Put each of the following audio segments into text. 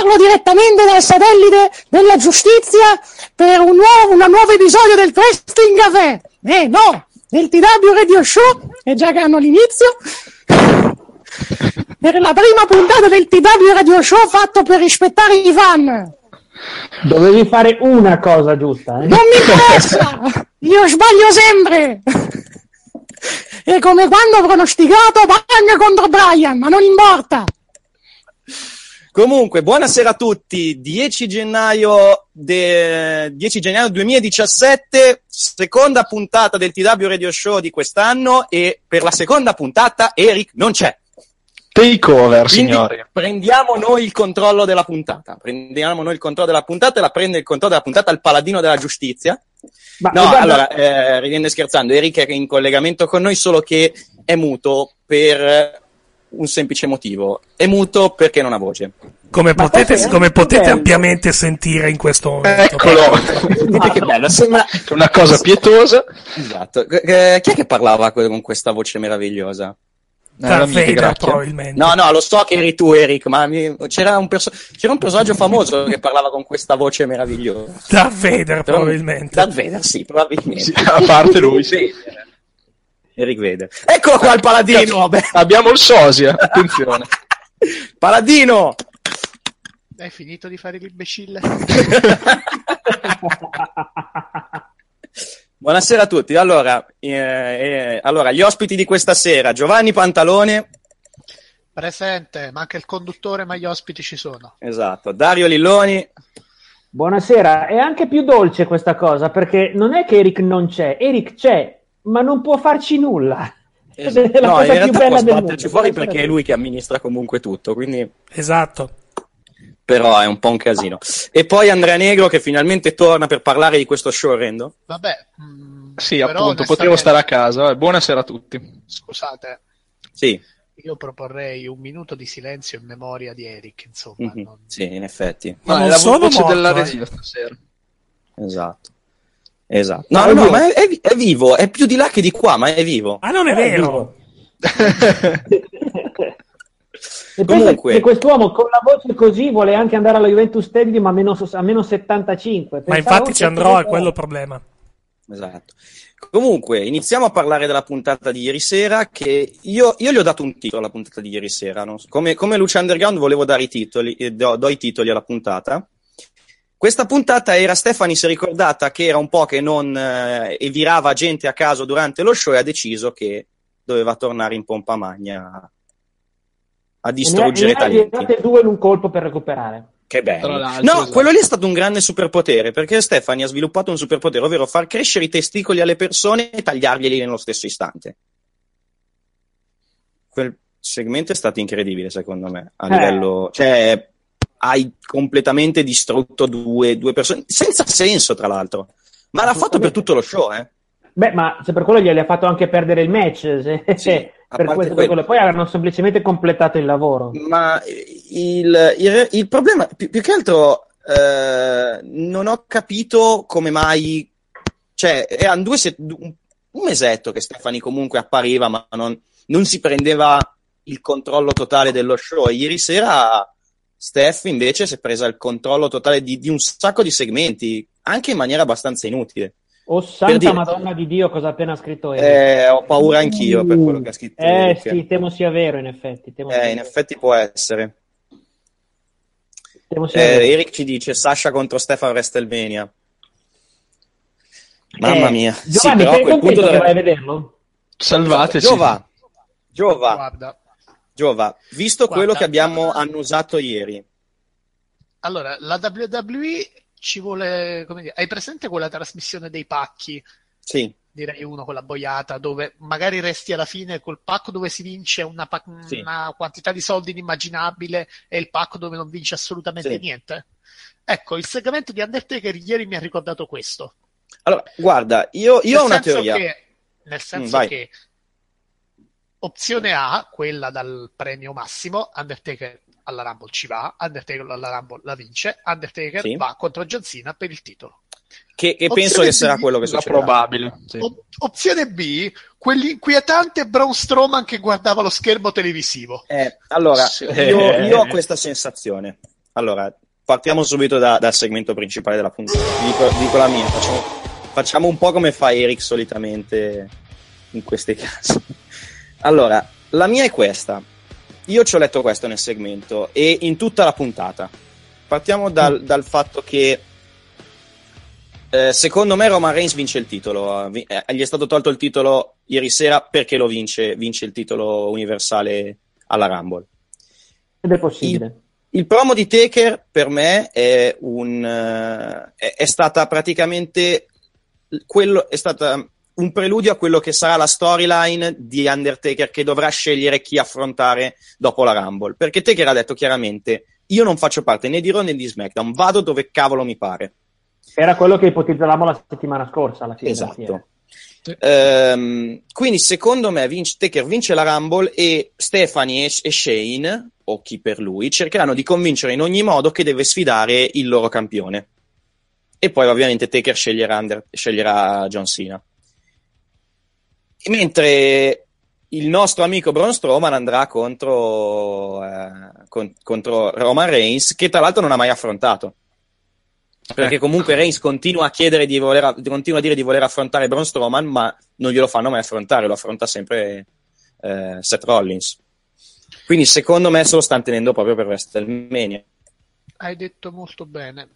Parlo direttamente dal satellite della giustizia per un nuovo, un nuovo episodio del Wrestling Café. Eh, no, del TW Radio Show, è già che hanno l'inizio. Per la prima puntata del TW Radio Show fatto per rispettare i fan. Dovevi fare una cosa giusta, eh? Non mi interessa! Io sbaglio sempre! È come quando ho pronosticato Pang contro Brian, ma non importa! Comunque, buonasera a tutti. 10 gennaio, de... 10 gennaio 2017, seconda puntata del TW Radio Show di quest'anno e per la seconda puntata Eric non c'è. Takeover, Quindi signori. prendiamo noi il controllo della puntata. Prendiamo noi il controllo della puntata e la prende il controllo della puntata il paladino della giustizia. Ma no, guarda- allora, eh, ridendo e scherzando, Eric è in collegamento con noi solo che è muto per un semplice motivo. È muto perché non ha voce. Come Ma potete, come potete ampiamente sentire in questo momento. Eccolo, Vedete che bello, sembra... una cosa pietosa. Esatto. Eh, chi è che parlava con questa voce meravigliosa? Darth amica Vader, probabilmente. No, no, lo so che eri tu, Eric, ma mi- c'era, un perso- c'era un personaggio famoso che parlava con questa voce meravigliosa. Darth Vader, Però- probabilmente. Darth Vader, sì, probabilmente. Sì, a parte lui, sì. Eric Vader. Eccolo qua il paladino! Abbiamo il sosia, attenzione. Paladino! Hai finito di fare l'imbecille? Buonasera a tutti. Allora, eh, eh, allora, gli ospiti di questa sera, Giovanni Pantalone, Presente, ma anche il conduttore, ma gli ospiti ci sono. esatto, Dario Lilloni, Buonasera, è anche più dolce questa cosa perché non è che Eric non c'è, Eric c'è, ma non può farci nulla. Ed è la no, in cosa più realtà può bella del sbatterci fuori perché è lui che amministra comunque tutto, quindi Esatto. però è un po' un casino. E poi Andrea Negro che finalmente torna per parlare di questo show orrendo. Vabbè, mm, Sì, però appunto, potevo stare a casa. Eh, Buonasera a tutti. Scusate, Sì, io proporrei un minuto di silenzio in memoria di Eric, insomma. mhm, sì, in effetti. Ma non è la sono voce morto, della eh. stasera. Esatto. Esatto. No, Ma no, è no, vivo. ma è, è è vivo, è più di là che di qua, ma è vivo. Ah, non è Eh, vero. E Comunque- che quest'uomo con la voce così vuole anche andare alla Juventus Stadium a meno, a meno 75. Ma Pensavo infatti che ci andrò, è quello il problema. Esatto. Comunque, iniziamo a parlare della puntata di ieri sera. Che io, io gli ho dato un titolo alla puntata di ieri sera. so- Come, come Luce Underground volevo dare i titoli, eh, do, do i titoli alla puntata. Questa puntata era Stefani si è ricordata che era un po' che non eh, evirava gente a caso durante lo show e ha deciso che doveva tornare in pompa magna a E distruggere i ne ha- ne talenti. girate due in un colpo per recuperare. Che bello. No, esatto. quello lì è stato un grande superpotere perché Stefani ha sviluppato un superpotere, ovvero far crescere i testicoli alle persone e tagliarglieli nello stesso istante. Quel segmento è stato incredibile, secondo me, a Eh. livello. Cioè, hai completamente distrutto due, due persone, senza senso, tra l'altro. Ma l'ha fatto per tutto lo show, eh. Beh, ma se per quello glieli ha fatto anche perdere il match, se- Sì, per questo quello. quello. poi avranno semplicemente completato il lavoro. Ma il, il- il problema, più, più che altro, eh, non ho capito come mai. Cioè, erano due set- un un mesetto che Stefani comunque appariva, ma non, non si prendeva il controllo totale dello show. E ieri sera Steph invece si è presa il controllo totale di, di un sacco di segmenti, anche in maniera abbastanza inutile. Oh, santa dire- madonna di Dio, cosa ha appena scritto Eric. Eh, ho paura anch'io per quello che ha scritto. Eh Eric. sì, temo sia vero in effetti. Eh, in vero. effetti può essere. Temo sia Eh, vero. Eric ci dice Sasha contro Stefan WrestleMania. Mamma Eh, mia. Giovanni, sì, però a sei quel punto che dovrebbe- vai a vederlo? Salvateci. Giova, Giova, Guarda, Giova, visto Guarda. quello che abbiamo annusato ieri, allora, la WWE ci vuole, come dire, hai presente quella trasmissione dei pacchi? sì, Direi uno con la boiata, dove magari resti alla fine col pacco dove si vince una, pa- Sì. una quantità di soldi inimmaginabile e il pacco dove non vince assolutamente Sì. niente. Ecco, il segmento di Undertaker ieri mi ha ricordato questo. allora, guarda, io, io ho una teoria. che- nel senso Mm, che opzione A, quella dal premio massimo, Undertaker alla Rumble ci va, Undertaker alla Rumble la vince, Undertaker Sì. va contro John Cena per il titolo. Che, che penso che B, sarà quello che La succederà. probabile. sì. Op- opzione B, quell'inquietante Braun Strowman che guardava lo schermo televisivo. Eh, allora, Sì. io, io ho questa sensazione. Allora, partiamo subito da- dal segmento principale della puntata. Dico, dico la mia, facciamo, facciamo un po' come fa Eric solitamente in questi casi. Allora, la mia è questa. Io ci ho letto questo nel segmento e in tutta la puntata. Partiamo dal, dal fatto che eh, secondo me Roman Reigns vince il titolo. Eh, vi- eh, gli è stato tolto il titolo ieri sera perché lo vince, vince il titolo universale alla Rumble. Ed è possibile. Il promo di Taker per me è un eh, è, è stata praticamente quello è stata un preludio a quello che sarà la storyline di Undertaker che dovrà scegliere chi affrontare dopo la Rumble. Perché Taker ha detto chiaramente: Io non faccio parte né di Raw né di SmackDown, vado dove cavolo mi pare. Era quello che ipotizzavamo la settimana scorsa alla fine. Esatto. Ehm, quindi secondo me vince, Taker vince la Rumble e Stephanie e, e Shane, o chi per lui, cercheranno di convincere in ogni modo che deve sfidare il loro campione. E poi ovviamente Taker sceglierà, Under- sceglierà John Cena. Mentre il nostro amico Braun Strowman andrà contro, eh, con- contro Roman Reigns, che tra l'altro non ha mai affrontato. Perché comunque Reigns continua a chiedere di voler, continua a dire di voler affrontare Braun Strowman, ma non glielo fanno mai affrontare, lo affronta sempre eh, Seth Rollins. Quindi secondo me se lo stanno tenendo proprio per WrestleMania. Hai detto molto bene.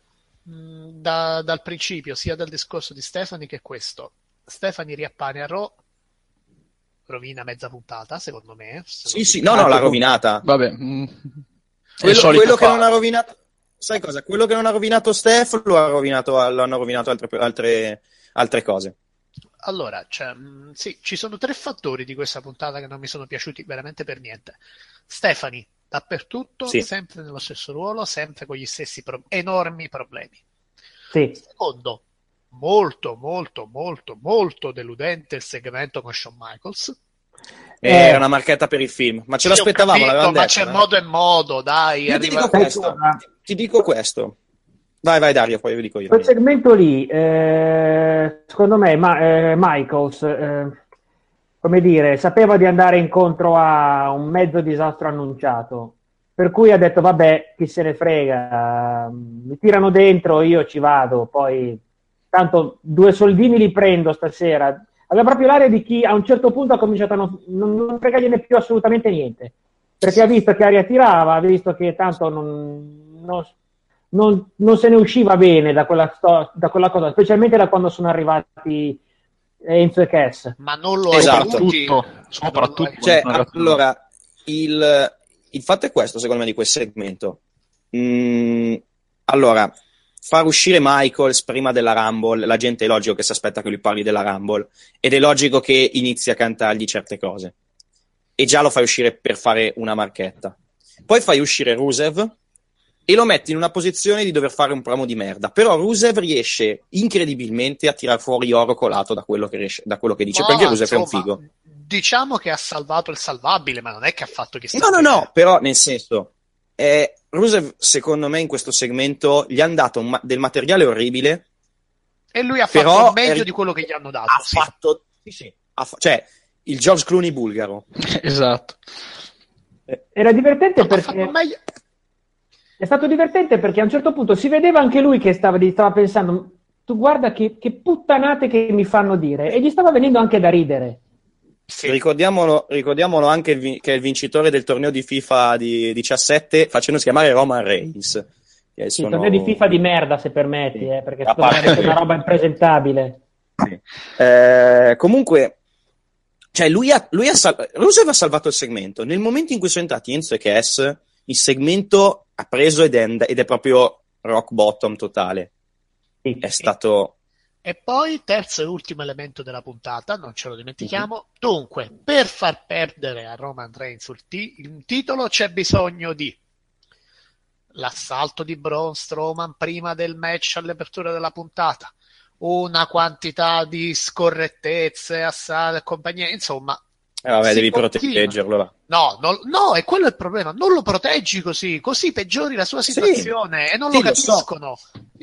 Mm, da- dal principio, sia dal discorso di Stefani che questo. Stephanie riappare a Raw, rovina mezza puntata, secondo me. se Sì, sì, no, no, l'ha rovinata. Vabbè. mm, Quello, quello che non ha rovinato, sai cosa? Quello che non ha rovinato Steph lo ha rovinato, lo hanno rovinato altre, altre, altre cose. Allora, cioè, mh, sì, ci sono tre fattori di questa puntata che non mi sono piaciuti veramente per niente. Stephanie, dappertutto, Sì. sempre nello stesso ruolo, sempre con gli stessi pro- enormi problemi. Sì. Secondo, molto, molto, molto, molto deludente il segmento con Shawn Michaels. Eh, Eh. Era una marchetta per il film, ma ce l'aspettavamo, capito, ma detto. c'è eh. modo e modo, dai. Io ti arriva- dico questo, ti, ti dico questo. Vai, vai Dario, poi vi dico io. Quel segmento lì, eh, secondo me, ma, eh, Michaels, eh, come dire, sapeva di andare incontro a un mezzo disastro annunciato, per cui ha detto, vabbè, chi se ne frega, mi tirano dentro, io ci vado, poi tanto due soldini li prendo stasera. Aveva proprio l'aria di chi a un certo punto ha cominciato a non, non, non fregargliene più assolutamente niente, perché ha visto che aria tirava, ha visto che tanto non- non non, non se ne usciva bene da quella, sto- da quella cosa, specialmente da quando sono arrivati Enzo e Cass. Ma non lo Esatto. aiuti. Soprattutto. Cioè, allora, il, il fatto è questo, secondo me, di quel segmento. Mm, allora, far uscire Michaels prima della Rumble, la gente è logico che si aspetta che lui parli della Rumble, ed è logico che inizi a cantargli certe cose. E già lo fai uscire per fare una marchetta. Poi fai uscire Rusev e lo metti in una posizione di dover fare un promo di merda. Però Rusev riesce incredibilmente a tirar fuori oro colato da quello che, riesce- da quello che dice, Ma, perché Rusev è un insomma, figo. Diciamo che ha salvato il salvabile, ma non è che ha fatto chissà No, no, no, però nel senso, eh, Rusev secondo me in questo segmento gli hanno dato ma- del materiale orribile, E lui ha fatto meglio è- di quello che gli hanno dato. ha sì. fatto, sì, sì, ha fa- cioè il George Clooney bulgaro. Esatto. Era divertente Ha perché meglio- è stato divertente perché a un certo punto si vedeva anche lui che stava, stava pensando, tu guarda che, che puttanate che mi fanno dire, e gli stava venendo anche da ridere. Sì. Ricordiamolo, ricordiamolo anche il vi- che è il vincitore del torneo di FIFA di 17 facendosi chiamare Roman Reigns. Che Sì, sono- torneo di FIFA di merda se permetti, Sì. eh, perché parte- è una roba impresentabile. Eh, comunque, cioè lui ha, lui ha sal- Rusev ha salvato il segmento. Nel momento in cui sono entrati Enzo e Cass, il segmento ha preso ed è, and- ed è proprio rock bottom totale. Sì. È stato. E poi, terzo e ultimo elemento della puntata, non ce lo dimentichiamo. Dunque, per far perdere a Roman Reigns il, ti- il titolo c'è bisogno di l'assalto di Braun Strowman prima del match all'apertura della puntata, una quantità di scorrettezze, assale e compagnia, insomma. Eh, vabbè, devi continua. proteggerlo. va. No, no, no, è quello il problema. Non lo proteggi così, così peggiori la sua Sì. situazione e non Sì, lo lo so. capiscono. Lo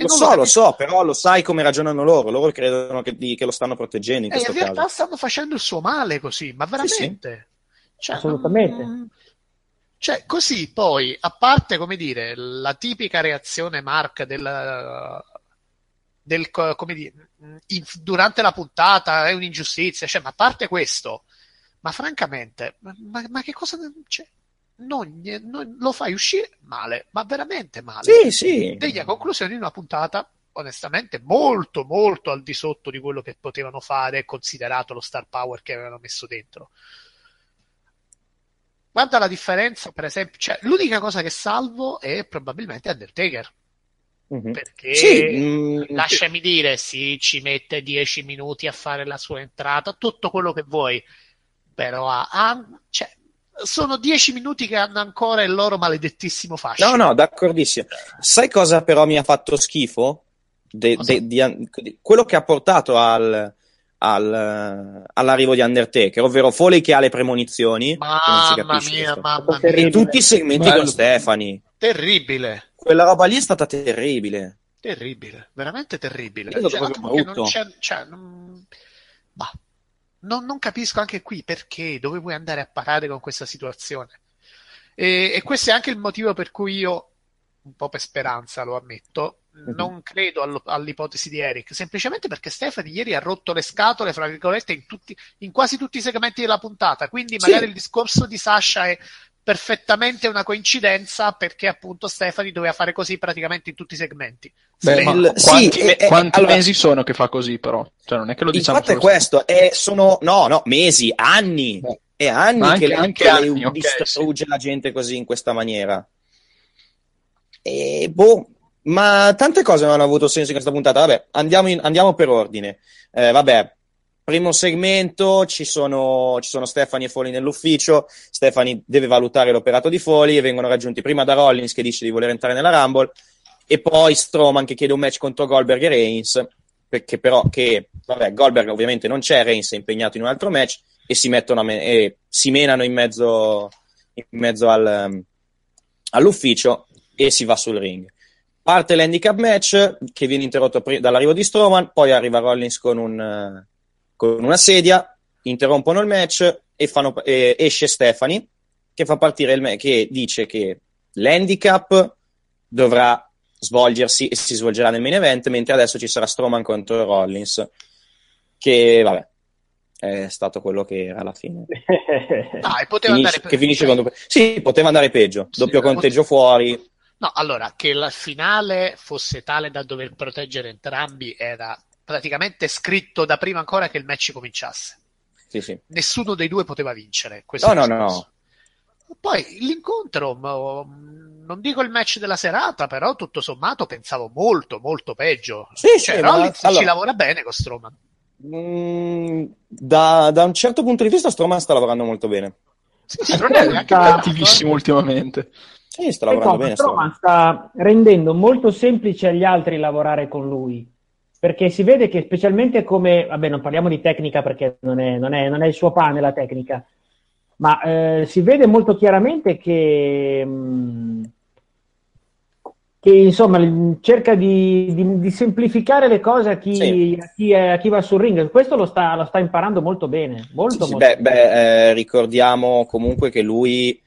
so, lo capiscono. so, però lo sai come ragionano loro. Loro credono che, che lo stanno proteggendo in E questo in realtà caso. stanno facendo il suo male così, ma Sì, sì. veramente. Cioè, Assolutamente. Cioè, così poi, a parte, come dire, la tipica reazione Mark del, del co- come dire, in- durante la puntata è un'ingiustizia, cioè, ma a parte questo, ma francamente, ma, ma- che cosa cioè, non, non- lo fai uscire male, ma veramente male. Sì, sì. Degli a conclusione di una puntata onestamente molto molto al di sotto di quello che potevano fare considerato lo star power che avevano messo dentro guarda la differenza per esempio cioè, l'unica cosa che salvo è probabilmente Undertaker Mhm. perché Sì, mm, lasciami dire sì ci mette 10 minuti a fare la sua entrata tutto quello che vuoi però ha, ha- cioè, sono 10 minuti che hanno ancora il loro maledettissimo fascino No, no, d'accordissimo. Sai cosa però mi ha fatto schifo? De- de- di- di- quello che ha portato al, al- all'arrivo di Undertaker, ovvero Foley che ha le premonizioni, mamma mia questo. mamma e mia tutti i segmenti Bello. con Stefani. terribile Quella roba lì è stata terribile. Terribile, veramente terribile. Stato Cioè, non c'è, cioè, non- bah, non, non capisco anche qui perché, dove vuoi andare a parare con questa situazione. E, e questo è anche il motivo per cui io, un po' per speranza lo ammetto, Mhm. non credo allo- all'ipotesi di Eric, semplicemente perché Stefani ieri ha rotto le scatole, fra virgolette, in, tutti, in quasi tutti i segmenti della puntata, quindi Sì. magari il discorso di Sasha è perfettamente una coincidenza perché appunto Stefani doveva fare così praticamente in tutti i segmenti. Beh, Sì. ma Il- quanti, sì, me- eh, eh, quanti allora- mesi sono che fa così, però? Cioè, non è che lo Il diciamo fatto è questo, è, sono no, no, mesi, anni. È anni Ma anche- che, anche che lei anni, distrugge la gente così in questa maniera. E boh, ma tante cose non hanno avuto senso in questa puntata. Vabbè, andiamo, in- andiamo per ordine. Eh, vabbè, primo segmento ci sono, ci sono Stefani e Foley nell'ufficio. Stefani deve valutare l'operato di Foley e vengono raggiunti prima da Rollins che dice di voler entrare nella Rumble e poi Strowman che chiede un match contro Goldberg e Reigns perché però che vabbè, Goldberg ovviamente non c'è, Reigns è impegnato in un altro match e si mettono me- e si menano in mezzo, in mezzo al, um, all'ufficio e si va sul ring. Parte l'handicap match che viene interrotto pri- dall'arrivo di Strowman, poi arriva Rollins con, un, con una sedia, interrompono il match e fanno, e esce Stephanie che fa partire il match, che dice che l'handicap dovrà svolgersi e si svolgerà nel main event, mentre adesso ci sarà Strowman contro Rollins, che vabbè, è stato quello che era alla fine. E poteva Finisce- andare che finisce con Sì, poteva andare peggio, doppio conteggio fuori. No, allora, che la finale fosse tale da dover proteggere entrambi era praticamente scritto da prima ancora che il match cominciasse. Sì, sì. Nessuno dei due poteva vincere. questo No, no, discorso. no. Poi l'incontro, mo- non dico il match della serata, però tutto sommato pensavo molto, molto peggio. Sì, cioè, sì, ma- Rollins ci allora- lavora bene con Strowman. Mm, da, da un certo punto di vista Strowman sta lavorando molto bene. Sì, non è neanche cattivissimo ultimamente. Sì, sta lavorando no, bene. Strowman sta rendendo molto semplice agli altri lavorare con lui. Perché si vede che specialmente come, vabbè, non parliamo di tecnica perché non è, non è- non è il suo pane la tecnica, ma eh, si vede molto chiaramente che, mh, che insomma cerca di, di- di semplificare le cose a chi, Sì. a chi a chi va sul ring. Questo lo sta, lo sta imparando molto bene. Molto, Sì, molto beh, beh, eh, ricordiamo comunque che lui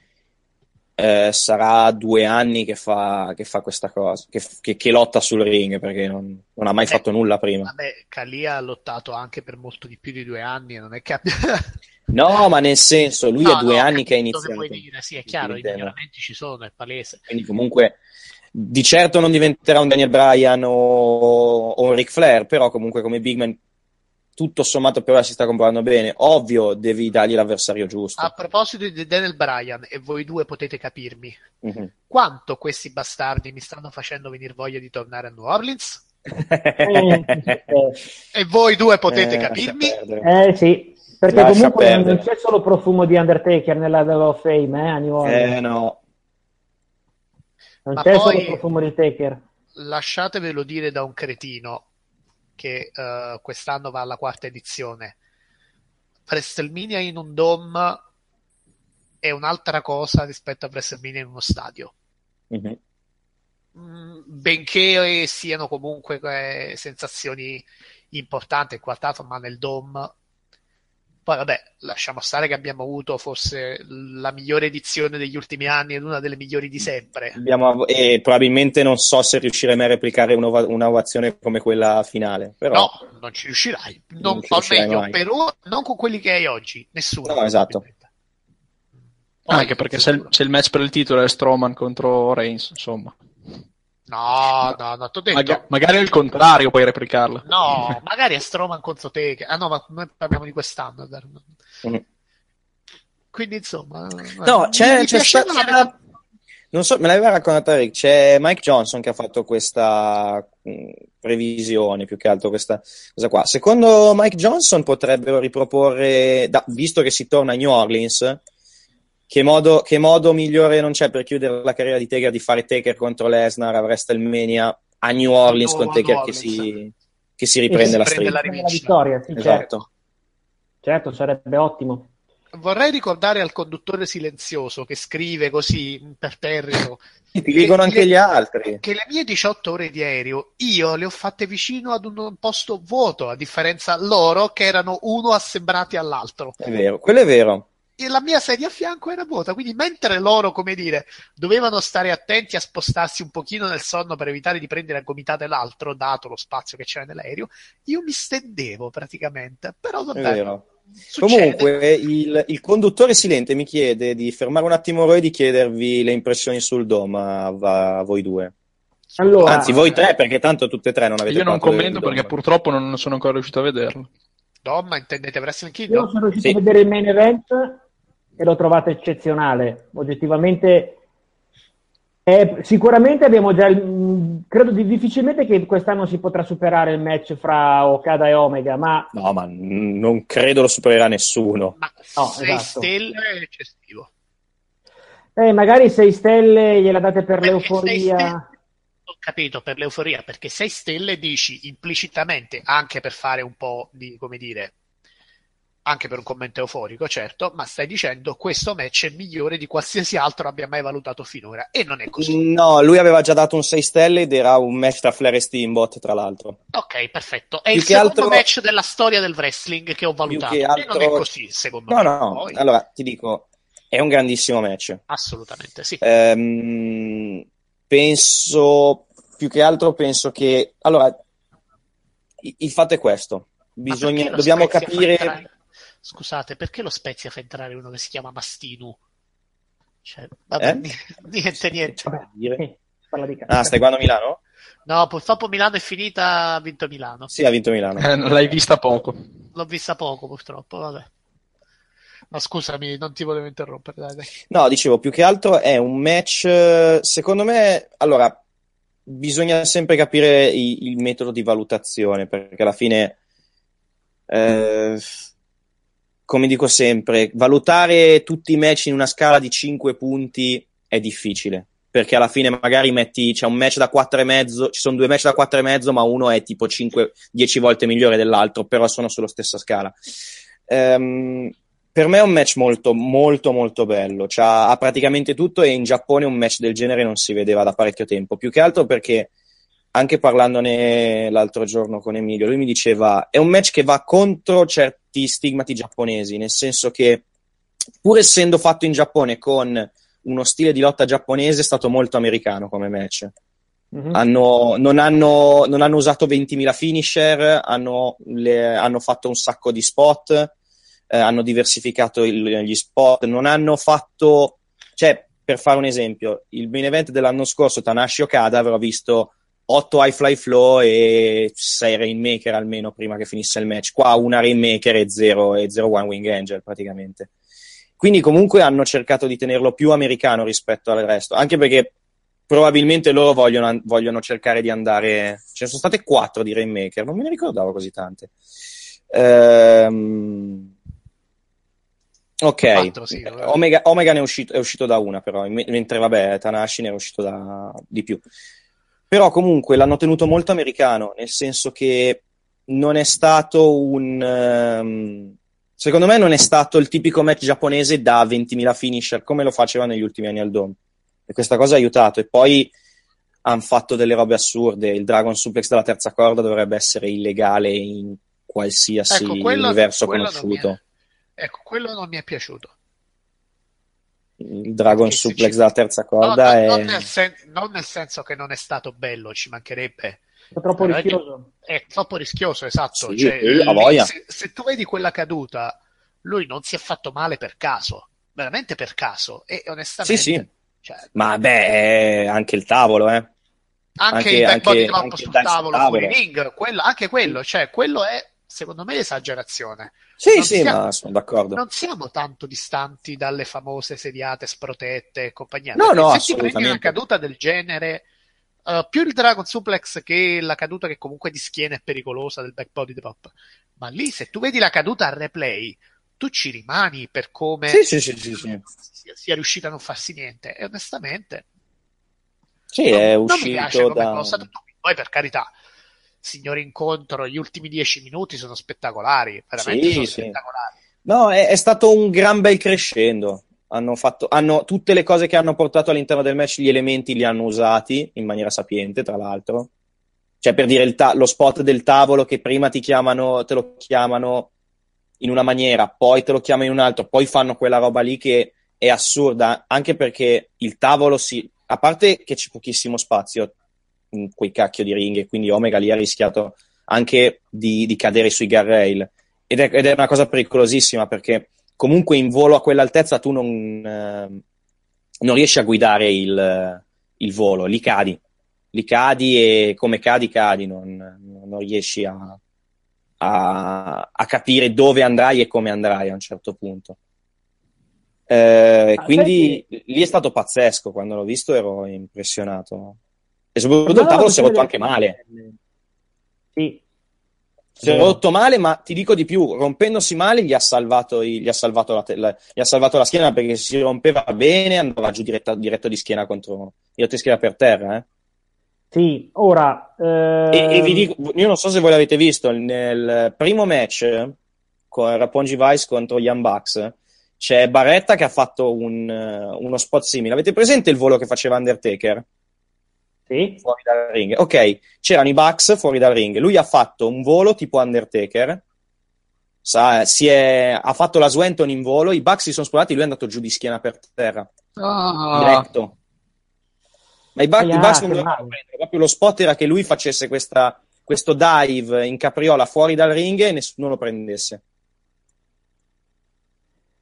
eh, sarà due anni che fa, che fa questa cosa, che, che- che lotta sul ring perché non, non ha mai fatto nulla prima. Vabbè, Kalia ha lottato anche per molto di più di due anni non è che abbia... No, ma nel senso, lui No, è due no, anni che ha iniziato. vuoi dire, sì, è chiaro, i miglioramenti ci sono, è palese. Quindi comunque di certo non diventerà un Daniel Bryan o, o un Ric Flair, però comunque come Big Man tutto sommato per ora si sta comportando bene. Ovvio, devi dargli l'avversario giusto. A proposito di Daniel Bryan, e voi due potete capirmi, Mhm. quanto questi bastardi mi stanno facendo venire voglia di tornare a New Orleans? E voi due potete Eh, capirmi? Eh sì, perché Lascia comunque non perdere. c'è solo profumo di Undertaker nella Hall of Fame, eh, a New Orleans. Eh no. non ma c'è poi- solo profumo di Taker. Lasciatevelo dire da un cretino che eh, quest'anno va alla quarta edizione. WrestleMania in un dome è un'altra cosa rispetto a WrestleMania in uno stadio. Mhm. Mm, benché siano comunque eh, sensazioni importanti il quartato, ma nel dome. Poi vabbè, lasciamo stare che abbiamo avuto forse la migliore edizione degli ultimi anni ed una delle migliori di sempre. Abbiamo e probabilmente non so se riusciremo a replicare un'ova- un'ovazione come quella finale, però No, non ci riuscirai. Non, ci o riuscirai meglio, mai. per ora, non con quelli che hai oggi, nessuno. No, esatto. Anche perché se il, se il match per il titolo è Strowman contro Reigns, insomma. No, no, no, t'ho detto. Maga- magari al contrario puoi replicarla. No, magari è Strowman contro te. che- Ah no, ma noi parliamo di quest'anno. Mhm. Quindi insomma... No, c'è, mi c'è piaceva sta- la- c'era- non so, me l'aveva raccontata Rick, c'è Mike Johnson che ha fatto questa mh, previsione, più che altro questa cosa qua. Secondo Mike Johnson potrebbero riproporre, da- visto che si torna a New Orleans, che modo, che modo migliore non c'è per chiudere la carriera di Taker di fare Taker contro Lesnar a WrestleMania a New Orleans New- con Taker New che Orleans. si, che si riprende la prende streak. la La rivincita. vittoria, sì, certo. Esatto. certo, sarebbe ottimo. Vorrei ricordare al conduttore silenzioso che scrive così imperterrito Ti dicono anche le- gli altri. che le mie 18 ore di aereo io le ho fatte vicino ad un posto vuoto, a differenza loro che erano uno assembrati all'altro. È vero, quello è vero. E la mia sedia a fianco era vuota, quindi mentre loro, come dire, dovevano stare attenti a spostarsi un pochino nel sonno per evitare di prendere a gomitate l'altro, dato lo spazio che c'era nell'aereo, io mi stendevo praticamente. Però È vabbè, vero. Comunque, il, il conduttore silente mi chiede di fermare un attimo Roy e di chiedervi le impressioni sul Dom a, a voi due. Allora, Anzi, voi tre, perché tanto tutte e tre non avete Io non commento Dom. perché purtroppo non sono ancora riuscito a vederlo. Dom, intendete Wrestling Io Kingdom? sono riuscito Sì. a vedere il main event e l'ho trovato eccezionale. Oggettivamente, è- sicuramente abbiamo già. il- credo di, difficilmente che quest'anno si potrà superare il match fra Okada e Omega, ma No, ma non credo lo supererà nessuno. Ma No, 6 esatto. stelle è eccessivo. eh, magari 6 stelle gliela date per sei l'euforia. Ho capito, per l'euforia, perché 6 stelle dici implicitamente, anche per fare un po' di, come dire, anche per un commento euforico, certo, ma stai dicendo questo match è migliore di qualsiasi altro abbia mai valutato finora. E non è così. No, lui aveva già dato un 6 stelle ed era un match tra Flair e Steamboat, tra l'altro. Ok, perfetto. È Più il secondo altro- match della storia del wrestling che ho valutato. che E non altro- è così, secondo No, me. no, Poi- allora ti dico, è un grandissimo match. Assolutamente, sì. Ehm, penso, più che altro penso che, allora, il, fatto è questo, bisogna, dobbiamo capire... Scusate, perché lo Spezia fa entrare uno che si chiama Mastinu? Cioè, vabbè, Eh? niente, niente. Vabbè, parla di. Ah, stai guardando Milano? No, purtroppo Milano è finita, ha vinto Milano. Sì, ha vinto Milano. Eh, l'hai vista poco. L'ho vista poco, purtroppo, vabbè. Ma scusami, non ti volevo interrompere, dai, dai. No, dicevo, più che altro è un match, secondo me, allora, bisogna sempre capire i- il metodo di valutazione, perché alla fine, eh, come dico sempre, valutare tutti i match in una scala di 5 punti è difficile, perché alla fine magari metti, c'è un match da 4,5, ci sono due match da 4,5, ma uno è tipo 5, 10 volte migliore dell'altro, però sono sulla stessa scala. Ehm, per me è un match molto, molto, molto bello. C'ha, ha praticamente tutto e in Giappone un match del genere non si vedeva da parecchio tempo. Più che altro perché, anche parlandone l'altro giorno con Emilio, lui mi diceva: è un match che va contro certi stigmati giapponesi, nel senso che, pur essendo fatto in Giappone con uno stile di lotta giapponese, è stato molto americano come match. Mhm. Hanno- non, hanno, non hanno usato 20.000 finisher, hanno, le- hanno fatto un sacco di spot, eh, hanno diversificato il- gli spot, non hanno fatto, cioè, per fare un esempio, il main event dell'anno scorso, Tanashi Okada, avrò visto 8 high fly flow e 6 rainmaker almeno prima che finisse il match. Qua una rainmaker e 0 e 0 one wing angel praticamente. Quindi comunque hanno cercato di tenerlo più americano rispetto al resto, anche perché probabilmente loro vogliono, vogliono cercare di andare. Ce ne sono state quattro di Rainmaker, non me ne ricordavo così tante. Ehm, Ok, Quattro, sì, vabbè. Omega, Omega ne è uscito, è uscito da una, però, me- mentre vabbè, Tanashi ne è uscito da di più. Però comunque l'hanno tenuto molto americano, nel senso che non è stato un. ehm, secondo me non è stato il tipico match giapponese da 20.000 finisher come lo faceva negli ultimi anni al Dome. E questa cosa ha aiutato. E poi hanno fatto delle robe assurde. Il Dragon Suplex dalla terza corda dovrebbe essere illegale in qualsiasi Ecco, quello- universo quello conosciuto. è- Ecco, quello non mi è piaciuto. Il Dragon Perché Suplex ci- dalla terza corda no, è. non, nel sen- non nel senso che non è stato bello, ci mancherebbe. È troppo Però è rischioso. È troppo rischioso, esatto. Sì, Cioè, voglia. se, se tu vedi quella caduta, lui non si è fatto male per caso, veramente per caso. E onestamente, Sì, sì. cioè, Ma beh, è anche il tavolo, eh. anche, Anche- il back anche- body drop anche sul tavolo, tavolo. ring, quello- anche quello, cioè, quello è secondo me esagerazione. Sì, Non sì, siamo- ma sono d'accordo. Non siamo tanto distanti dalle famose sediate sprotette e compagnia. No, no, se ti prendi una caduta del genere, eh, più il Dragon Suplex che la caduta che comunque di schiena è pericolosa del back body drop, ma lì se tu vedi la caduta al replay, tu ci rimani per come Sì, sì, sì, sì, sì. sia, sia riuscita a non farsi niente. E onestamente, Sì, non, è non mi piace uscito come da. cosa. Poi per carità, signori incontro, gli ultimi dieci minuti sono spettacolari, veramente Sì, sono sì. spettacolari. No, è, è stato un gran bel crescendo. Hanno fatto, hanno, tutte le cose che hanno portato all'interno del match, gli elementi li hanno usati in maniera sapiente, tra l'altro. Cioè, per dire ta- lo spot del tavolo che prima ti chiamano, te lo chiamano in una maniera, poi te lo chiamano in un altro, poi fanno quella roba lì che è assurda, anche perché il tavolo si. A parte che c'è pochissimo spazio in quei cacchio di ring, e quindi Omega lì ha rischiato anche di, di cadere sui guardrail. ed è, ed è una cosa pericolosissima perché comunque in volo a quell'altezza tu non, eh, non riesci a guidare il, il volo, lì cadi, lì cadi e come cadi cadi, non, non riesci a, a, a capire dove andrai e come andrai a un certo punto. Eh, quindi lì è stato pazzesco, quando l'ho visto ero impressionato. E soprattutto il tavolo si è rotto anche male. Sì. Si è rotto male, ma ti dico di più, rompendosi male gli ha salvato, gli ha salvato, la, te- la- gli ha salvato la schiena perché se si rompeva bene andava giù diretta- diretto di schiena contro, diretto di schiena per terra. eh. Sì, ora... eh, E, e vi dico, io non so se voi l'avete visto, nel primo match eh, con Rapongi Vice contro Young Bucks c'è Barretta che ha fatto un, eh, uno spot simile. Avete presente il volo che faceva Undertaker? Sì. Fuori dal ring. Ok, c'erano i Bucks fuori dal ring. Lui ha fatto un volo tipo Undertaker. Sa- si è- ha fatto la Swenton in volo, i Bucks si sono spostati, lui è andato giù di schiena per terra. Ah, Diretto. Ma i, Bucks- i Ah, Bucks non dovevano prendere, proprio lo spot era che lui facesse questa- questo dive in capriola fuori dal ring e nessuno lo prendesse.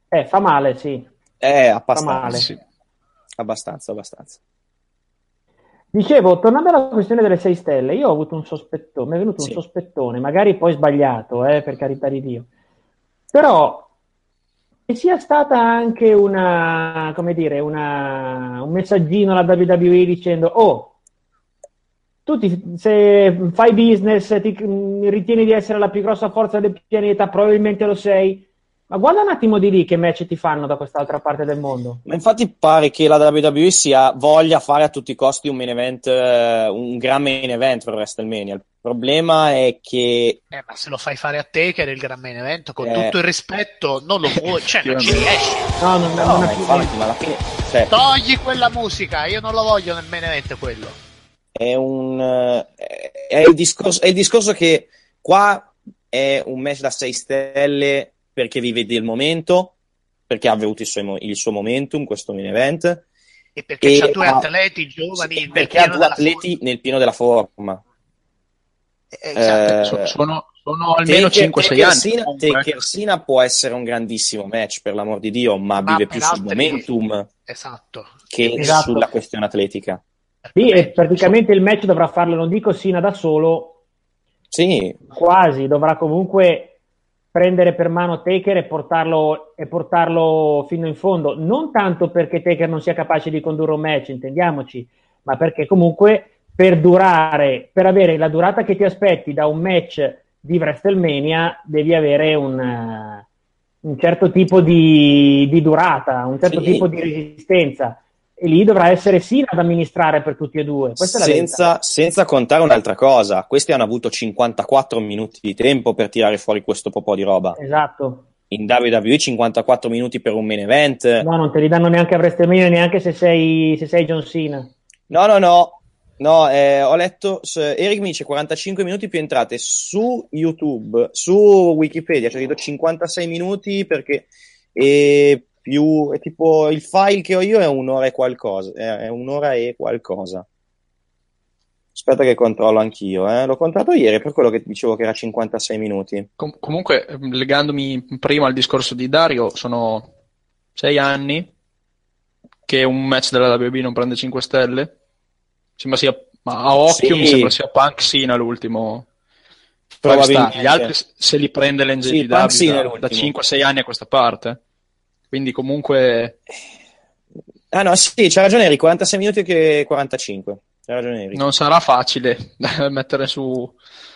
Eh, fa male, sì. Eh, Fa abbastanza. male. sì. Abbastanza, abbastanza. Dicevo, tornando alla questione delle 6 stelle, io ho avuto un sospettone, mi è venuto Sì. un sospettone, magari poi sbagliato, eh, per carità di Dio. Però che sia stata anche una, come dire, una, un messaggino alla WWE dicendo, oh, tu ti- se fai business, ti mh, ritieni di essere la più grossa forza del pianeta, probabilmente lo sei, ma guarda un attimo di lì che match ti fanno da quest'altra parte del mondo. Ma infatti pare che la WWE sia, voglia fare a tutti i costi un main event, eh, un gran main event per WrestleMania. Il problema è che Eh, ma se lo fai fare a te, che era il gran main event, con Eh. tutto il rispetto, non lo vuoi, cioè non ci riesci. No, non, no, non è più- infatti, ma alla fine cioè, Togli quella musica, io non lo voglio nel main event quello. è un eh, è il discorso, è il discorso che qua è un match da 6 stelle perché vi vedi il momento, perché ha avuto il suo, il suo momentum questo main event E perché E c'ha due ha- atleti giovani sì, perché ha due atleti nel pieno della forma. Eh, esatto. Eh, so- sono, sono almeno Taker- 5-6 Taker anni. Taker Sina può essere un grandissimo match, per l'amor di Dio, ma, Ma vive più sul altri- momentum Esatto. che Esatto. sulla questione atletica. Sì, e praticamente il match dovrà farlo, non dico Sina da solo, Sì, quasi, dovrà comunque prendere per mano Taker e portarlo, e portarlo fino in fondo. Non tanto perché Taker non sia capace di condurre un match, intendiamoci, ma perché comunque per durare, per avere la durata che ti aspetti da un match di WrestleMania, devi avere un, un certo tipo di, di durata, un certo Sì. tipo di resistenza. E lì dovrà essere Sina ad amministrare per tutti e due. Questa è la verità. senza, senza contare un'altra cosa. Questi hanno avuto 54 minuti di tempo per tirare fuori questo po' di roba. Esatto. In WWE 54 minuti per un main event. No, non te li danno neanche a WrestleMania, neanche se sei, se sei John Cena. No, no, no. No, eh, ho letto, Eric mi dice 45 minuti più entrate su YouTube, su Wikipedia, c'è scritto 56 minuti perché e più, è tipo il file che ho io è un'ora e qualcosa, è, un'ora e qualcosa. Aspetta che controllo anch'io, eh. L'ho contato ieri per quello che dicevo che era 56 minuti. Com- comunque, ehm, legandomi prima al discorso di Dario, sono sei anni che un match della WB non prende 5 stelle. Sembra sia, ma a occhio Sì. mi sembra sia Punk Sina l'ultimo. Probabilmente. Gli altri se li prende Sì, l'NJPW è da, da 5-6 anni a questa parte. Quindi comunque Ah no, sì, c'ha ragione Eric, 46 minuti che 45. C'ha ragione Eric. non sarà facile mettere su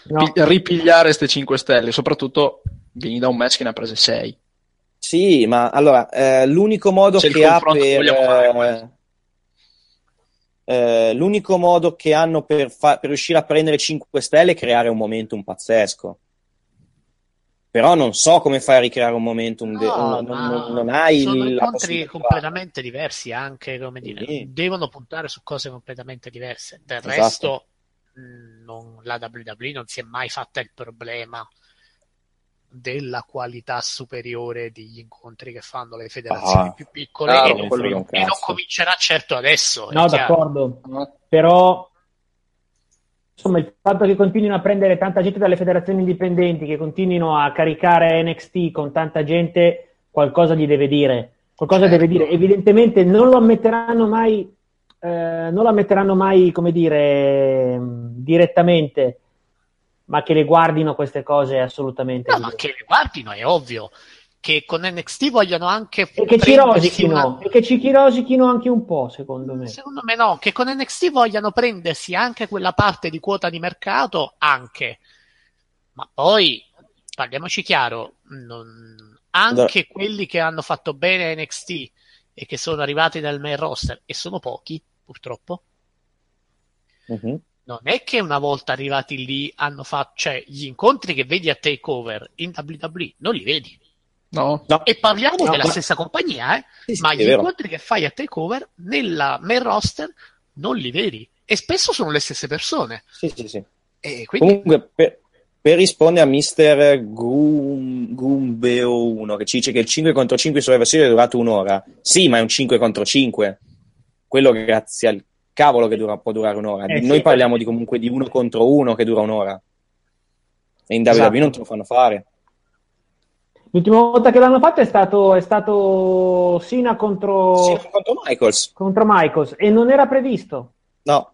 No. pi- ripigliare queste 5 stelle, soprattutto vieni da un match che ne ha prese 6. Sì, ma allora, eh, l'unico modo Se che ha per... eh, eh, l'unico modo che hanno per, fa- per riuscire a prendere 5 stelle è creare un momentum pazzesco. Però non so come fai a ricreare un momentum, de- No, non, ma non- non hai sono incontri completamente diversi anche, come dire, Sì. devono puntare su cose completamente diverse. Del Esatto. resto, mh, non- la WWE non si è mai fatta il problema della qualità superiore degli incontri che fanno le federazioni Ah, più piccole chiaro, e, non, e non comincerà certo adesso. No, chiaro. d'accordo. Però insomma, il fatto che continuino a prendere tanta gente dalle federazioni indipendenti, che continuino a caricare NXT con tanta gente, qualcosa gli deve dire. Qualcosa deve dire. Evidentemente non lo ammetteranno mai, eh, non lo ammetteranno mai, come dire, mh, direttamente, ma che le guardino queste cose assolutamente. No, ma che le guardino è ovvio. Che con NXT vogliono anche E che ci rosichino, una- e che ci rosichino anche un po', secondo me. Secondo me no, che con NXT vogliano prendersi anche quella parte di quota di mercato, anche. Ma poi, parliamoci chiaro, non- anche quelli che hanno fatto bene NXT e che sono arrivati nel main roster, e sono pochi, purtroppo, Mhm. non è che una volta arrivati lì hanno fatto, cioè gli incontri che vedi a Takeover in WWE non li vedi. No. E parliamo No, della ma- stessa compagnia, eh? Sì, sì, ma gli vero. incontri che fai a Takeover nella main roster non li vedi. E spesso sono le stesse persone. Sì, sì, sì. E quindi Comunque, per, per rispondere a Mister Gumbeo 1 che ci dice che il 5 contro 5 sulla versione è durato un'ora. Sì, ma è un 5 contro 5. Quello grazie al cavolo che dura- può durare un'ora. Eh, Noi sì, parliamo di comunque di uno contro uno che dura un'ora. E in WWE Esatto. non te lo fanno fare. L'ultima volta che l'hanno fatto è stato, è stato Sina contro, Sì, contro Michaels. contro Michaels e non era previsto. No.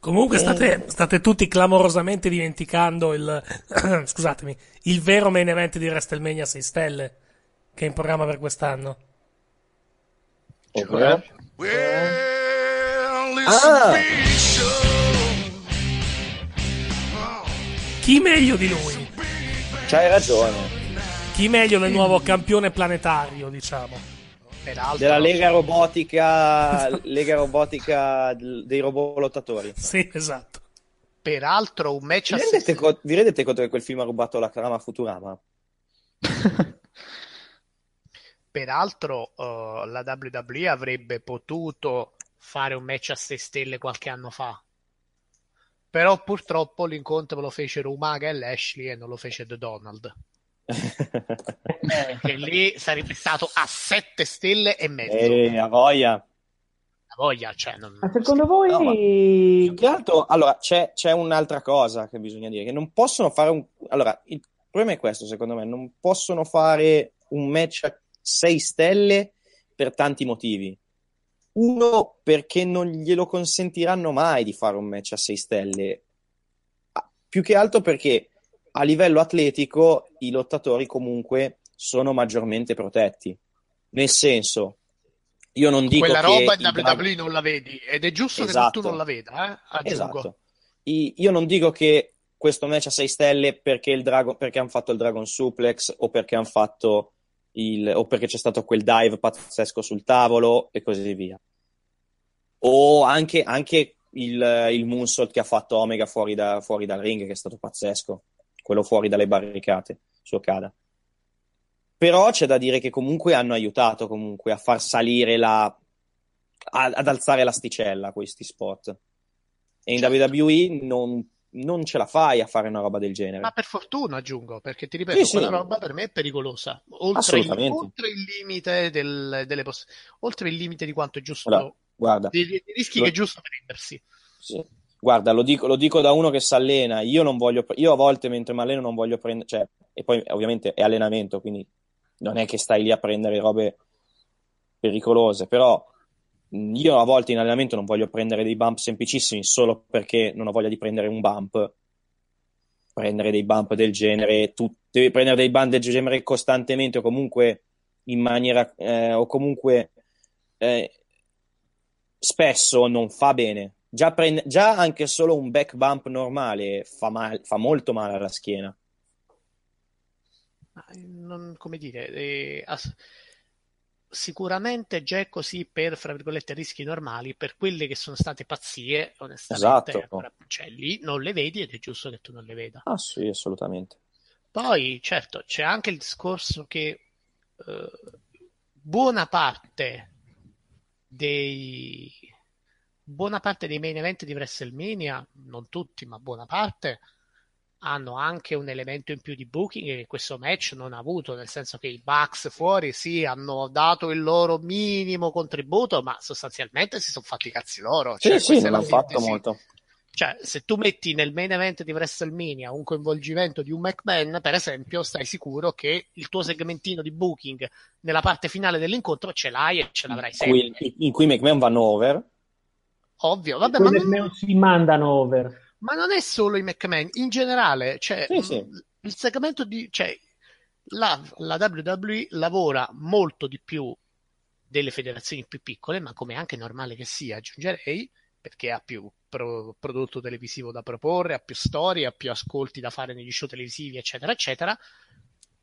Comunque state, state tutti clamorosamente dimenticando il, scusatemi, il vero main event di WrestleMania 6 stelle che è in programma per quest'anno. Ovvero? Ah! Chi meglio di lui? C'hai ragione. Chi meglio del nuovo campione planetario, diciamo. peraltro, Della Lega Robotica, Lega Robotica dei robot lottatori. Sì, esatto. peraltro un match Vi a rendete, co- vi rendete conto che quel film ha rubato la trama Futurama? Peraltro, eh, la WWE avrebbe potuto fare un match a 6 stelle qualche anno fa. Però purtroppo l'incontro lo fecero Umaga e Lashley e non lo fece The Donald. che lì sarebbe stato a 7 stelle e mezzo. Eh, a voglia. La voglia, cioè, non... Ma secondo voi No, ma più che altro, allora, c'è, c'è un'altra cosa che bisogna dire, che non possono fare un... Allora, il problema è questo, secondo me, non possono fare un match a 6 stelle per tanti motivi. Uno, perché non glielo consentiranno mai di fare un match a 6 stelle. Più che altro perché a livello atletico i lottatori comunque sono maggiormente protetti. Nel senso, io non dico Quella roba in WWE non la vedi ed è giusto Esatto. che tu non la veda, eh? Esatto. Io non dico che questo match a 6 stelle perché, il Dragon, perché hanno fatto il Dragon Suplex o perché hanno fatto il, o perché c'è stato quel dive pazzesco sul tavolo e così via. O anche, anche il, il moonsault che ha fatto Omega fuori, da- fuori dal ring, che è stato pazzesco. Quello fuori dalle barricate su Okada. Però c'è da dire che comunque hanno aiutato comunque a far salire la, a- ad alzare l'asticella questi spot. E in WWE non, non ce la fai a fare una roba del genere. Ma per fortuna aggiungo, perché ti ripeto, Sì, sì. quella roba per me è pericolosa. Oltre, il, oltre il limite del- delle poss- oltre il limite di quanto è giusto, Allora, guarda, dei, dei rischi Lo- che è giusto prendersi. sì. Guarda, lo dico, lo dico da uno che si allena. Io non voglio, io a volte mentre mi alleno non voglio prendere, cioè, e poi ovviamente è allenamento, quindi non è che stai lì a prendere robe pericolose, però io a volte in allenamento non voglio prendere dei bump semplicissimi solo perché non ho voglia di prendere un bump. Prendere dei bump del genere, tu devi prendere dei bump del genere costantemente o comunque in maniera, eh, o comunque eh, spesso non fa bene. Già, prende- già anche solo un back bump normale fa, mal- fa molto male alla schiena. Eh, non- come dire, eh, ass- sicuramente già è così per, fra virgolette, rischi normali, per quelle che sono state pazzie, onestamente, Esatto. ancora- cioè, lì non le vedi ed è giusto che tu non le veda. Ah, sì, assolutamente. Poi, certo, c'è anche il discorso che eh, buona parte dei buona parte dei main event di WrestleMania, non tutti, ma buona parte, hanno anche un elemento in più di booking che questo match non ha avuto, nel senso che i Bucks fuori sì, hanno dato il loro minimo contributo, ma sostanzialmente si sono fatti i cazzi loro. Sì, Cioè, sì, la hanno fatto sintesi. molto. Cioè, se tu metti nel main event di WrestleMania un coinvolgimento di un McMahon, per esempio, stai sicuro che il tuo segmentino di booking nella parte finale dell'incontro ce l'hai e ce l'avrai sempre. Cui- in cui McMahon vanno over. Ovvio, vabbè, ma non si mandano over. Ma non è solo i McMahon, in generale, cioè, Sì, sì. mh, il segmento di, cioè, la, la WWE lavora molto di più delle federazioni più piccole, ma come anche normale che sia, aggiungerei, perché ha più pro- prodotto televisivo da proporre, ha più storie, ha più ascolti da fare negli show televisivi, eccetera, eccetera,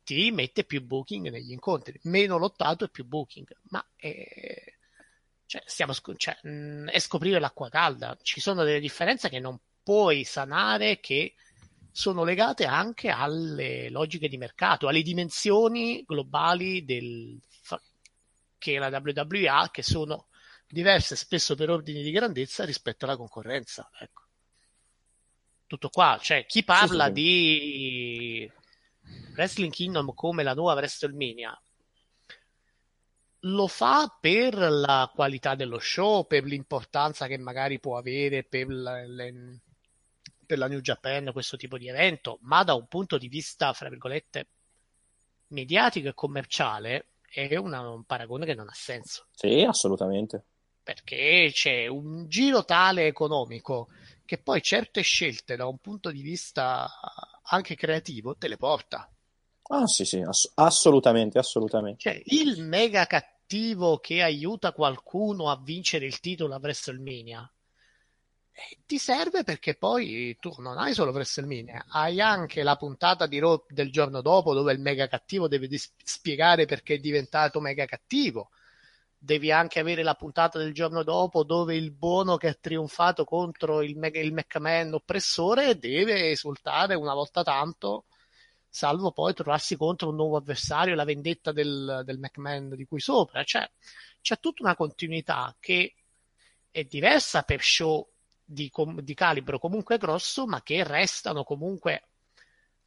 ti mette più booking negli incontri, meno lottato e più booking, ma è, cioè, stiamo cioè, mh, è scoprire l'acqua calda, ci sono delle differenze che non puoi sanare che sono legate anche alle logiche di mercato, alle dimensioni globali del, che la WWE ha, che sono diverse spesso per ordini di grandezza rispetto alla concorrenza. Ecco. Tutto qua, cioè chi parla sì. di Wrestling Kingdom come la nuova WrestleMania lo fa per la qualità dello show, per l'importanza che magari può avere per la, le- per la New Japan questo tipo di evento, ma da un punto di vista, fra virgolette, mediatico e commerciale è una- un paragone che non ha senso Sì, assolutamente. perché c'è un giro tale economico che poi certe scelte da un punto di vista anche creativo te le porta. Ah, sì, sì, ass- assolutamente, assolutamente. Cioè, il mega cattivo che aiuta qualcuno a vincere il titolo a WrestleMania ti serve perché poi tu non hai solo WrestleMania, hai anche la puntata di Raw del giorno dopo dove il mega cattivo deve dis- spiegare perché è diventato mega cattivo. Devi anche avere la puntata del giorno dopo dove il buono che ha trionfato contro il, mega, il McMahon oppressore deve esultare una volta tanto salvo poi trovarsi contro un nuovo avversario, la vendetta del, del McMahon di cui sopra. Cioè, c'è tutta una continuità che è diversa per show di, com- di calibro comunque grosso, ma che restano comunque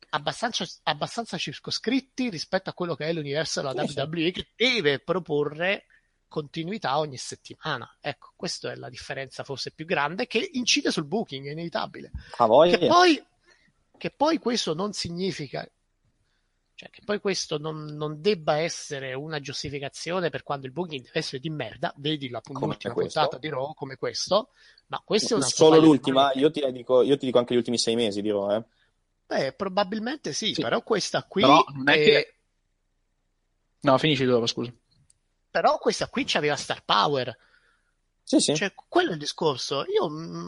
abbastanza, abbastanza circoscritti rispetto a quello che è l'universo della Sì. WWE, che deve proporre continuità ogni settimana. Ecco, questa è la differenza forse più grande che incide sul booking, è inevitabile. Che poi, che poi questo non significa, cioè che poi questo non, non debba essere una giustificazione per quando il booking deve essere di merda, vedi la l'ultima puntata di Raw come questo, ma questo è una Solo l'ultima, io ti, dico, io ti dico anche gli ultimi sei mesi, dirò, eh. Beh, probabilmente sì, però questa qui Però non è è- che- No, finisci dopo, scusa. però questa qui c'aveva star power. Sì, sì. Cioè, quello è il discorso. Io mm,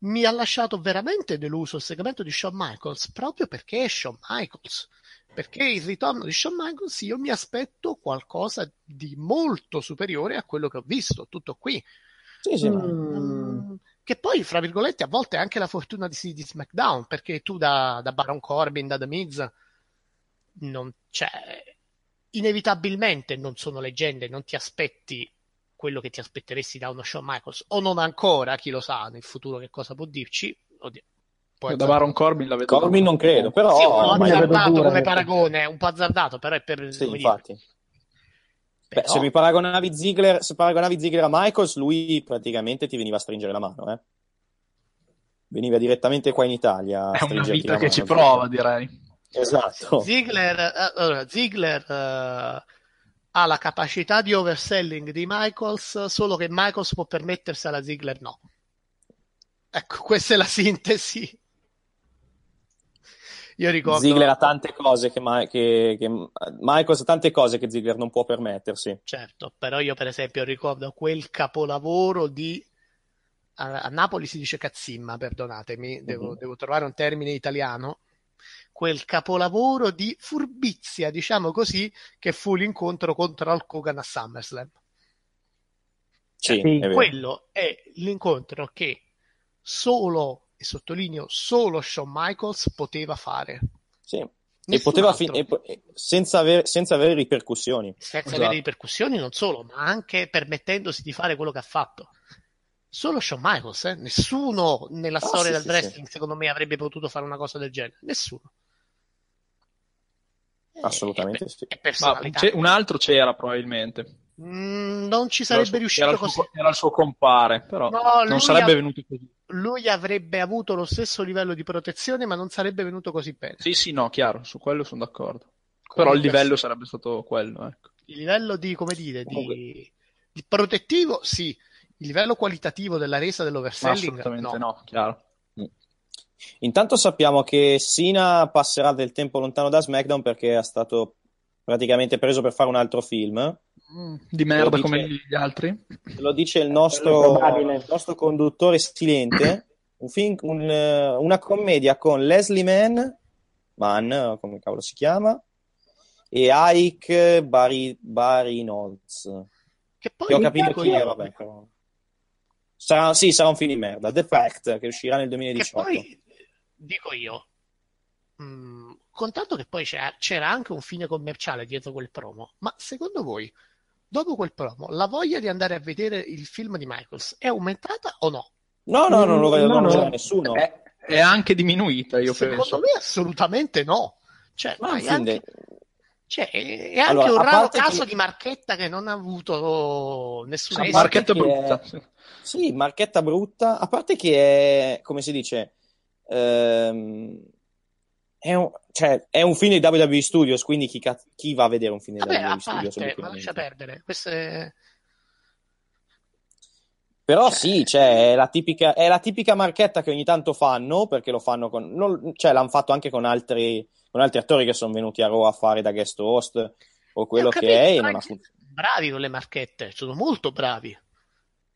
mi ha lasciato veramente deluso il segmento di Shawn Michaels proprio perché è Shawn Michaels. Perché il ritorno di Shawn Michaels io mi aspetto qualcosa di molto superiore a quello che ho visto, tutto qui. Sì, sì, ma- Mm, Che poi, fra virgolette, a volte è anche la fortuna di, di SmackDown, perché tu da, da Baron Corbin, da The Miz, non, cioè, inevitabilmente non sono leggende, non ti aspetti quello che ti aspetteresti da uno Shawn Michaels, o non ancora, chi lo sa, nel futuro che cosa può dirci. Oddio, Da Baron Corbin la vedo. Corbin non credo, però... sì, un azzardato come paragone, un po' azzardato, però è per... Sì, come dire, infatti. Beh, se mi paragonavi Ziggler, se paragonavi Ziggler a Michaels, lui praticamente ti veniva a stringere la mano, eh. Veniva direttamente qua in Italia a È una vita che mano. ci prova, direi. Esatto. Ziggler, eh, allora, Ziggler eh, ha la capacità di overselling di Michaels, solo che Michaels può permettersi alla Ziggler no. Ecco, questa è la sintesi. Io ricordo Ziggler ha tante cose che, Ma- che- che- Michaels ha tante cose che Ziggler non può permettersi. Certo, però io per esempio ricordo quel capolavoro di a, a Napoli si dice cazzimma, perdonatemi, devo, Mhm. devo trovare un termine italiano. Quel capolavoro di furbizia, diciamo così, che fu l'incontro contro Hulk Hogan a SummerSlam. Sì, Sì. è. Quello è l'incontro che solo, e sottolineo, solo Shawn Michaels poteva fare. Sì. E poteva fin- e po- senza, avere, senza avere ripercussioni. senza Esatto. avere ripercussioni, non solo, ma anche permettendosi di fare quello che ha fatto. Solo Shawn Michaels, eh? nessuno nella Ah, storia sì, del sì, wrestling, secondo me, avrebbe potuto fare una cosa del genere. Nessuno. Assolutamente sì. È Ma personalità. c'è- un altro c'era probabilmente. Mm, non ci sarebbe suo- riuscito era il così. suo, era il suo compare, però No, lui non sarebbe ha- venuto così. Lui avrebbe avuto lo stesso livello di protezione, ma non sarebbe venuto così bene. Sì, sì, no, chiaro, su quello sono d'accordo. Però il Comunque, livello sarebbe stato quello, ecco. Il livello di, come dire, Comunque- di, di protettivo, sì. Il livello qualitativo della resa dell'overselling, assolutamente no. no, chiaro. Intanto sappiamo che Sina passerà del tempo lontano da SmackDown perché è stato praticamente preso per fare un altro film. Di merda Lo come dice- gli altri. Lo dice il Quello nostro, il nostro conduttore silente. Un film, un, eh, una commedia con Leslie Mann, Mann, come cavolo si chiama, e Ike Bari, Barinholtz. Che poi Che ho capito chi è, vabbè. però. Sarà, sì, sarà un film di merda. The Fact, che uscirà nel che 2018. poi dico io, mm, contanto che poi c'era, c'era anche un fine commerciale dietro quel promo, ma secondo voi, dopo quel promo, la voglia di andare a vedere il film di Michaels è aumentata o no? No, no, non lo, No, non lo no. sarà nessuno. È, è anche diminuita, io Secondo penso. me assolutamente no. Cioè, Ma è anche, cioè, è anche Allora, un raro caso che- di marchetta che non ha avuto nessuna marchetta che brutta. è- Sì, marchetta brutta, a parte che è, come si dice, ehm, è un, cioè, è un film di WWE Studios, quindi chi, chi va a vedere un film di Vabbè, a WWE Studios? parte, ma lascia perdere. Questo è... Però sì, cioè, è la tipica, è la tipica marchetta che ogni tanto fanno, perché lo fanno con, non- cioè, l'hanno fatto anche con altri, con altri attori che sono venuti a Raw a fare da guest host o quello Ho che capito, è, non ha bravi con le marchette, sono molto bravi.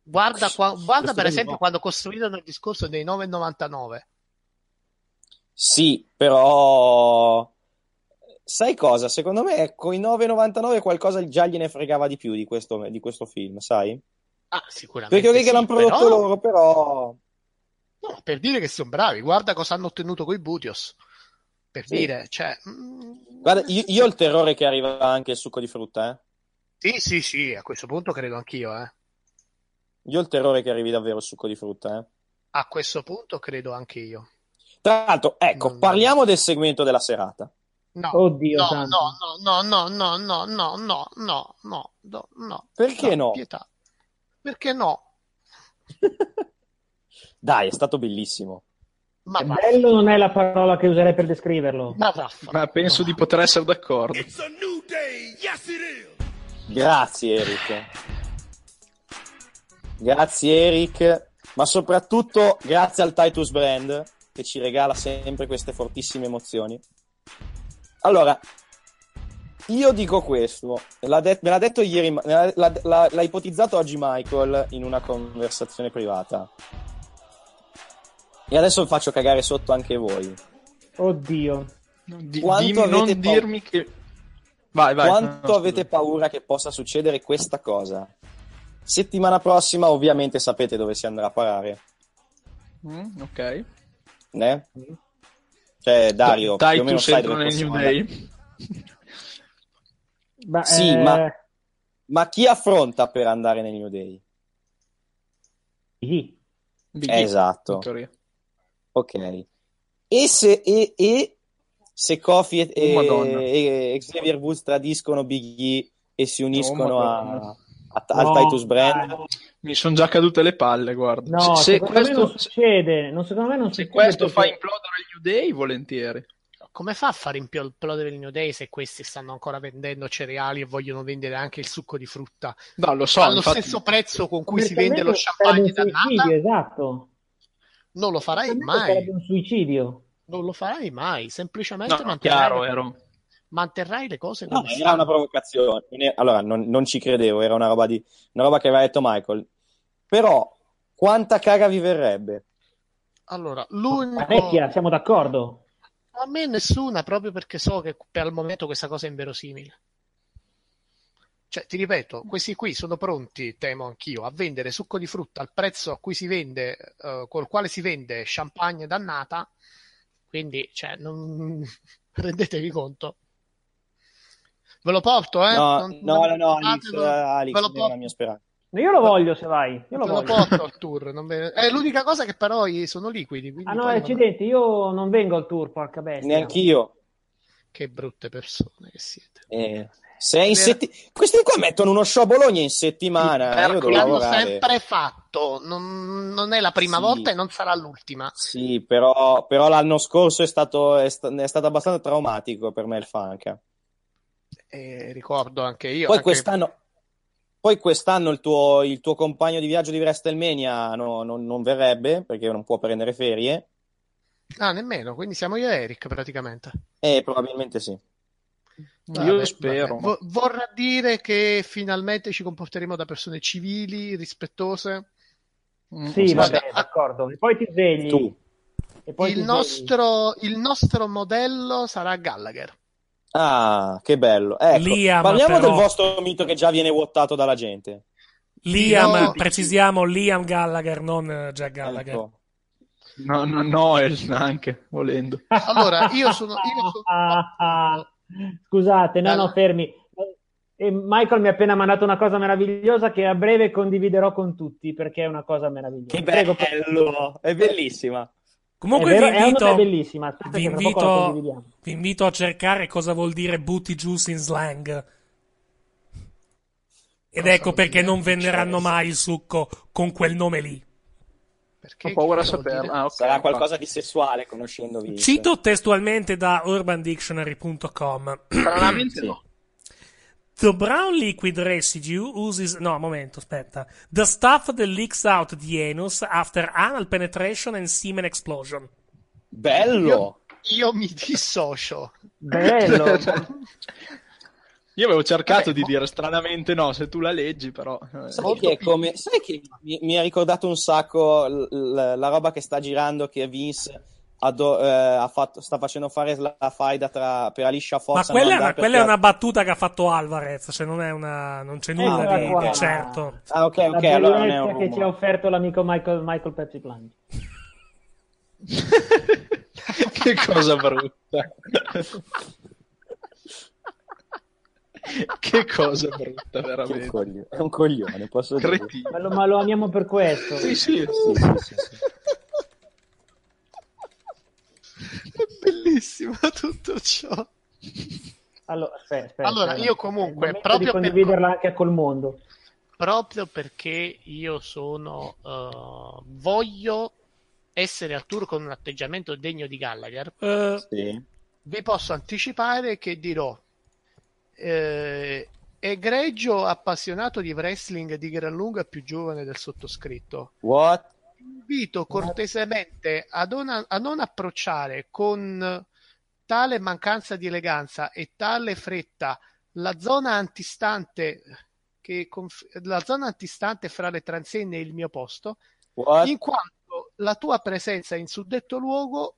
Guarda, qua- guarda per esempio no. quando costruirono il discorso dei 9,99. Sì, però sai cosa? Secondo me con i 9,99 qualcosa già gliene fregava di più di questo, di questo film, sai? Ah, sicuramente. Perché ok che sì, l'hanno prodotto però- loro, però no, per dire che sono bravi, guarda cosa hanno ottenuto con i Butios. Per Sì. dire, cioè, mm, guarda, io, io ho il terrore che arriva anche il succo di frutta, eh. sì, sì, sì, a questo punto credo anch'io, eh. Io ho il terrore che arrivi davvero il succo di frutta, eh. A questo punto credo anche io. Tra l'altro, ecco, parliamo del segmento della serata. No, Oddio no, santo. no, no, no, no, no, no, no, no, no, no, no. Perché no? Pietà. Perché no? Dai, è stato bellissimo. Ma bello non è la parola che userei per descriverlo. ma. Ma penso di poter essere d'accordo. Grazie, Eric. Grazie, Eric. Ma soprattutto grazie al Titus Brand che ci regala sempre queste fortissime emozioni. Allora, io dico questo, l'ha det- me l'ha detto ieri, ma- l'ha, l'ha- l'ha- l'ha ipotizzato oggi Michael in una conversazione privata. E adesso vi faccio cagare sotto anche voi. Oddio. Di- Quanto dimmi- avete non paura? dirmi che... Vai, vai. Quanto no, scusa. avete paura che possa succedere questa cosa? Settimana prossima, ovviamente, sapete dove si andrà a parare. Mm, ok. Né? Cioè, Dario, più o meno sai dove nel possiamo New andare. Day. Ma, Sì, eh, ma- Ma chi affronta per andare nel New Day? sì. Big E, Esatto. in teoria. Ok. E se, e, e se Kofi e, Oh, e- e Xavier Woods tradiscono Big E e si uniscono Oh, a, Madonna. A- al No, Titus Brand? Mi sono già cadute le palle, guarda. No, se, se questo, non succede. Non, secondo me non se questo fa perché- implodere il New Day, volentieri. Come fa a fare implodere il New Day se questi stanno ancora vendendo cereali e vogliono vendere anche il succo di frutta No, lo so, allo infatti- stesso prezzo con cui si vende lo champagne dannata? esatto. Non lo farai mai. Sarebbe un suicidio. Non lo farai mai. Semplicemente No, manterrai, chiaro, ero... manterrai le cose No, come era stanno. una provocazione. Allora, non, non ci credevo, era una roba, di, una roba che aveva detto Michael. Però, quanta caga vi verrebbe? Allora, l'unico... Parecchia, siamo d'accordo. A me nessuna, proprio perché so che per il momento questa cosa è inverosimile. Cioè, ti ripeto, questi qui sono pronti, temo anch'io, a vendere succo di frutta al prezzo a cui si vende, eh, col quale si vende champagne dannata. Quindi, cioè, non rendetevi conto. Ve lo porto, eh? No, Non- no, no, no, non- Alex, ve lo- eh, Alex, ve lo non porto. mia speranza. Io lo voglio se vai. Io lo lo porto al tour. non me- È l'unica cosa che però sono liquidi. Ah no, poi non- accidenti, io non vengo al tour, porca bestia. Neanch'io. Che brutte persone che siete. Eh, se è in setti- Questi qua mettono uno show a Bologna in settimana. eh, io L'hanno lavorare. sempre fatto, non, non è la prima Sì. volta e non sarà l'ultima. Sì, però, però l'anno scorso è stato, è, sta- è stato abbastanza traumatico per me il funk. E ricordo anche io. Poi anche- quest'anno, poi quest'anno il tuo, il tuo compagno di viaggio di WrestleMania no- non- non verrebbe perché non può prendere ferie. Ah, nemmeno, quindi siamo io e Eric praticamente. Eh, probabilmente sì. Vabbè, spero. vabbè. Vo- vorrà dire che finalmente ci comporteremo da persone civili, rispettose. Sì, Guarda, vabbè, d'accordo. E poi ti svegli. Tu. E poi il, ti nostro, il nostro modello sarà Gallagher. Ah, che bello. Ecco, Liam, parliamo però- del vostro mito che già viene vuotato dalla gente. Liam, No. precisiamo Liam Gallagher, non eh, Jack Gallagher. Ecco. No, no, Noel anche, volendo. Allora, io sono... Io sono... Scusate, no, no, fermi. E Michael mi ha appena mandato una cosa meravigliosa che a breve condividerò con tutti perché è una cosa meravigliosa. Che Prego, bello, è bellissima. Comunque vero, vi invito, vi, invito, vi invito a cercare cosa vuol dire booty juice in slang. Ed ecco perché non venderanno mai il succo con quel nome lì. Ho paura a saperlo. Ah, ok. Sarà qualcosa di sessuale, conoscendovi. Cito testualmente da urbandictionary.com. Stranamente no. The brown liquid residue uses. No, momento, aspetta. The stuff that leaks out the anus after anal penetration and semen explosion. Bello! Io, io mi dissocio. Bello. Io avevo cercato di dire stranamente no, se tu la leggi, però. eh, Sai che, come- sai che mi, mi ha ricordato un sacco l- l- la roba che sta girando che Vince ado- eh, ha fatto, sta facendo fare la faida tra, per Alicia Fox. Ma quella, è una, quella è una battuta che ha fatto Alvarez, cioè non è una. non c'è nulla Eccola di, qua. di certo. Ah, ok, La ok, allora non è un che ci ha offerto l'amico Michael, Michael Pepsi Plunge. che cosa brutta. che cosa brutta, veramente. coglione, È un coglione, posso dire. Cretino. Ma lo, ma lo amiamo per questo. Sì, sì. Sì, sì, sì, sì. È bellissimo tutto ciò. Allora, aspetta, aspetta, Allora, io comunque, proprio per- condividerla anche col mondo. Proprio perché io sono... eh, voglio essere al tour con un atteggiamento degno di Gallagher, Eh, Sì. vi posso anticipare che dirò eh, egregio appassionato di wrestling di gran lunga più giovane del sottoscritto. What? Invito cortesemente a non, a non approcciare con tale mancanza di eleganza e tale fretta la zona antistante che conf- la zona antistante fra le transenne e il mio posto What? in quanto la tua presenza in suddetto luogo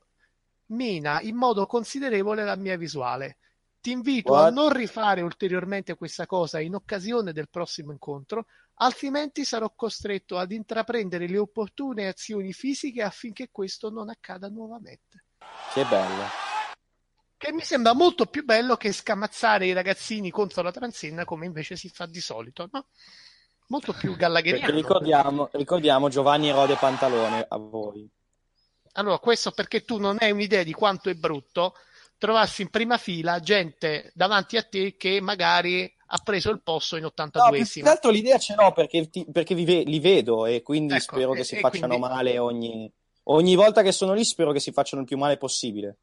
mina in modo considerevole la mia visuale. Ti invito a What? non rifare ulteriormente questa cosa in occasione del prossimo incontro, altrimenti sarò costretto ad intraprendere le opportune azioni fisiche affinché questo non accada nuovamente. Che bello. Che mi sembra molto più bello che scamazzare i ragazzini contro la transenna come invece si fa di solito, no? Molto più gallagheriano. ricordiamo, ricordiamo Giovanni Rode Pantalone a voi. Allora, questo perché tu non hai un'idea di quanto è brutto trovarsi in prima fila gente davanti a te che magari ha preso il posto in No, più 82esima. che altro l'idea ce l'ho perché, ti- perché ve- li vedo e quindi Ecco, spero e- che si facciano quindi- male ogni... ogni volta che sono lì spero che si facciano il più male possibile.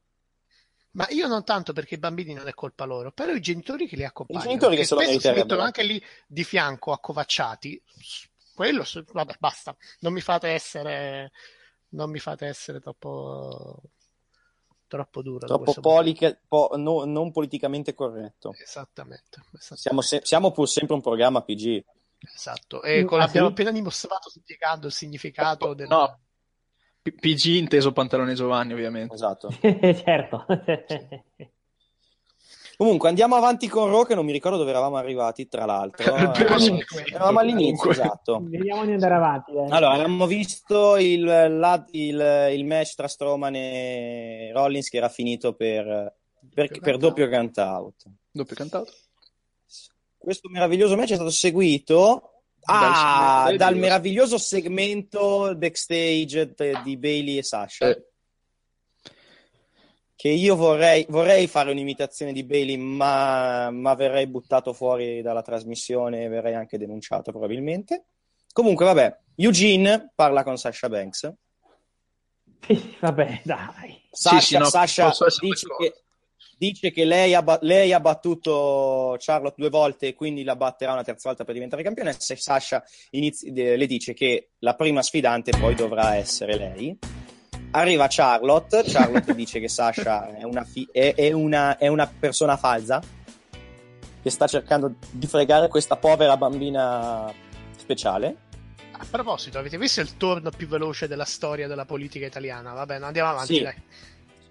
Ma io non tanto perché i bambini non è colpa loro, però i genitori che li accompagnano, I genitori che se lo spesso si mettono anche lì di fianco accovacciati. Quello, vabbè, basta. Non mi fate essere, non mi fate essere troppo, troppo duro. da Troppo polica- po- no- non politicamente corretto. Esattamente, esattamente. Siamo, se- siamo pur sempre un programma PG. Esatto. E con l'abbiamo sì. appena dimostrato spiegando il significato del... No, PG inteso Pantalone Giovanni, ovviamente. Esatto. certo. Comunque andiamo avanti con Raw che non mi ricordo dove eravamo arrivati, tra l'altro. Eh, eravamo all'inizio, comunque. esatto. Vediamo di andare avanti. dai. Allora, abbiamo visto il, la- il- il match tra Strowman e Rollins che era finito per, per, per doppio count out. Doppio cantato. Questo meraviglioso match è stato seguito Ah, Dal- dal meraviglioso segmento backstage de- di Bailey e Sasha. Eh. Che io vorrei, vorrei fare un'imitazione di Bailey, ma, ma verrei buttato fuori dalla trasmissione e verrei anche denunciato probabilmente. Comunque, vabbè, Eugene parla con Sasha Banks. Vabbè, dai. Sasha, Sì, sì, no, Sasha dice, che, dice che lei ha, lei ha battuto Charlotte due volte e quindi la batterà una terza volta per diventare campionessa. E Sasha inizi- de- le dice che la prima sfidante poi dovrà essere lei. Arriva Charlotte, Charlotte dice che Sasha è una, fi- è- è una- è una persona falsa che sta cercando di fregare questa povera bambina speciale. A proposito, avete visto il torno più veloce della storia della politica italiana? Vabbè, no, andiamo avanti, Sì. dai.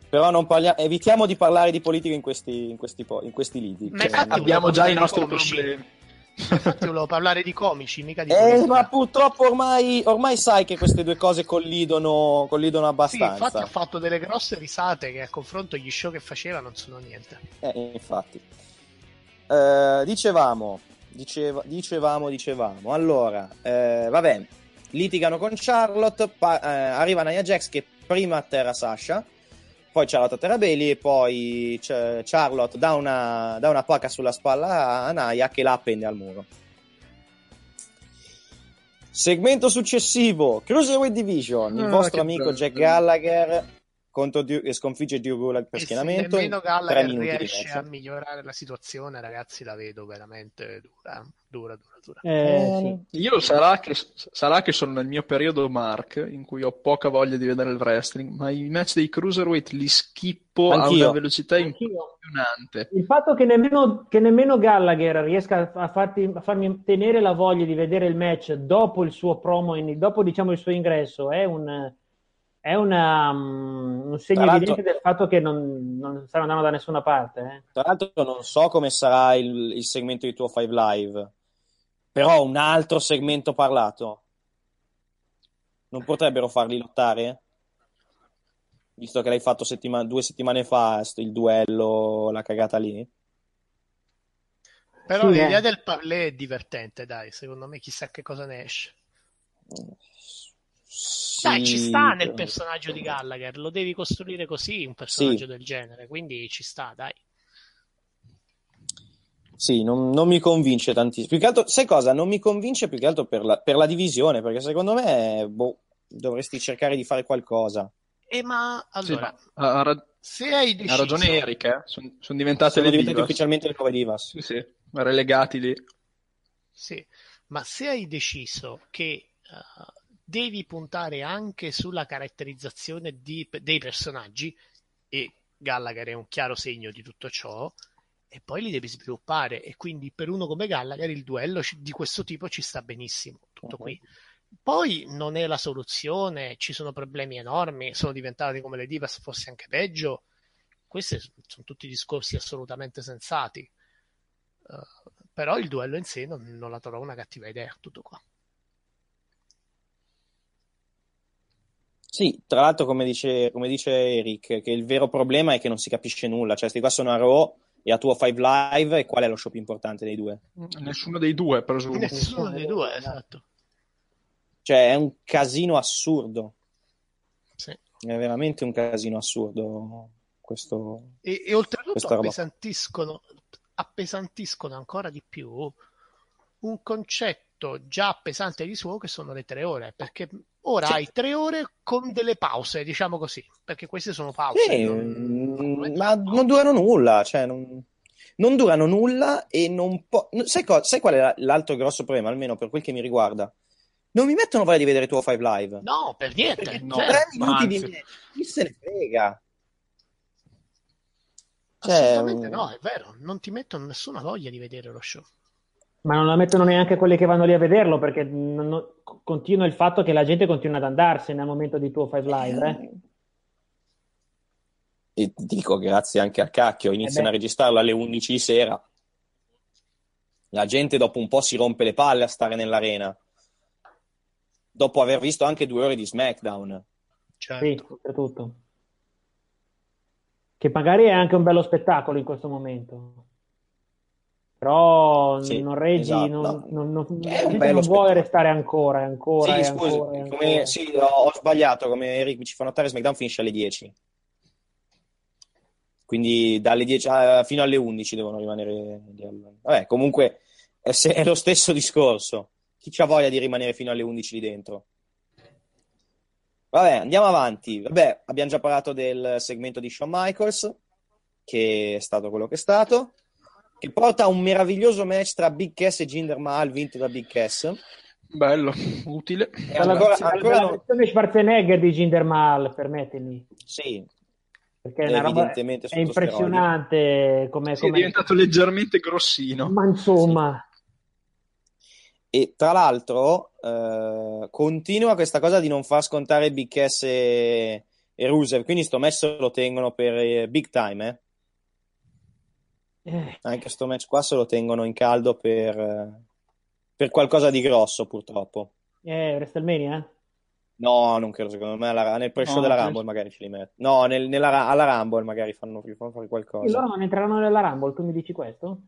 Però non parlia- evitiamo di parlare di politica in questi, in questi, po- in questi lidi. Ma Cioè, infatti Abbiamo già i nostri problemi. Infatti volevo parlare di comici, mica di Eh, ma purtroppo ormai, ormai sai che queste due cose collidono, collidono Sì, abbastanza. infatti ha fatto delle grosse risate che a confronto gli show che faceva non sono niente. Eh, infatti. Eh, dicevamo, diceva- dicevamo, dicevamo. Allora, eh, vabbè, litigano con Charlotte, pa- eh, arriva Nia Jax che prima atterra Sasha, poi Charlotte atterra Bailey e poi Charlotte dà una, dà una pacca sulla spalla a Nia che la appende al muro. Segmento successivo, Cruiserweight Division, il Ah, vostro amico bello. Jack Gallagher contro Drew- e sconfigge Drew Gulak per E se schienamento in nemmeno Gallagher riesce a migliorare la situazione, ragazzi, la vedo veramente dura, dura, dura, dura. Eh, sì. Io sarà che, sarà che sono nel mio periodo Mark, in cui ho poca voglia di vedere il wrestling, ma i match dei Cruiserweight li schippo a Anch'io. una velocità Anch'io. impressionante. Il fatto che nemmeno, che nemmeno Gallagher riesca a, farti- a farmi tenere la voglia di vedere il match dopo il suo promo, in- dopo diciamo il suo ingresso, è un, è una, mm, un segno evidente del fatto che non, non stanno andando da nessuna parte. eh. Tra l'altro non so come sarà il, il segmento di tuo 5 Live, però un altro segmento parlato. Non potrebbero farli lottare? Visto che l'hai fatto settima- due settimane fa, il duello, la cagata lì. Però Sì, l'idea eh. del parlé è divertente, dai, secondo me chissà che cosa ne esce. Dai, ci Sì, sta nel personaggio di Gallagher, lo devi costruire così, un personaggio Sì. del genere, quindi ci sta, dai. Sì, non, non mi convince tantissimo. Più che altro, sai cosa? Non mi convince più che altro per la, per la divisione, perché secondo me boh, dovresti cercare di fare qualcosa. E ma Sì, allora, ma ha, ha ra- se hai ha deciso, ragione Eric, eh? Sono diventate Sono le diventati divas. ufficialmente le nuove divas. Sì, sì, relegati lì. Sì, ma se hai deciso che eh, devi puntare anche sulla caratterizzazione di- dei personaggi, e Gallagher è un chiaro segno di tutto ciò, e poi li devi sviluppare, e quindi per uno come Gallagher il duello di questo tipo ci sta benissimo, tutto qui. Poi non è la soluzione, ci sono problemi enormi, sono diventati come le divas, forse anche peggio. Questi sono tutti discorsi assolutamente sensati. Eh, però il duello in sé non, non la trovo una cattiva idea, tutto qua. Sì, tra l'altro, come dice, come dice Eric, che il vero problema è che non si capisce nulla. Cioè, sti qua sono a Raw e a tuo 5 Live, e qual è lo show più importante dei due? Nessuno dei due, presumo. Nessuno dei due, esatto. Cioè, è un casino assurdo. Sì. È veramente un casino assurdo questo. E, e oltretutto appesantiscono, appesantiscono ancora di più un concetto già pesante di suo che sono le tre ore, perché ora hai tre ore con delle pause, diciamo così, perché queste sono pause. Sì, non- mm, ma non durano nulla, cioè non, non durano nulla e non po- sai, co- sai qual è la- l'altro grosso problema, almeno per quel che mi riguarda? Non mi mettono voglia di vedere tuo 5 Live. No, per niente. Perché no, cioè, tre minuti di chi se ne frega? Cioè, assolutamente mm, no, è vero, non ti mettono nessuna voglia di vedere lo show. Ma non la mettono neanche quelli che vanno lì a vederlo perché non- non- continua il fatto che la gente continua ad andarsene al momento di tuo 5 Live. Eh? E ti dico grazie anche al cacchio, iniziano Eh a registrarlo alle 11 di sera. La gente dopo un po' si rompe le palle a stare nell'arena. Dopo aver visto anche due ore di SmackDown. Certo. Sì, oltretutto. Che magari è anche un bello spettacolo in questo momento. Però Sì, non reggi, esatto, non, no. non, non, non vuole restare ancora, ancora, Sì, scusi, ancora, come, ancora. sì, ho, ho sbagliato, come Eric mi ci fa notare, SmackDown finisce alle 10. Quindi dalle 10 a- fino alle 11 devono rimanere Vabbè, comunque è, è lo stesso discorso. Chi c'ha voglia di rimanere fino alle 11 lì dentro? Vabbè, andiamo avanti. Vabbè, abbiamo già parlato del segmento di Shawn Michaels, che è stato quello che è stato, che porta a un meraviglioso match tra Big Cass e Jinder Mahal, vinto da Big Cass. Bello, utile. E ancora, dalla- ancora non- versione Schwarzenegger di Jinder Mahal, permettimi. Sì, Perché è una roba evidentemente è impressionante come, Sì, è diventato leggermente grossino. Ma insomma, E tra l'altro eh, continua questa cosa di non far scontare Big Cass e, e Rusev, quindi sto match lo tengono per eh, big time, eh. Eh, Anche sto match qua se lo tengono in caldo per, eh, per qualcosa di grosso, purtroppo. eh, WrestleMania? No, non credo, secondo me alla- nel pre-show No, della Rumble magari ce li metto. No, nel- nella, alla Rumble magari fanno, fanno fare E qualcosa. loro non entreranno nella Rumble, tu mi dici questo?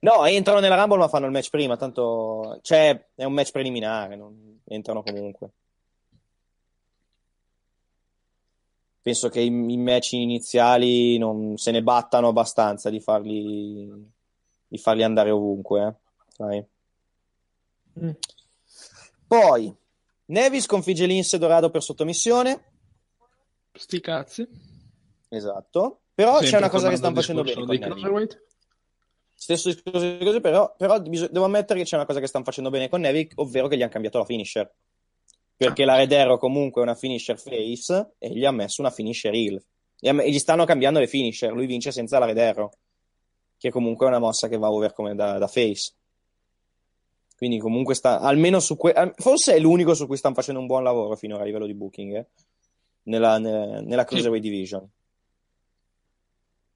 No, entrano nella Rumble ma fanno il match prima, tanto... Cioè, è un match preliminare, non- entrano comunque. Penso che i, i match iniziali non se ne battano abbastanza di farli, di farli andare ovunque, eh. Mm. Poi, Nevi sconfigge Lince Dorado per sottomissione. Sti cazzi. Esatto. Però c'è Sempre una cosa che stanno facendo bene. Stesso discorso di cose, però, però devo ammettere che c'è una cosa che stanno facendo bene con Nevi, ovvero che gli hanno cambiato la finisher. Perché la Red Arrow comunque è una finisher face e gli ha messo una finisher heel. E, gli stanno cambiando le finisher. Lui vince senza la Red Arrow, che comunque è una mossa che va over come da, da face. Quindi comunque sta, almeno su que- forse è l'unico su cui stanno facendo un buon lavoro finora a livello di booking, eh, nella, nella, nella Cruiserweight Division.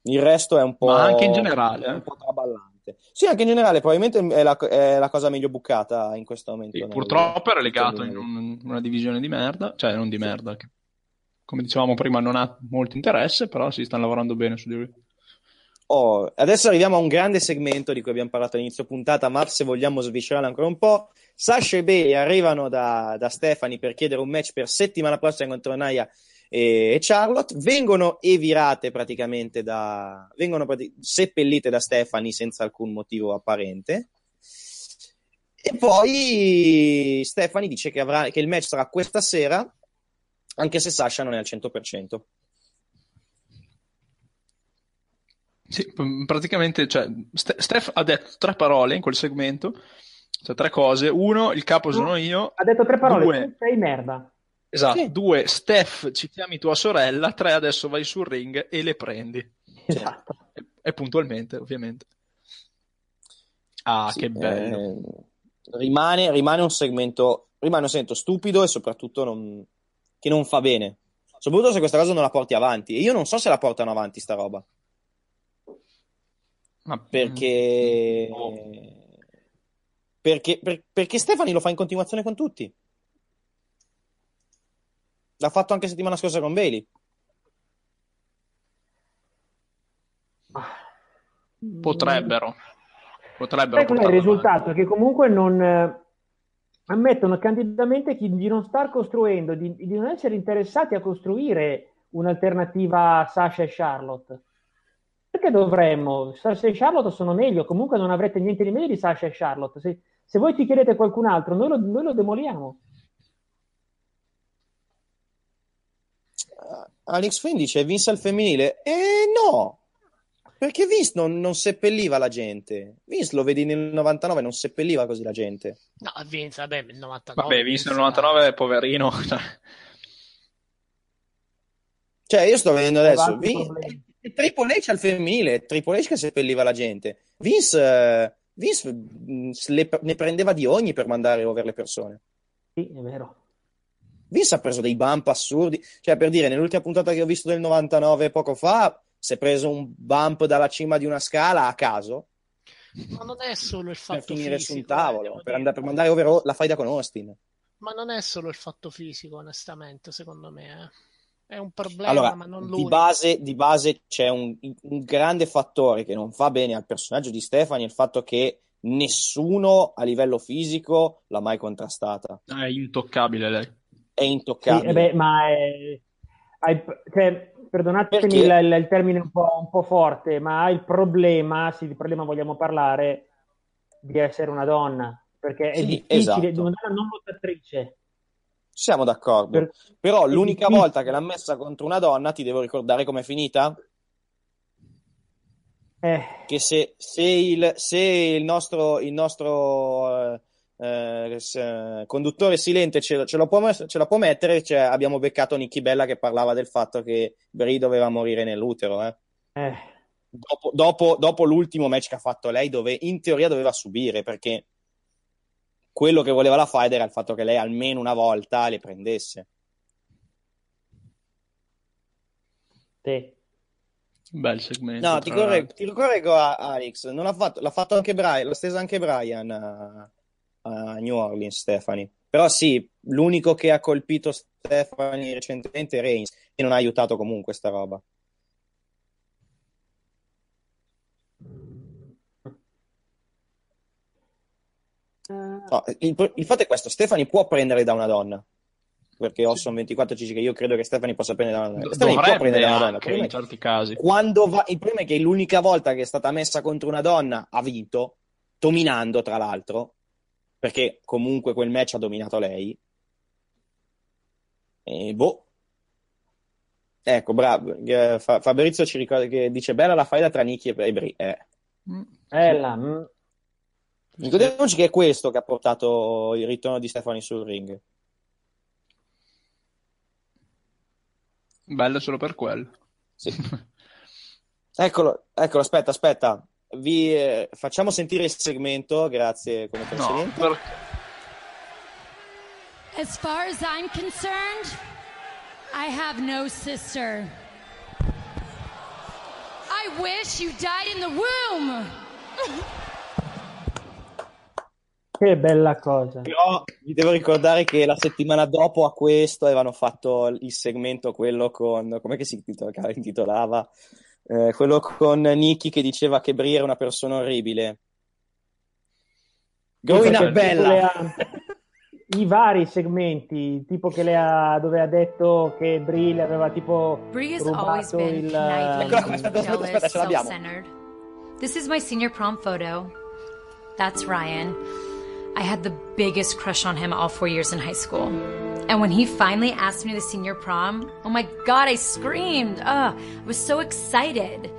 Il resto è un po'. Ma anche in generale, eh. Un po' traballante. Sì, anche in generale, probabilmente è la, è la cosa meglio bucata in questo momento. Sì, nel- purtroppo è relegato in un- una divisione di merda, cioè non di merda, che come dicevamo prima non ha molto interesse, però si stanno lavorando bene su di lui. Oh, adesso arriviamo a un grande segmento di cui abbiamo parlato all'inizio puntata, ma se vogliamo sviscerare ancora un po', Sasha e Bailey arrivano da, da Stephanie per chiedere un match per settimana prossima contro Naya e, e Charlotte, vengono evirate praticamente da, vengono prati- seppellite da Stephanie senza alcun motivo apparente. E poi Stephanie dice che, avrà, che il match sarà questa sera, anche se Sasha non è al 100%. Sì, praticamente, cioè, Ste- Steph ha detto tre parole in quel segmento, cioè tre cose. Uno, il capo sono io. Ha detto tre parole, Due, tu sei merda. Esatto. Due, Steph, ci chiami tua sorella. Tre, adesso vai sul ring e le prendi. Esatto. E, e puntualmente, ovviamente. Ah, Sì, che bello. eh, rimane, rimane un segmento, rimane un segmento stupido e soprattutto non- che non fa bene. Soprattutto se questa cosa non la porti avanti. E io non so se la portano avanti sta roba. Ma Perché... Perché, per- perché Stefani lo fa in continuazione con tutti. L'ha fatto anche settimana scorsa con Bailey. Potrebbero. Potrebbero qual è il risultato? Che comunque non eh, ammettono candidamente chi- di non star costruendo, di, di non essere interessati a costruire un'alternativa a Sasha e Charlotte. Perché dovremmo? Sasha e Charlotte sono meglio, comunque non avrete niente di meglio di Sasha e Charlotte. Se, se voi ti chiedete qualcun altro, noi lo, noi lo demoliamo. Alex Flynn dice Vince al femminile. Eh no, perché Vince non, non seppelliva la gente. Vince lo vedi nel 99, non seppelliva così la gente. No, Vince, vabbè, il 99. Vabbè, visto il 99, poverino. cioè, io sto vedendo adesso. Avanti, Vin- problemi. e Triple H al femminile, Triple H che seppelliva la gente. Vince, eh, Vince se le- ne prendeva di ogni per mandare over le persone. Sì, è vero. Vince ha preso dei bump assurdi. Cioè, per dire, nell'ultima puntata che ho visto del 99 poco fa, si è preso un bump dalla cima di una scala a caso Ma non è solo il per fatto finire fisico, su un eh, tavolo, per, andare, per mandare over la faida con Austin. Ma non è solo il fatto fisico, onestamente, secondo me. eh. È un problema, Allora, ma non di l'unico. base, di base c'è un, un grande fattore che non fa bene al personaggio di Stefani, il fatto che nessuno a livello fisico l'ha mai contrastata. È intoccabile lei. È Sì, intoccabile. eh beh, ma è, hai- cioè, perdonatemi il, il- termine un po', un po' forte, ma il problema, se di problema vogliamo parlare, di essere una donna, perché è Sì, difficile, esatto. una donna non lottatrice. Siamo d'accordo. Per- Però l'unica difficile. volta che l'ha messa contro una donna, ti devo ricordare com'è finita? Eh, Che se, se il, se il nostro, il nostro eh, se- conduttore silente ce, ce lo può, ce la può mettere, cioè, abbiamo beccato Nicky Bella che parlava del fatto che Brie doveva morire nell'utero. eh. eh, Dopo, dopo- dopo l'ultimo match che ha fatto lei, dove in teoria doveva subire, perché quello che voleva la fight era il fatto che lei almeno una volta le prendesse. sì. Bel segmento. No, ti correggo, ti correggo, a- Alex, non l'ha fatto, l'ha fatto anche Brian, l'ha stesa anche Brian a, New Orleans, Stefani. Però sì, l'unico che ha colpito Stefani recentemente è Reigns, e non ha aiutato comunque sta roba. No, il, il fatto è questo, Stefani può prendere da una donna, perché Osson 24 ci dice che io credo che Stefani possa prendere da una donna. Stefani può prendere da una donna, il anche problema in è certi casi. quando va, il problema è che l'unica volta che è stata messa contro una donna ha vinto, dominando tra l'altro, perché comunque quel match ha dominato lei. E boh. Ecco, bravo. Eh, Fa- Fabrizio ci ricorda che dice bella la faida tra Nicky e Brie. Eh. Bella, mm. Ricordiamoci che è questo che ha portato il ritorno di Stefani sul ring. Bello solo per quello. Sì. Eccolo, eccolo, aspetta, aspetta. Vi eh, facciamo sentire il segmento, grazie come No, precedente. per- As far as I'm concerned, I have no sister. I wish you died in the womb. Che bella cosa. Però vi devo ricordare che la settimana dopo a questo avevano fatto il segmento, quello con, com'è che si intitola- intitolava? Eh, quello con Nicky che diceva che Brie era una persona orribile. Growing up bella. ha- I vari segmenti, tipo che le ha, dove ha detto che Brie le aveva tipo Brie has always rubato been il... qua, aspetta, ce l'abbiamo. This is my senior prom photo. That's Ryan. I had the biggest crush on him all four years in high school. And when he finally asked me to senior prom, oh my god, I screamed. Ugh, I was so excited.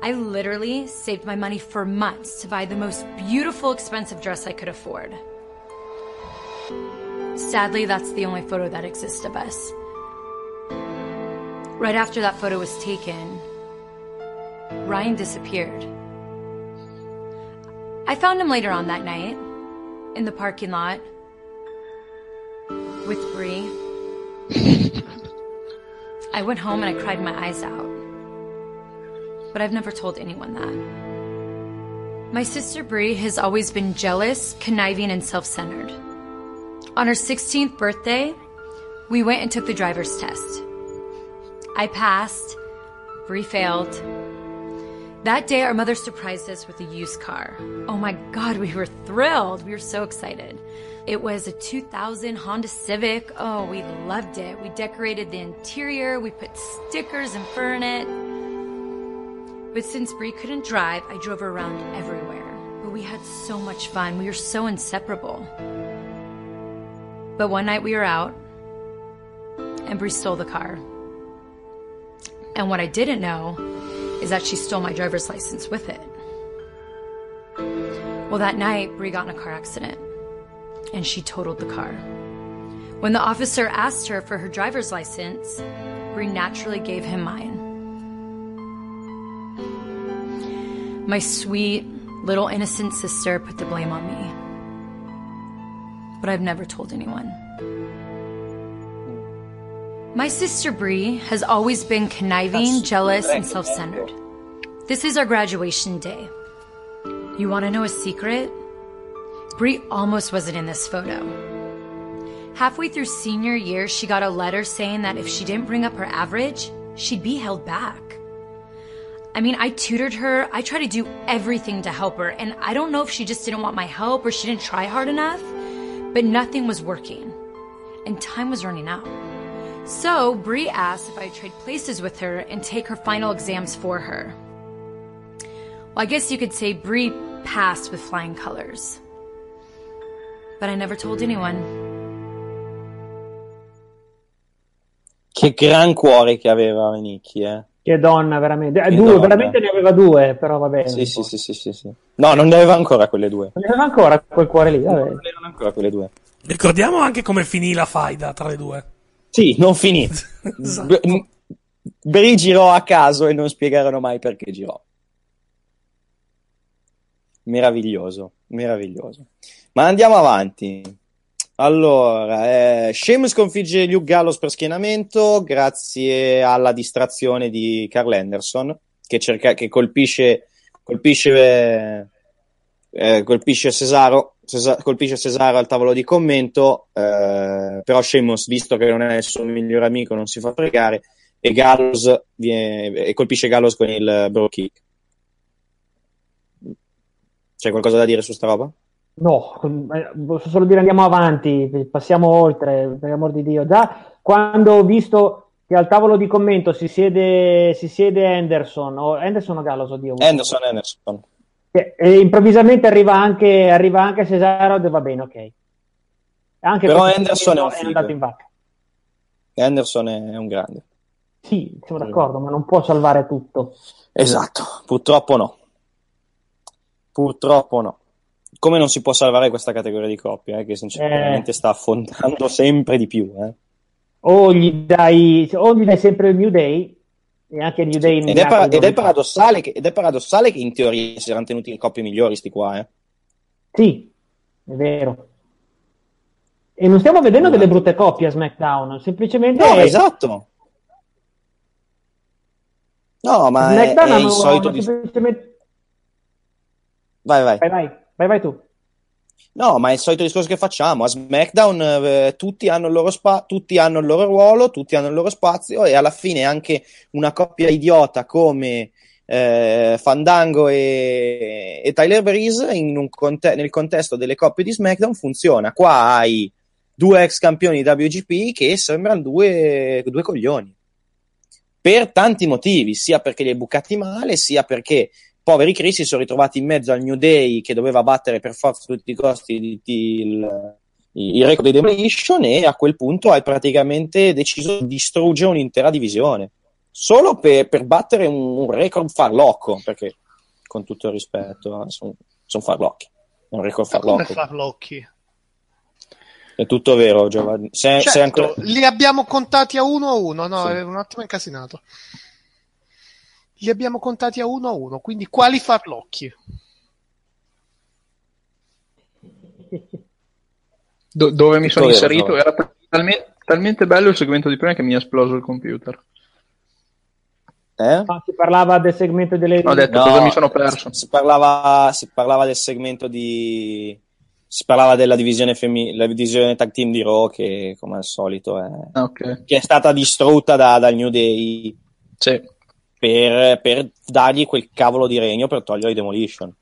I literally saved my money for months to buy the most beautiful, expensive dress I could afford. Sadly, that's the only photo that exists of us. Right after that photo was taken, Ryan disappeared. I found him later on that night in the parking lot with Bree. I went home and I cried my eyes out. But I've never told anyone that. My sister Bree has always been jealous, conniving, and self centered. On her 16th birthday, we went and took the driver's test. I passed, Bree failed. That day, our mother surprised us with a used car. Oh my God, we were thrilled. We were so excited. It was a 2000 Honda Civic. Oh, we loved it. We decorated the interior, we put stickers and fur in it. But since Bree couldn't drive, I drove her around everywhere. But we had so much fun. We were so inseparable. But one night we were out, and Bree stole the car. And what I didn't know is that she stole my driver's license with it. Well, that night, Bree got in a car accident, and she totaled the car. When the officer asked her for her driver's license, Bree naturally gave him mine. My sweet, little innocent sister put the blame on me. But I've never told anyone. My sister Bree has always been conniving, jealous, and self centered. This is our graduation day. You want to know a secret? Bree almost wasn't in this photo. Halfway through senior year, she got a letter saying that if she didn't bring up her average, she'd be held back. I mean, I tutored her, I tried to do everything to help her, and I don't know if she just didn't want my help or she didn't try hard enough, but nothing was working. And time was running out. So, Bree asked if I'd trade places with her and take her final exams for her. Well, I guess you could say Bree passed with flying colors. But I never told anyone. Che gran cuore che aveva Nicky, eh. Che donna, veramente. Eh, Che due, donna. veramente ne aveva due, però va bene. Sì, sì, sì, sì, sì, sì. No, non ne aveva ancora quelle due. Non ne aveva ancora quel cuore lì, vabbè. Non erano ancora quelle due. Ricordiamo anche come finì la faida tra le due. Sì, non finì. Esatto. B- Bri girò a caso e non spiegarono mai perché girò. Meraviglioso, meraviglioso. Ma andiamo avanti. Allora, eh, Sheamus sconfigge Luke Gallows per schienamento grazie alla distrazione di Carl Anderson che, cerca, che colpisce, colpisce, eh, colpisce Cesaro, Cesa- colpisce Cesaro al tavolo di commento, eh, però Sheamus, visto che non è il suo migliore amico, non si fa pregare e Gallows viene- e colpisce Gallows con il bro kick. C'è qualcosa da dire su sta roba? No, eh, posso solo dire andiamo avanti, passiamo oltre, per amor di Dio. Già quando ho visto che al tavolo di commento si siede, si siede Anderson, o Anderson o Gallows, oddio. Anderson, Anderson. E, e improvvisamente arriva anche, arriva anche Cesaro e va bene, ok. Anche Però Anderson è un è andato in vacca. Anderson è un grande. Sì, siamo d'accordo, ma non può salvare tutto. Esatto, purtroppo no. Purtroppo no. Come non si può salvare questa categoria di coppia, eh, che sinceramente sta affondando sempre di più. eh. O gli dai, o gli dai sempre il New Day, e anche il New Day in Ed, è, para- ed è paradossale che, ed è paradossale che in teoria si erano tenuti le coppie migliori, sti qua. Eh. Sì, è vero. E non stiamo vedendo delle brutte coppie a SmackDown, semplicemente No, esatto. No, ma è, SmackDown è il hanno- solito dis- semplicemente... Vai, vai. Vai, vai, vai, vai tu. No, ma è il solito discorso che facciamo. A SmackDown eh, tutti, hanno il loro spa- tutti hanno il loro ruolo, tutti hanno il loro spazio e alla fine anche una coppia idiota come eh, Fandango e, e Tyler Breeze conte- nel contesto delle coppie di SmackDown funziona. Qua hai due ex campioni di WGP che sembrano due, due coglioni. Per tanti motivi, sia perché li hai bucati male, sia perché poveri Chris si sono ritrovati in mezzo al New Day che doveva battere per forza a tutti i costi di- di- il, il record di Demolition e a quel punto hai praticamente deciso di distruggere un'intera divisione solo per, per battere un, un record farlocco perché con tutto il rispetto sono farlocchi è un record farlocco farlocchi? è tutto vero Giovanni sei Certo, ancora... li abbiamo contati a uno a uno, no, Sì. è un attimo incasinato. Li abbiamo contati a uno a uno, quindi quali farlocchi? Do- dove mi sono inserito era talmente, talmente bello il segmento di prima che mi è esploso il computer. Eh? Ah, si parlava del segmento delle... Ho detto No, cosa mi sono perso. Si parlava, si parlava del segmento di. Si parlava della divisione, femmi- la divisione tag team di Raw, che come al solito è, Ah, ok. che è stata distrutta da- dal New Day Sì. Per, per dargli quel cavolo di regno per togliere i Demolition.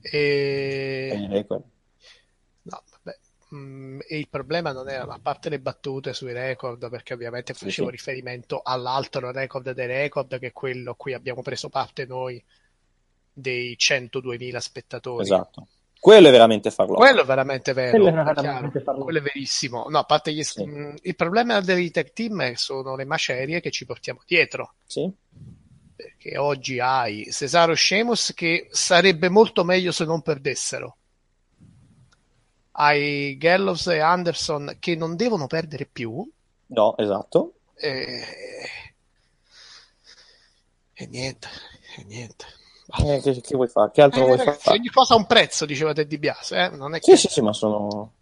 E... Record. No, vabbè. Mm, e il problema non era, a parte le battute sui record, perché ovviamente facevo sì. riferimento all'altro record dei record, che è quello a cui abbiamo preso parte noi, dei 102.000 spettatori. Esatto. Quello è veramente farlo. Quello è veramente vero, Quello è veramente quello è verissimo. No, a parte gli Sì. mm, il problema dei tech team sono le macerie che ci portiamo dietro. Sì. Perché oggi hai Cesaro Sheamus che sarebbe molto meglio se non perdessero. Hai Gallows e Anderson che non devono perdere più. No, esatto. E, e niente, e niente. Eh, che, che vuoi fare? Che altro Eh, vuoi ragazzi, fare? ogni cosa ha un prezzo, diceva Teddy Bias, eh? Non è Sì, che sì, sì, ma sono.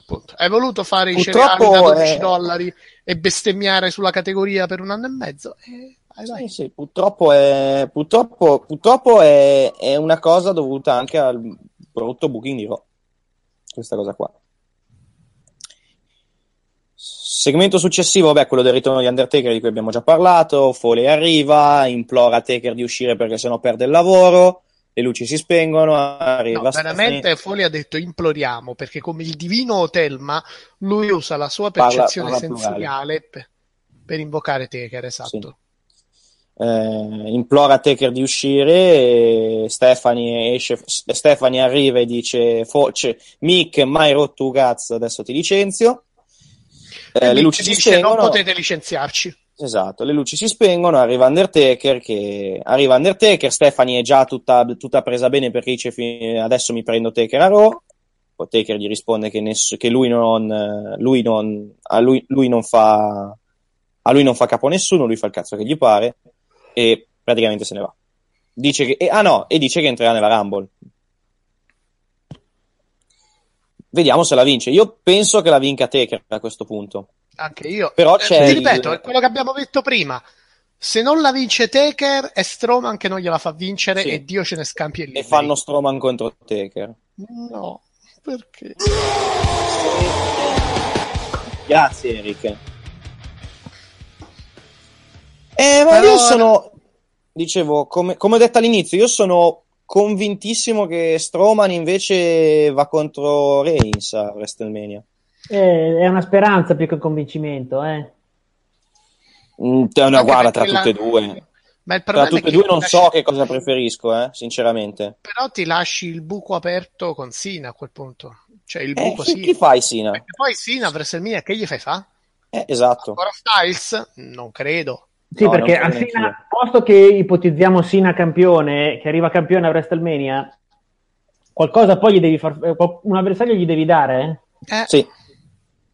appunto, hai voluto fare i Purtroppo cereali da 12 è- dollari e bestemmiare sulla categoria per un anno e mezzo. Eh, vai, vai. Sì, sì, purtroppo è, purtroppo, purtroppo è, è una cosa dovuta anche al brutto booking di Raw. Questa cosa qua. Segmento successivo, vabbè, quello del ritorno di Undertaker di cui abbiamo già parlato. Foley arriva, implora Taker di uscire perché sennò perde il lavoro. Le luci si spengono. No, veramente Foley ha detto imploriamo perché come il divino Telma lui usa la sua Parla- percezione parla sensoriale per, per invocare Taker, esatto. Eh, implora Taker di uscire. E Stephanie, esce, Stephanie arriva e dice: Fo- cioè, Mick, mai rotto un cazzo, adesso ti licenzio. Eh, E le luci si dice spengono. non potete licenziarci. Esatto, le luci si spengono, arriva Undertaker, che... arriva Undertaker, Stephanie è già tutta, tutta presa bene perché dice "Fi- adesso mi prendo Taker a Raw, poi Taker gli risponde che, ness- che lui, non, lui, non, a lui, lui non fa a lui non fa capo a nessuno, lui fa il cazzo che gli pare e praticamente se ne va. Dice che, e- ah no, e dice che entrerà nella Rumble. Vediamo se la vince. Io penso che la vinca Taker a questo punto. Anche io. Però Eh, c'è ti il- ripeto, è quello che abbiamo detto prima. Se non la vince Taker, è Strowman che non gliela fa vincere Sì. e Dio ce ne scampi e E fanno Strowman contro Taker. No, perché? Grazie, Eric. Eh, ma Però- io sono. Dicevo, come, come ho detto all'inizio, io sono convintissimo che Strowman invece va contro Reigns a WrestleMania. Eh, è una speranza più che un convincimento, eh. Mm, te- no, guarda, perché tra tutte e due. Ma il Tra problema è tutte e due non lasci- so che cosa preferisco, eh, sinceramente. Però ti lasci il buco aperto con Sina a quel punto. Cioè il Eh, buco chi, sì. chi fai, Sina? E poi Sina a WrestleMania che gli fai fa? Eh, esatto. Ancora Styles? Non credo. Sì, No, perché a Sina, posto che ipotizziamo Sina campione, che arriva campione a WrestleMania, qualcosa poi gli devi far, eh, un avversario gli devi dare, eh? Sì.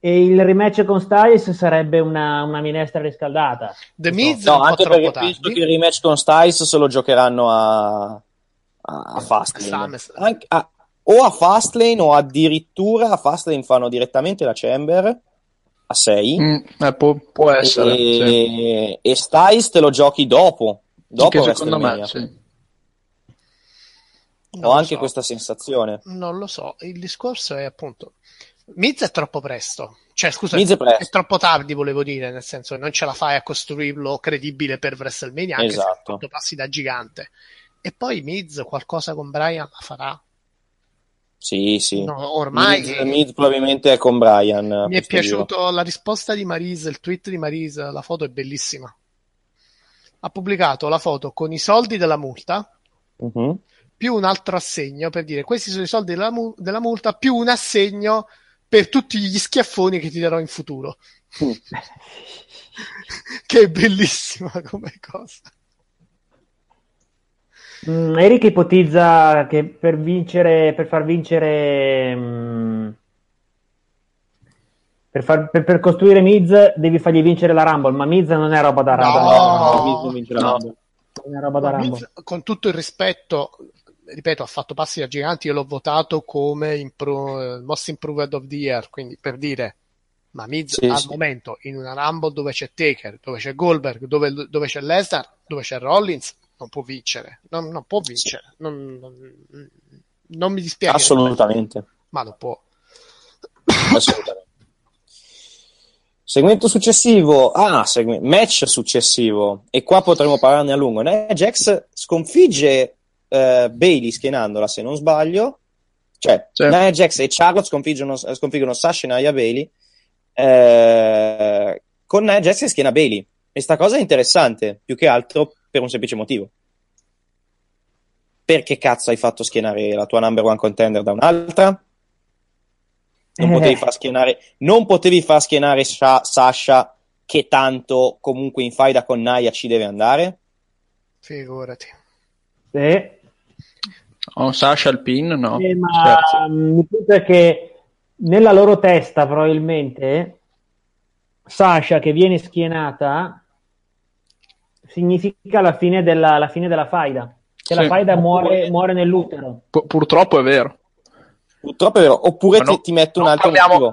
E il rematch con Styles sarebbe una, una minestra riscaldata. The Miz è No, anche perché penso tardi. che il rematch con Styles se lo giocheranno a, a, Fastlane. Anche- a- o a Fastlane o addirittura a Fastlane fanno direttamente la Chamber a 6 Mm, eh, può, può essere. sì. e, e Styles te lo giochi dopo. Dopo secondo me, sì. Ho anche so. questa sensazione. Non lo so. Il discorso è appunto. Miz è troppo presto. Cioè, scusa, Miz è presto. troppo tardi, volevo dire, nel senso che non ce la fai a costruirlo credibile per WrestleMania, anche se Esatto. fatto passi da gigante. E poi Miz qualcosa con Brian la farà. Sì, sì. No, ormai- Miz, Miz probabilmente è con Brian. a Mi è piaciuto la risposta di Marise, il tweet di Marise, la foto è bellissima. Ha pubblicato la foto con i soldi della multa Mhm. più un altro assegno per dire questi sono i soldi della, mu- della multa più un assegno per tutti gli schiaffoni che ti darò in futuro. Mm. che è bellissima come cosa. Mm, Eric ipotizza che per vincere, per far vincere, mm, per, far- per- per costruire Miz devi fargli vincere la Rumble, ma Miz non è roba da No. Rumble. No. Rumble. Non è roba da Ma Rumble. Miz, con tutto il rispetto, ripeto, ha fatto passi da giganti, io l'ho votato come impro- eh, Most Improved of the Year, quindi per dire, ma Miz Sì, al sì. momento in una Rumble dove c'è Taker, dove c'è Goldberg, dove, dove c'è Lesnar, dove c'è Rollins, non può vincere, non, non può vincere, non, non- non mi dispiace, Assolutamente. ma lo può. Assolutamente. Segmento successivo, ah, segme- match successivo, e qua potremo parlarne a lungo. Jax sconfigge eh, Bailey schienandola, se non sbaglio. Cioè, Sì. Nia Jax e Charlotte sconfiggono, sconfiggono Sasha e Nia Bailey. eh, con Nia Jax che schiena Bailey. E sta cosa è interessante, più che altro per un semplice motivo. Perché cazzo hai fatto schienare la tua number one contender da un'altra? Non Eh. potevi far schienare, non potevi far schienare Sha- Sasha, che tanto comunque in faida con Naya ci deve andare? Figurati. Sì. Oh, Sasha al pin? No. Eh, ma il punto è che nella loro testa probabilmente Sasha che viene schienata significa la fine della, la fine della faida. Che la Sì. faida muore, muore nell'utero. Pu- purtroppo è vero. Purtroppo è vero. Oppure ti, ti metto un altro parliamo- motivo.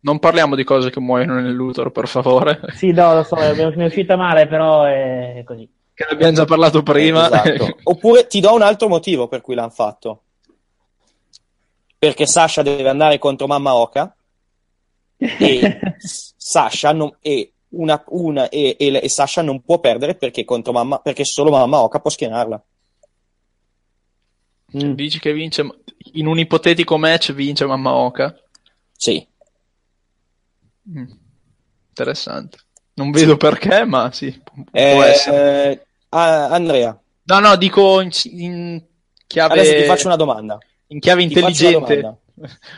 Non parliamo di cose che muoiono nell'utero, per favore. Sì, no, lo so, è- mi è uscita male, però è così. Che ne abbiamo già parlato prima. Esatto. Oppure ti do un altro motivo per cui l'hanno fatto. Perché Sasha deve andare contro Mamma Oka. E Sasha non, e una, una- e, e- e Sasha non può perdere perché, contro mamma, perché solo mamma Oka può schienarla. Dici che vince in un ipotetico match vince Mamma Oka? Sì. Mm. Interessante. Non vedo perché, ma sì, pu- può Eh, essere. ah, Andrea, No, no, dico in, in chiave adesso ti faccio una domanda. in chiave intelligente.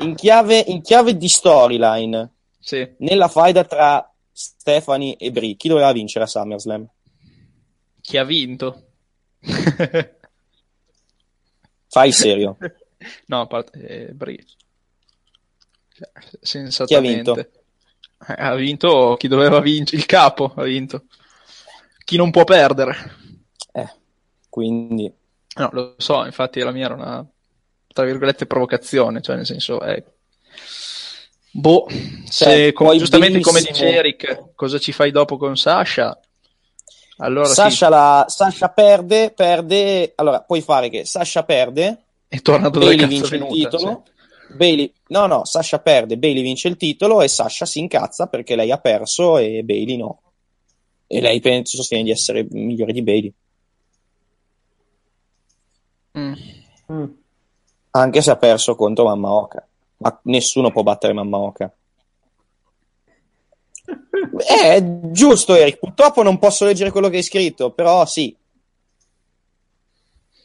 In chiave, in chiave di storyline, Sì. nella faida tra Stephanie e Brie, chi doveva vincere a SummerSlam? Chi ha vinto? Fai serio. no, a parte eh, Brie. Cioè, Chi ha Sensatamente. vinto? Eh, ha vinto chi doveva vincere, il capo ha vinto. Chi non può perdere. Quindi, No, lo so, infatti la mia era una, tra virgolette, provocazione, cioè nel senso, è... Boh, se, Cioè, come- giustamente come dice Eric, cosa ci fai dopo con Sasha? Allora Sasha, sì, la, Sasha perde, perde. Allora, puoi fare che Sasha perde, è tornato dove Bailey vince è il venuta, titolo. Bailey, no, no, Sasha perde, Bailey vince il titolo e Sasha si incazza perché lei ha perso e Bailey no. E lei penso sostiene di essere migliore di Bailey. Mm. Anche se ha perso contro Mamma Oka. Ma nessuno può battere Mamma Oka. È giusto, Eric. Purtroppo non posso leggere quello che hai scritto, però sì.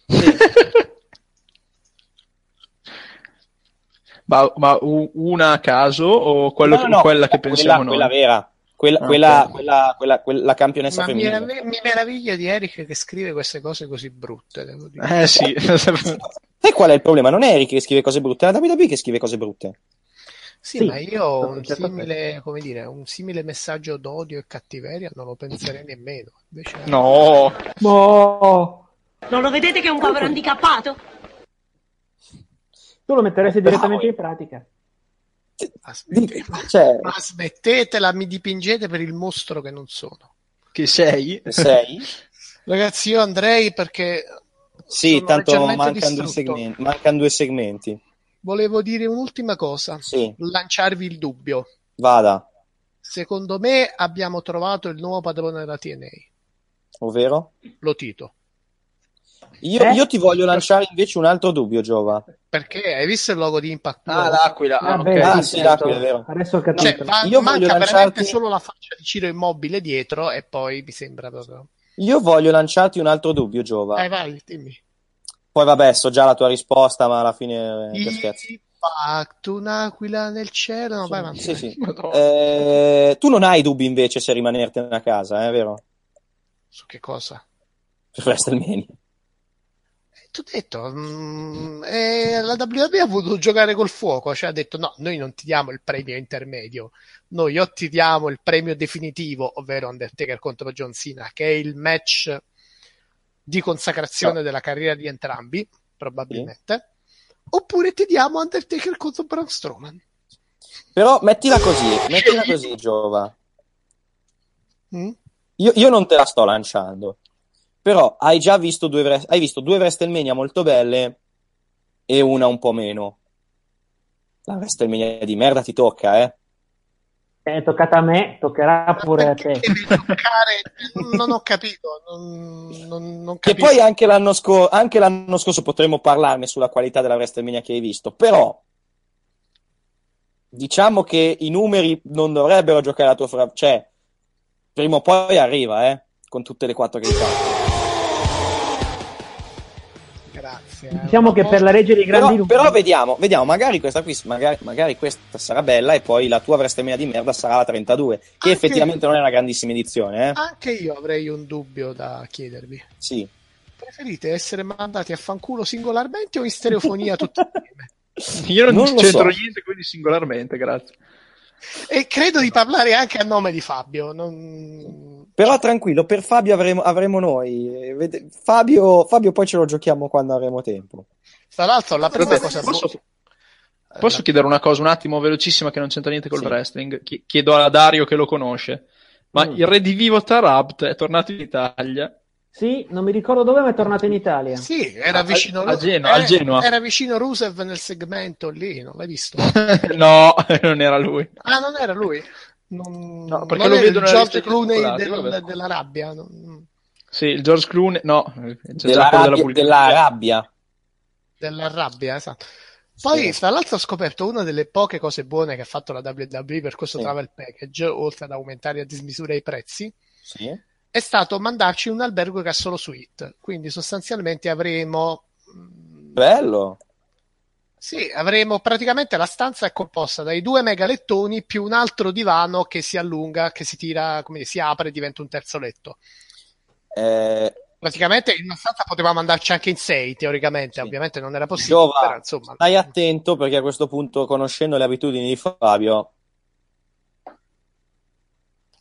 Ma, ma u- una a caso o quello No, no, no, quella che quella- pensiamo quella noi? vera. Quella, Ah, quella, ok. quella, quella, quella- la campionessa Ma mi, femminile. merav- mi meraviglia di Eric che scrive queste cose così brutte. Devo dire. Eh sì, Sai qual è il problema? Non è Eric che scrive cose brutte, è la WWE che scrive cose brutte. Sì, Sì, ma io ho un un certo simile, come dire, un simile messaggio d'odio e cattiveria non lo penserei nemmeno. Invece, No. No. Non lo vedete che è un povero handicappato? Tu lo metteresti direttamente in pratica. Aspettete, Cioè, ma smettetela, mi dipingete per il mostro che non sono. Che sei? sei? Ragazzi, io andrei perché Sì, sono tanto mancano due, segmenti, mancano due segmenti. Volevo dire un'ultima cosa, Sì, lanciarvi il dubbio. vada. Secondo me abbiamo trovato il nuovo padrone della TNA, Ovvero? lo Tito. Io, Eh? io ti voglio lanciare invece un altro dubbio, Giova. Perché hai visto il logo di Impact? Ah, l'aquila. Ah, Vabbè, ok. Ah, sì, certo. l'aquila, è vero. Adesso ho capito. Cioè, va- Io manca lanciarti- solo la faccia di Ciro Immobile dietro e poi mi sembra proprio... Io voglio lanciarti un altro dubbio, Giova. Vai, vai, dimmi. Poi vabbè, so già la tua risposta, ma alla fine eh, per scherzo. Impact, un'aquila nel cielo, no, vai avanti. Sì, sì. Eh, tu non hai dubbi invece se rimanertene a casa, è vero? Su che cosa? Per WrestleMania. Ti ho detto, mm, eh, la WWE ha voluto giocare col fuoco, cioè ha detto no, noi non ti diamo il premio intermedio, noi o ti diamo il premio definitivo, ovvero Undertaker contro John Cena, che è il match di consacrazione della carriera di entrambi, probabilmente, oppure ti diamo Undertaker contro Braun Strowman. Però mettila così, mettila così, Giova. Mm? Io, io non te la sto lanciando. Però hai già visto due, hai visto due WrestleMania molto belle e una un po' meno. La WrestleMania di merda ti tocca, eh? È toccata a me, toccherà pure a te. Non ho capito, non, non, non Che capisco. poi anche l'anno, scor- anche l'anno scorso potremmo parlarne sulla qualità della WrestleMania che hai visto. Però diciamo che i numeri non dovrebbero giocare a tuo favore. Cioè, prima o poi arriva, eh? Con tutte le quattro che hai fatto. Grazie. eh. Diciamo che per la legge dei grandi Però, numeri. però vediamo, vediamo, magari questa qui, magari, magari questa sarà bella e poi la tua WrestleMania di merda sarà la 32, che Anche- effettivamente non è una grandissima edizione, eh? Anche io avrei un dubbio da chiedervi. Sì. Preferite essere mandati a fanculo singolarmente o in stereofonia tutti insieme? Io non, Non c'entro so. niente, quindi singolarmente, grazie. E credo di parlare anche a nome di Fabio. non- Però tranquillo, per Fabio avremo, avremo noi. eh, Fabio, Fabio poi ce lo giochiamo quando avremo tempo. Tra l'altro, la prima Vabbè, cosa posso- bu- Posso chiedere una cosa un attimo velocissima che non c'entra niente col Sì. wrestling? Chi- Chiedo a Dario che lo conosce. Ma Mm. il re di Vivo Tarabt è tornato in Italia? Sì, non mi ricordo dove, ma è tornato in Italia. Sì, era vicino a Geno- era, a Genoa. Era vicino Rusev nel segmento lì, non l'hai visto? no, non era lui. Ah, non era lui? Non, No, perché non lo vedo George Clooney del- della rabbia. non- Sì, il George Clooney, no, Della rabbia, Bulgaria. della rabbia. Della rabbia, esatto. Poi, tra l'altro, ho scoperto una delle poche cose buone che ha fatto la WWE per questo Sì. travel package, oltre ad aumentare a dismisura i prezzi, Sì. È stato mandarci un albergo che ha solo suite. Quindi, sostanzialmente, avremo. Bello. Sì, avremo praticamente la stanza è composta dai due mega lettoni più un altro divano che si allunga, che si tira, come si apre e diventa un terzo letto. Eh, Praticamente in una stanza potevamo andarci anche in sei, teoricamente, ovviamente non era possibile, Giova, però insomma. stai attento perché a questo punto, conoscendo le abitudini di Fabio,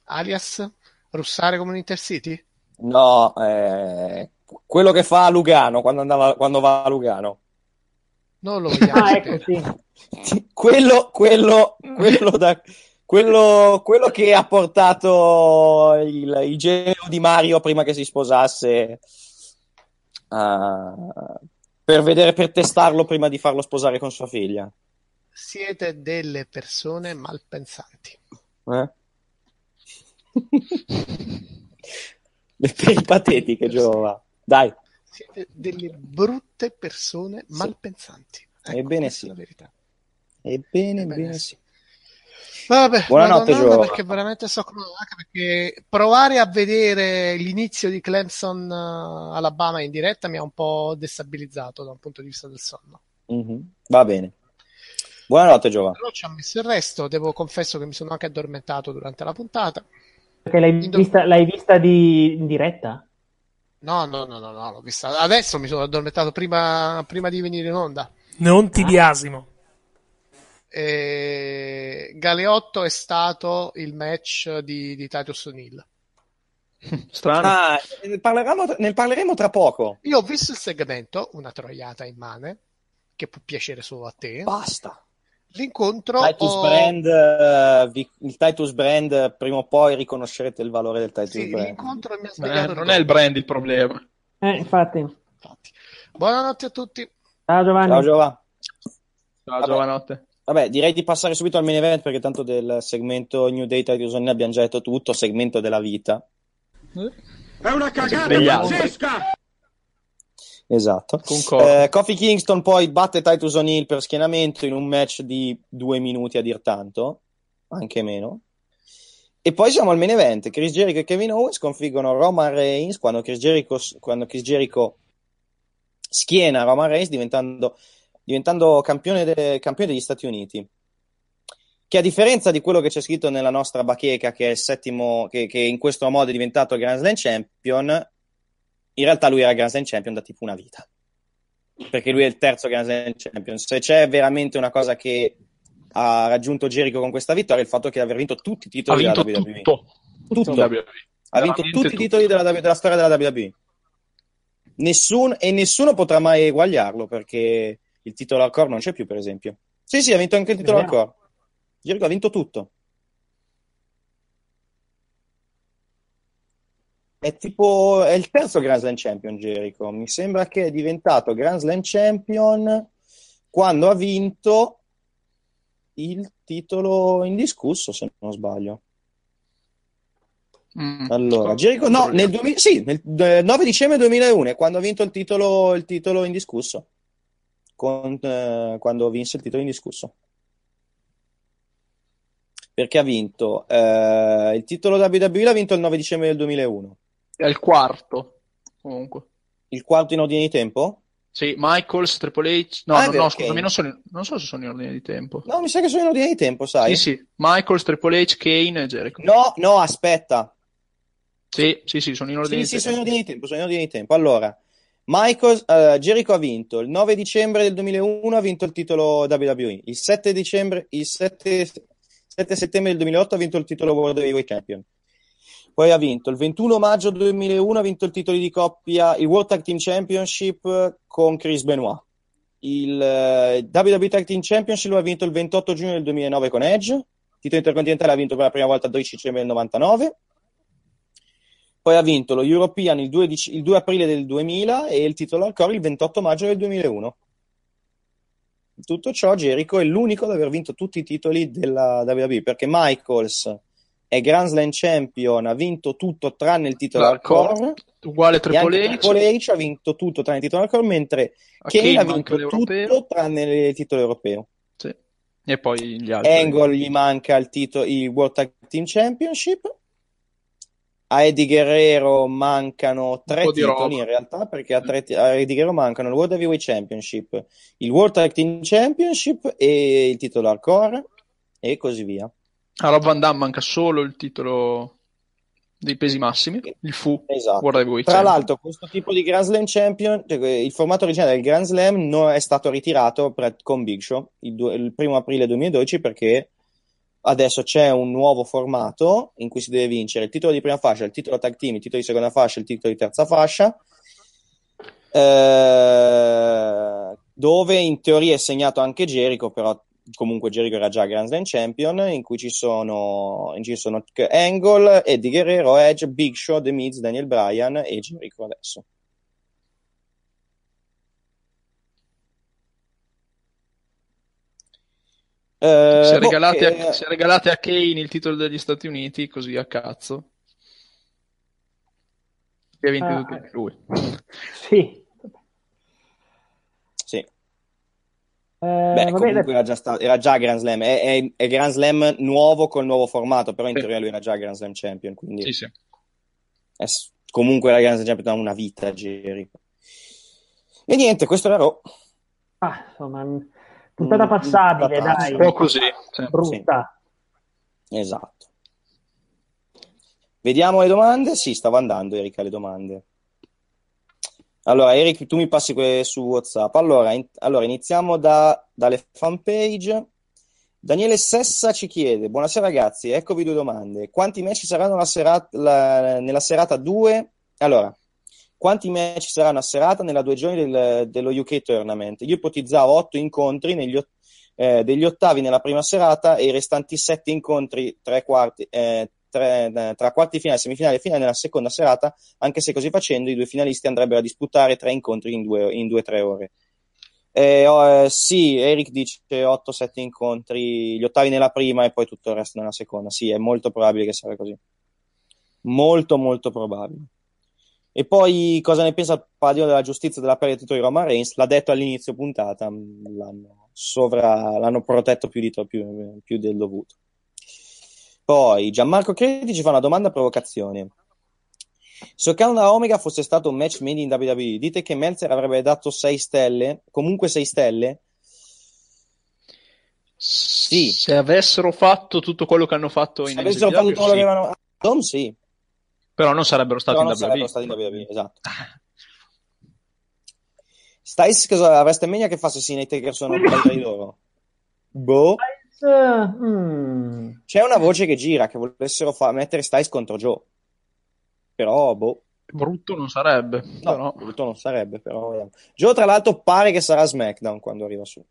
Alias, russare come un Intercity? no, eh, quello che fa a Lugano quando, andava, quando va a Lugano. Non lo vogliamo Ah, ecco, sì. Quello, quello, quello, da- quello, quello che ha portato il, il genio di Mario prima che si sposasse ah, per vedere, per testarlo prima di farlo sposare con sua figlia. Siete delle persone malpensanti. Eh? Le peripatetiche, Giova. Dai, Siete delle brutte persone malpensanti. Ecco, ebbene sì. la verità. Ebbene, ebbene sì. Vabbè, Buonanotte, Giova. perché veramente so come anche perché provare a vedere l'inizio di Clemson eh, Alabama in diretta mi ha un po' destabilizzato da un punto di vista del sonno. Mhm. Va bene. Buonanotte, Giova. Però ci ha messo il resto, devo confesso che mi sono anche addormentato durante la puntata. Perché l'hai vista, l'hai vista di, in diretta? No, no, no, no, no, l'ho vista. Adesso mi sono addormentato prima, prima di venire in onda. Non ti biasimo. E... Galeotto è stato il match di, di Titus O'Neill. Strano. Ah, ne parleremo, ne parleremo tra poco. Io ho visto il segmento, una troiata in mane, che può piacere solo a te. Basta. L'incontro Titus ho- Brand, eh, vi- il Titus Brand, eh, prima o poi riconoscerete il valore del Titus Sì, Brand. l'incontro mi ha Eh, svegliato non è il brand il problema. Eh, infatti. Buonanotte a tutti. Ciao Giovanni. Ciao Giova. Ciao, Vabbè. giovanotte. Vabbè, direi di passare subito al main event perché tanto del segmento New Day Titus O'Neill abbiamo già detto tutto, segmento della vita. È una cagata pazzesca! Esatto. Concordo. Eh, Kofi Kingston poi batte Titus O'Neill per schienamento in un match di due minuti a dir tanto, anche meno. E poi siamo al main event. Chris Jericho e Kevin Owens sconfiggono Roman Reigns quando Chris Jericho, quando Chris Jericho schiena Roman Reigns diventando, diventando campione, de- campione degli Stati Uniti. Che a differenza di quello che c'è scritto nella nostra bacheca, che è il settimo, che, che in questo modo è diventato il Grand Slam Champion, in realtà lui era Grand Slam Champion da tipo una vita. Perché lui è il terzo Grand Slam Champion. Se c'è veramente una cosa che ha raggiunto Jericho con questa vittoria, è il fatto che aver vinto tutti i Ha titoli vinto della WWE. tutto. Tutto. WWE. Ha vinto tutti i tutto. titoli della, della storia della WWE. Nessun, e nessuno potrà mai eguagliarlo perché il titolo hardcore non c'è più, per esempio. Sì, sì, ha vinto anche il titolo vero. hardcore. Jericho ha vinto tutto. È tipo, è il terzo Grand Slam Champion Jericho. Mi sembra che è diventato Grand Slam Champion quando ha vinto il titolo indiscusso, se non sbaglio. Mm. Allora, Jericho, no, nel 2000, sì, nel eh, 9 dicembre 2001 è quando ha vinto il titolo, il titolo indiscusso. Con, eh, quando vinse il titolo indiscusso. Perché ha vinto eh, il titolo WWE l'ha vinto il 9 dicembre del 2001. È il quarto, comunque. Il quarto in ordine di tempo? Sì, Michaels, Triple H. No, Ah, no, no, scusami, non, sono, non so se sono in ordine di tempo. No, mi sa che sono in ordine di tempo, sai? Sì, sì. Michaels, Triple H, Kane e Jericho. No, no, aspetta. Sì, sì, sì, sono in ordine Sì, di sì, sono in tempo. ordine di tempo, sono in ordine di tempo. Allora, Michaels, eh, Jericho ha vinto il 9 dicembre del 2001 ha vinto il titolo WWE. Il 7 dicembre, il 7, 7 settembre del 2008 ha vinto il titolo World Heavyweight Champion. Poi ha vinto il 21 maggio 2001 ha vinto il titolo di coppia, il World Tag Team Championship con Chris Benoit. Il eh, WWE Tag Team Championship lo ha vinto il 28 giugno del 2009 con Edge. Il titolo intercontinentale ha vinto per la prima volta il 12 dicembre del 99. Poi ha vinto lo European il 2, dic- il 2 aprile del 2000 e il titolo ancora il 28 maggio del 2001. Tutto ciò, Jericho è l'unico ad aver vinto tutti i titoli della WWE perché Michaels è Grand Slam Champion, ha vinto tutto tranne il titolo Hardcore, hardcore. uguale Triple H. Triple H ha vinto tutto tranne il titolo hardcore, mentre A Kane Kane ha vinto tutto tranne il titolo europeo. Sì. E poi gli altri. Angle gli manca il titolo, il World Tag Team Championship. A Eddie Guerrero mancano tre titoli in realtà, perché a, tre- a Eddie Guerrero mancano il World Heavyweight Championship, il World Tag Team Championship e il titolo hardcore e così via. A Rob Van Damme manca solo il titolo dei pesi massimi, il FU Esatto. World Heavyweight Tra Champion. l'altro, questo tipo di Grand Slam Champion, cioè, il formato originale del Grand Slam non è stato ritirato con Big Show il, due- il primo aprile 2012 perché adesso c'è un nuovo formato in cui si deve vincere il titolo di prima fascia, il titolo tag team, il titolo di seconda fascia, il titolo di terza fascia. eh, dove in teoria è segnato anche Jericho, però comunque Jericho era già Grand Slam Champion, in cui ci sono, in cui ci sono Angle, Eddie Guerrero, Edge, Big Show, The Miz, Daniel Bryan e Jericho adesso. Eh, Si è, boh, eh, a, si è regalati a Kane il titolo degli Stati Uniti, così a cazzo. Che ha vinto Ah, lui. Sì. sì. Eh, Beh, vabbè, comunque era già, sta- era già Grand Slam, è, è- è Grand Slam nuovo col nuovo formato, però in Sì. teoria lui era già Grand Slam Champion, quindi Sì, sì. è s- comunque era Grand Slam Champion da una vita, Jericho. E niente, questo era Raw. ah, insomma, puntata Mm, passabile, puntata- dai. Un po' così. sì. Brutta. Esatto. Vediamo le domande? Sì, stavo andando, Erika, le domande. Allora, Eric, tu mi passi quelle su WhatsApp. Allora, in- allora, iniziamo da- dalle fanpage. Daniele Sessa ci chiede: Buonasera ragazzi, eccovi due domande. Quanti match saranno la serata- la- nella serata 2? Allora, quanti match saranno a serata nella due giorni del- dello UK Tournament? Io ipotizzavo otto incontri negli eh, degli ottavi nella prima serata e i restanti sette incontri tre quarti, eh, tre- tra quarti finale, semifinale e finale nella seconda serata, anche se così facendo i due finalisti andrebbero a disputare tre incontri in due, in due tre ore. Eh, oh, eh, sì, Eric dice 8-7 incontri, gli ottavi nella prima e poi tutto il resto nella seconda. Sì, è molto probabile che sarà così. Molto, molto probabile. E poi cosa ne pensa il Paladino della Giustizia della perdita di Roman Reigns? L'ha detto all'inizio puntata, l'hanno, sovra, l'hanno protetto più, di, più, più del dovuto. Poi Gianmarco Credi ci fa una domanda a provocazione. Se Okada Omega fosse stato un match made in WWE, dite che Meltzer avrebbe dato 6 stelle? Comunque 6 stelle? Sì. Se avessero fatto tutto quello che hanno fatto in Se avessero fatto NXT, tutto quello che sì. avevano... Dom sì, Però non sarebbero stati però in non WWE. sarebbero stati in WWE, esatto. Styles cosa avreste meglio che fa se e Taker sono contro di loro? Boh. Eh, mm. C'è una voce che gira che volessero fa- mettere Styles contro Joe. Però, boh. Brutto non sarebbe. No, però. brutto non sarebbe, però. Joe, tra l'altro, pare che sarà SmackDown quando arriva su.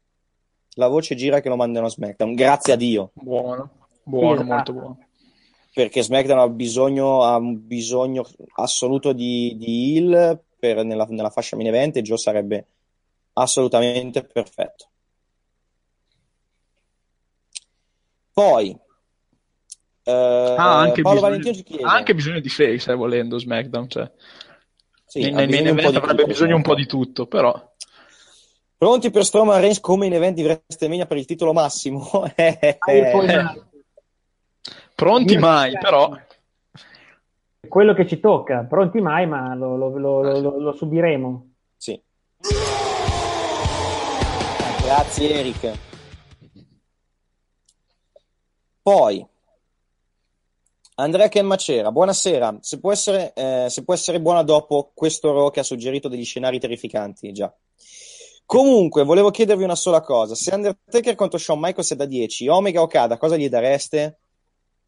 La voce gira che lo mandano a SmackDown, grazie a Dio. Buono, buono, molto esatto. buono. Perché SmackDown ha bisogno, ha un bisogno assoluto di, di heal per- nella, nella fascia main event e Joe sarebbe assolutamente perfetto. Poi, eh, Ha anche, Paolo bisogno, Valentino ci chiede. ha anche bisogno di face, eh, volendo SmackDown. Cioè. Sì, nel main event avrebbe tutto, bisogno un po' di tutto, però. Pronti per Strowman Reigns come in event di WrestleMania per il titolo massimo? Pronti Io- mai, però. quello che ci tocca. Pronti mai, ma lo, lo- lo- lo- lo- lo subiremo. Sì. Grazie Eric. Poi Andrea Macera, buonasera. Se può, essere, eh, se può essere buona dopo questo Raw che ha suggerito degli scenari terrificanti, già. Comunque, volevo chiedervi una sola cosa. Se Undertaker contro Shawn Michaels è da 10, Omega Okada, cosa gli dareste?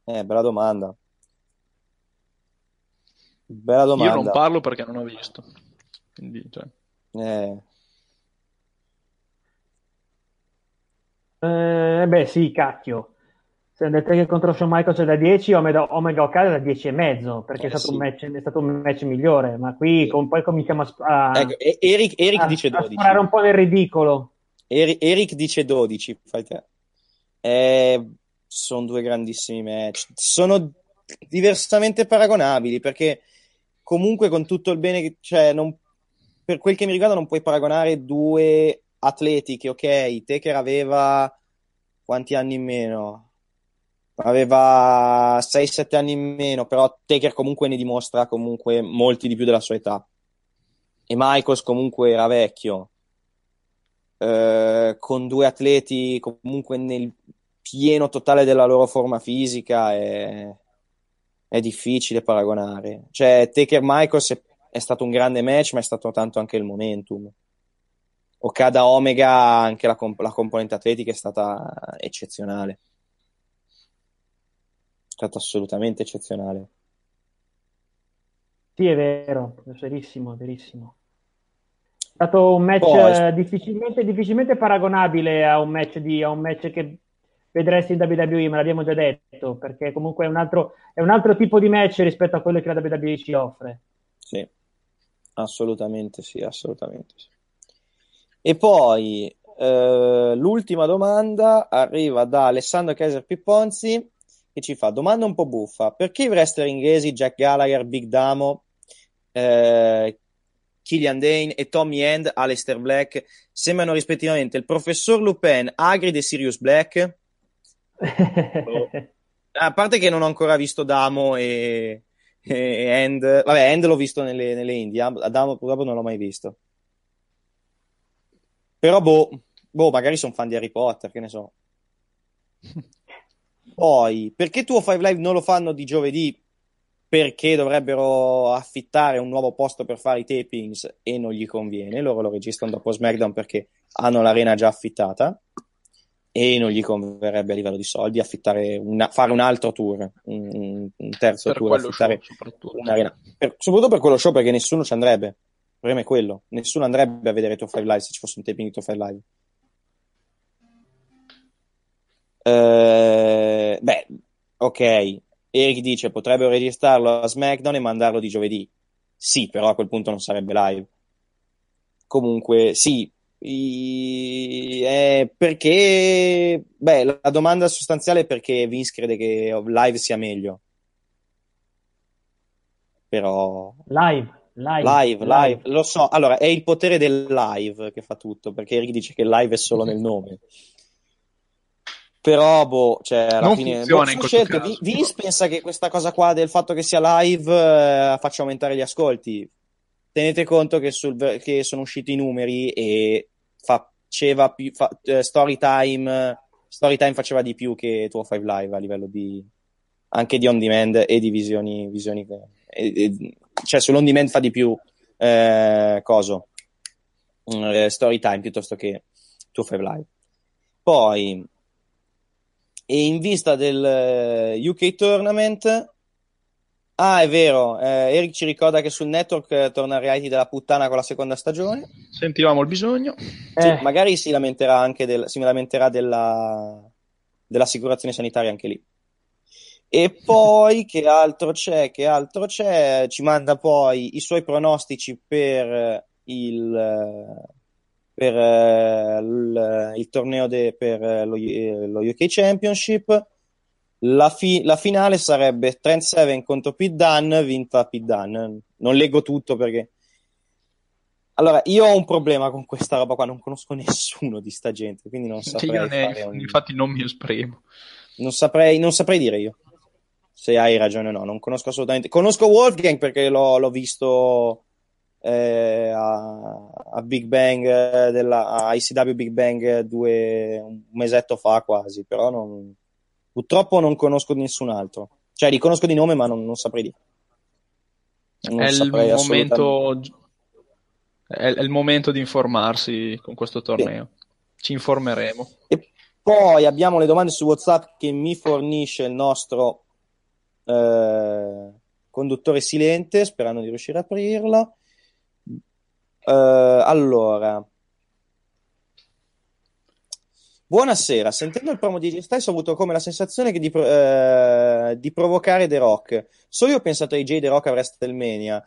Eh, bella domanda. Bella domanda. Io non parlo perché non ho visto. Quindi, cioè, Eh, Eh, beh, sì, cacchio. Se Undertaker contro Shawn Michaels è da 10, Omega, Omega Okada è da 10 e mezzo, perché Eh, è, stato sì. un match, è stato un match migliore, ma qui con- poi cominciamo a, a, Ecco, Eric, Eric a- dice a 12. sparare un po' nel ridicolo. Eri- Eric dice 12, fai te. Eh, sono due grandissimi match. Sono diversamente paragonabili perché comunque con tutto il bene che cioè, non- per quel che mi riguarda non puoi paragonare due atleti che ok, Taker aveva quanti anni in meno? Aveva 6-7 anni in meno, però Taker comunque ne dimostra comunque molti di più della sua età. E Michaels comunque era vecchio eh, con due atleti comunque nel pieno totale della loro forma fisica è, è difficile paragonare. Cioè, Taker Michaels è, è stato un grande match, ma è stato tanto anche il momentum. Okada Omega, anche la, comp- la componente atletica è stata eccezionale. È stata assolutamente eccezionale. Sì, è vero, è verissimo, è verissimo. È stato un match Poi- eh, difficilmente, difficilmente paragonabile a un match, di, a un match che vedresti in WWE, me l'abbiamo già detto, perché comunque è un altro, è un altro tipo di match rispetto a quello che la WWE ci offre. Sì, assolutamente sì, assolutamente sì. E poi eh, l'ultima domanda arriva da Alessandro Kaiser Pipponzi che ci fa domanda un po' buffa: perché i wrestler inglesi Jack Gallagher, Big Damo, eh, Killian Dane e Tommy End, Aleister Black sembrano rispettivamente il professor Lupin, Hagrid e Sirius Black? A parte che non ho ancora visto Damo e, e End, vabbè, End l'ho visto nelle, nelle indie, Damo purtroppo non l'ho mai visto. Però, boh, boh, magari sono fan di Harry Potter, che ne so. Poi, perché Tuo 5 Live non lo fanno di giovedì? Perché dovrebbero affittare un nuovo posto per fare i tapings e non gli conviene. Loro lo registrano dopo SmackDown perché hanno l'arena già affittata e non gli converrebbe a livello di soldi affittare una, fare un altro tour, un, un terzo Per tour, affittare show, un'arena. Per- soprattutto per quello show perché nessuno ci andrebbe. Il problema è quello, nessuno andrebbe a vedere Tuo 5 Live se ci fosse un taping di Tuo 5 Live. Eh, beh, ok. Eric dice potrebbero registrarlo a SmackDown e mandarlo di giovedì. Sì, però a quel punto non sarebbe live. Comunque, sì. I- eh, perché, beh, la domanda sostanziale è perché Vince crede che live sia meglio. Però, Live, live, live, live, lo so. Allora, è il potere del live che fa tutto, perché Eric dice che live è solo nel nome. Però, boh, cioè, alla Non fine, funziona boh, scelte. caso. Vi- Vince pensa che questa cosa qua del fatto che sia live eh, faccia aumentare gli ascolti. Tenete conto che, sul, che sono usciti i numeri e faceva più, fa, eh, Storytime, Storytime faceva di più che Tuo 5 Live a livello di, anche di on demand e di visioni, visioni e- e- cioè sull'on demand fa di più, eh, coso, eh, Storytime piuttosto che Tuo 5 Live. Poi, e in vista del eh, UK Tournament, ah, è vero, eh, Eric ci ricorda che sul network eh, torna reality della puttana con la seconda stagione. Sentivamo il bisogno. Sì, magari si lamenterà anche del, si lamenterà della, dell'assicurazione sanitaria anche lì. E poi che altro c'è? Che altro c'è? Ci manda poi i suoi pronostici per il, per eh, il, il torneo de- per eh, lo, eh, lo UK Championship. La, fi- la finale sarebbe Trent Seven contro Pete Dunne, vinta Pete Dunne. Non leggo tutto perché allora, io ho un problema con questa roba qua, non conosco nessuno di sta gente, quindi non Che saprei ne- un- infatti non mi esprimo. non saprei, non saprei dire io se hai ragione o no, non conosco assolutamente. Conosco Wolfgang perché l'ho, l'ho visto eh, a, a Big Bang, eh, della, a ICW Big Bang due, un mesetto fa quasi, però non- purtroppo non conosco nessun altro. Cioè, li conosco di nome, ma non, non saprei dire. Non È il, saprei assolutamente- momento, è, è il momento di informarsi con questo torneo. Ci informeremo. Poi abbiamo le domande su WhatsApp che mi fornisce il nostro eh, conduttore silente, sperando di riuscire a aprirlo. Eh, allora, Buonasera, sentendo il promo di Styles ho avuto come la sensazione di, eh, di provocare The Rock. Solo io ho pensato a AJ The Rock a WrestleMania.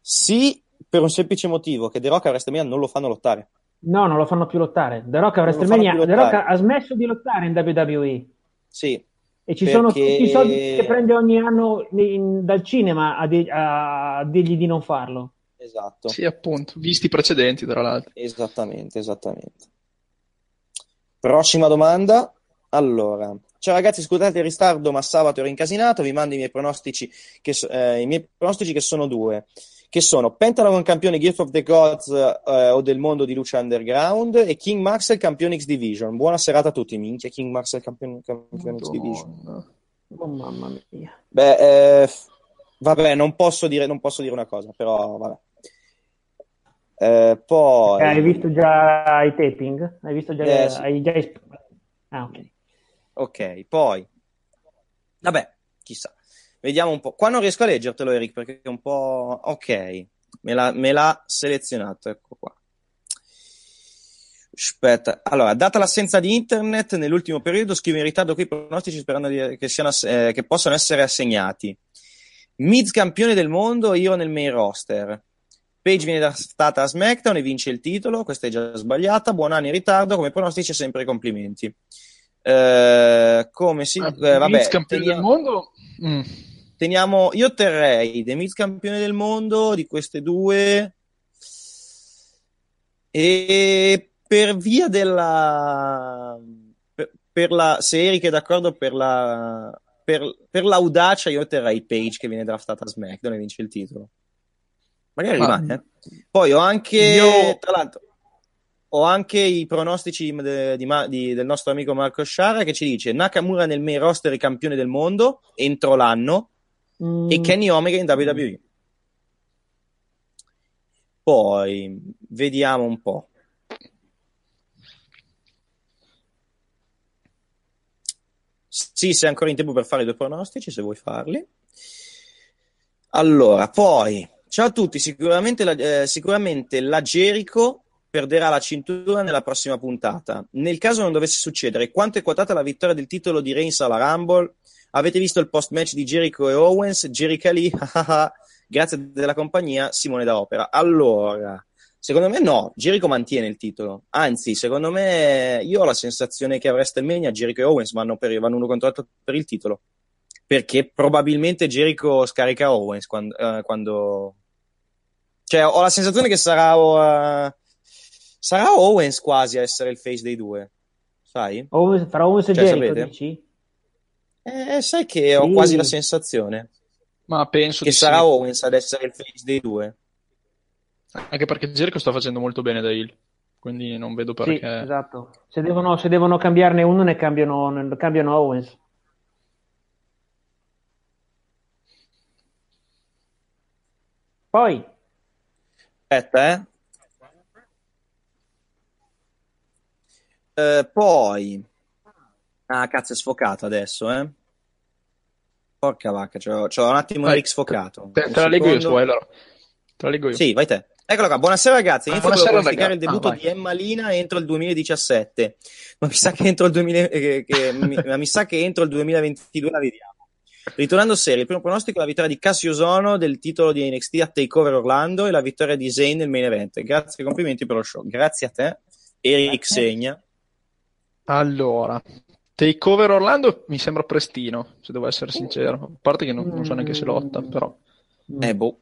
Sì, per un semplice motivo, che The Rock a WrestleMania non lo fanno lottare. No, non lo fanno più lottare. The Rock a WrestleMania, The Rock ha smesso di lottare in WWE. Sì. E ci sono Perché- tutti i soldi che prende ogni anno in- dal cinema a, di- a dirgli di non farlo. Esatto. Sì, appunto, visti i precedenti, tra l'altro. Esattamente, esattamente. Prossima domanda. Allora, ciao ragazzi, scusate il ristardo, ma sabato ero incasinato. Vi mando i miei pronostici, che, eh, i miei pronostici che sono due. Che sono Pentagon campione Gift of the Gods eh, o del mondo di Lucha Underground e King Maxwell campione X Division. Buona serata a tutti, minchia. King Maxwell campione, campione X Division. Oh, mamma mia. Beh, eh, vabbè, non posso dire, non posso dire una cosa, però vabbè. Eh, poi. Eh, hai visto già i taping? Hai visto già, Eh, sì. hai già Ah, ok. Ok, poi. Vabbè, chissà. Vediamo un po'. Qua non riesco a leggertelo, Eric, perché è un po'. Ok, me l'ha, me l'ha selezionato, ecco qua. Aspetta, allora, data l'assenza di internet nell'ultimo periodo, scrivo in ritardo qui i pronostici sperando che, siano eh, che possano essere assegnati. Miz campione del mondo, io nel main roster. Page viene draftata a SmackDown e vince il titolo, questa è già sbagliata. Buon anno in ritardo, come pronostici sempre complimenti. Eh, come si... eh, vabbè, campione teniamo- del mondo? Mm. teniamo, io terrei The Miz campione del mondo di queste due e per via della per, per la se Eric è d'accordo per la per, per l'audacia io terrei Page che viene draftata a SmackDown e vince il titolo magari Ma- rimane eh. poi ho anche Io- tra l'altro ho anche i pronostici di- di di- del nostro amico Marco Sciara che ci dice Nakamura nel main roster campione del mondo entro l'anno Mm, e Kenny Omega in WWE. Poi vediamo un po'. Sì, sei ancora in tempo per fare i due pronostici, se vuoi farli. Allora, poi, ciao a tutti, sicuramente la, eh, sicuramente la Jericho perderà la cintura nella prossima puntata. Nel caso non dovesse succedere, quanto è quotata la vittoria del titolo di Reigns alla Rumble? Avete visto il post-match di Jericho e Owens? Jericho lì, grazie della compagnia, Simone da Opera. Allora, secondo me no, Jericho mantiene il titolo. Anzi, secondo me, io ho la sensazione che a WrestleMania Jericho e Owens vanno, per, vanno uno contro l'altro per il titolo. Perché probabilmente Jericho scarica Owens quando... eh, quando... Cioè, ho la sensazione che sarà... eh, sarà Owens quasi a essere il face dei due. Sai? Owens- fra Owens e Cioè, Jericho, sapete? dici? Eh, sai che ho Sì. quasi la sensazione Ma penso che sarà sì. Owens ad essere il face dei due. Anche perché Jericho sta facendo molto bene da heel. Quindi non vedo Sì, perché. esatto. Se devono, se devono cambiarne uno, ne cambiano, ne cambiano Owens. Poi, Aspetta, eh. Eh, poi. Ah, cazzo, è sfocato adesso, eh. Porca vacca, c'ho, c'ho un attimo Vai, Eric sfocato. Te, Un te la leggo io, allora. Te la leggo io. Sì, vai te. Eccola qua, buonasera ragazzi, inizio Buonasera, a pronosticare il debutto ah, di Emma Lina entro il 2017, ma mi sa che entro il, 2000 eh, che- mi, ma mi sa che entro il 2022 la vediamo. Ritornando serio, il primo pronostico è la vittoria di Cassio Sono del titolo di NXT a Takeover Orlando e la vittoria di Zayn nel main event. Grazie e complimenti per lo show. Grazie a te, Eric Segna. Allora, Takeover Orlando mi sembra prestino, se devo essere sincero. A parte che non, non so neanche se lotta, però. Eh, boh.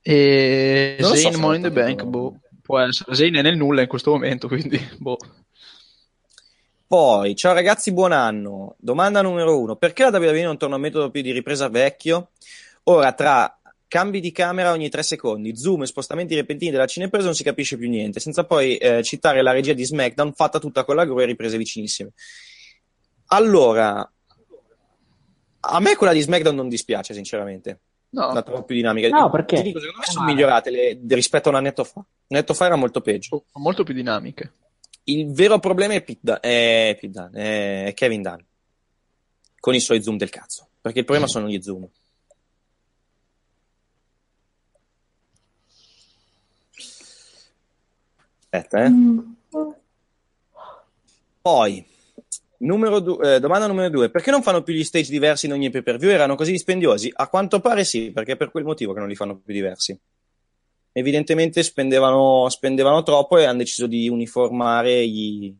E so Zayn se Money in the Bank, boh. Può essere. Zayn è nel nulla in questo momento, quindi, boh. Poi, ciao ragazzi, buon anno. Domanda numero uno: perché la WWE non torna a un metodo più di ripresa vecchio? Ora, tra cambi di camera ogni tre secondi, zoom e spostamenti repentini della cinepresa non si capisce più niente, senza poi eh, citare la regia di SmackDown fatta tutta con la gru e riprese vicinissime. Allora, a me quella di SmackDown non dispiace, sinceramente. No. La trovo più dinamica. No, perché? Ti dico, secondo me sono migliorate le- rispetto a un annetto fa. Un annetto fa era molto peggio. Molto più dinamiche. Il vero problema è, Dunne- è, Dunne, è Kevin Dunn con i suoi zoom del cazzo. Perché il problema sono gli zoom. Aspetta, eh. Poi, numero du- eh, domanda numero due, perché non fanno più gli stage diversi in ogni pay per view? Erano così dispendiosi? A quanto pare sì, perché è per quel motivo che non li fanno più diversi. Evidentemente spendevano, spendevano troppo e hanno deciso di uniformare gli,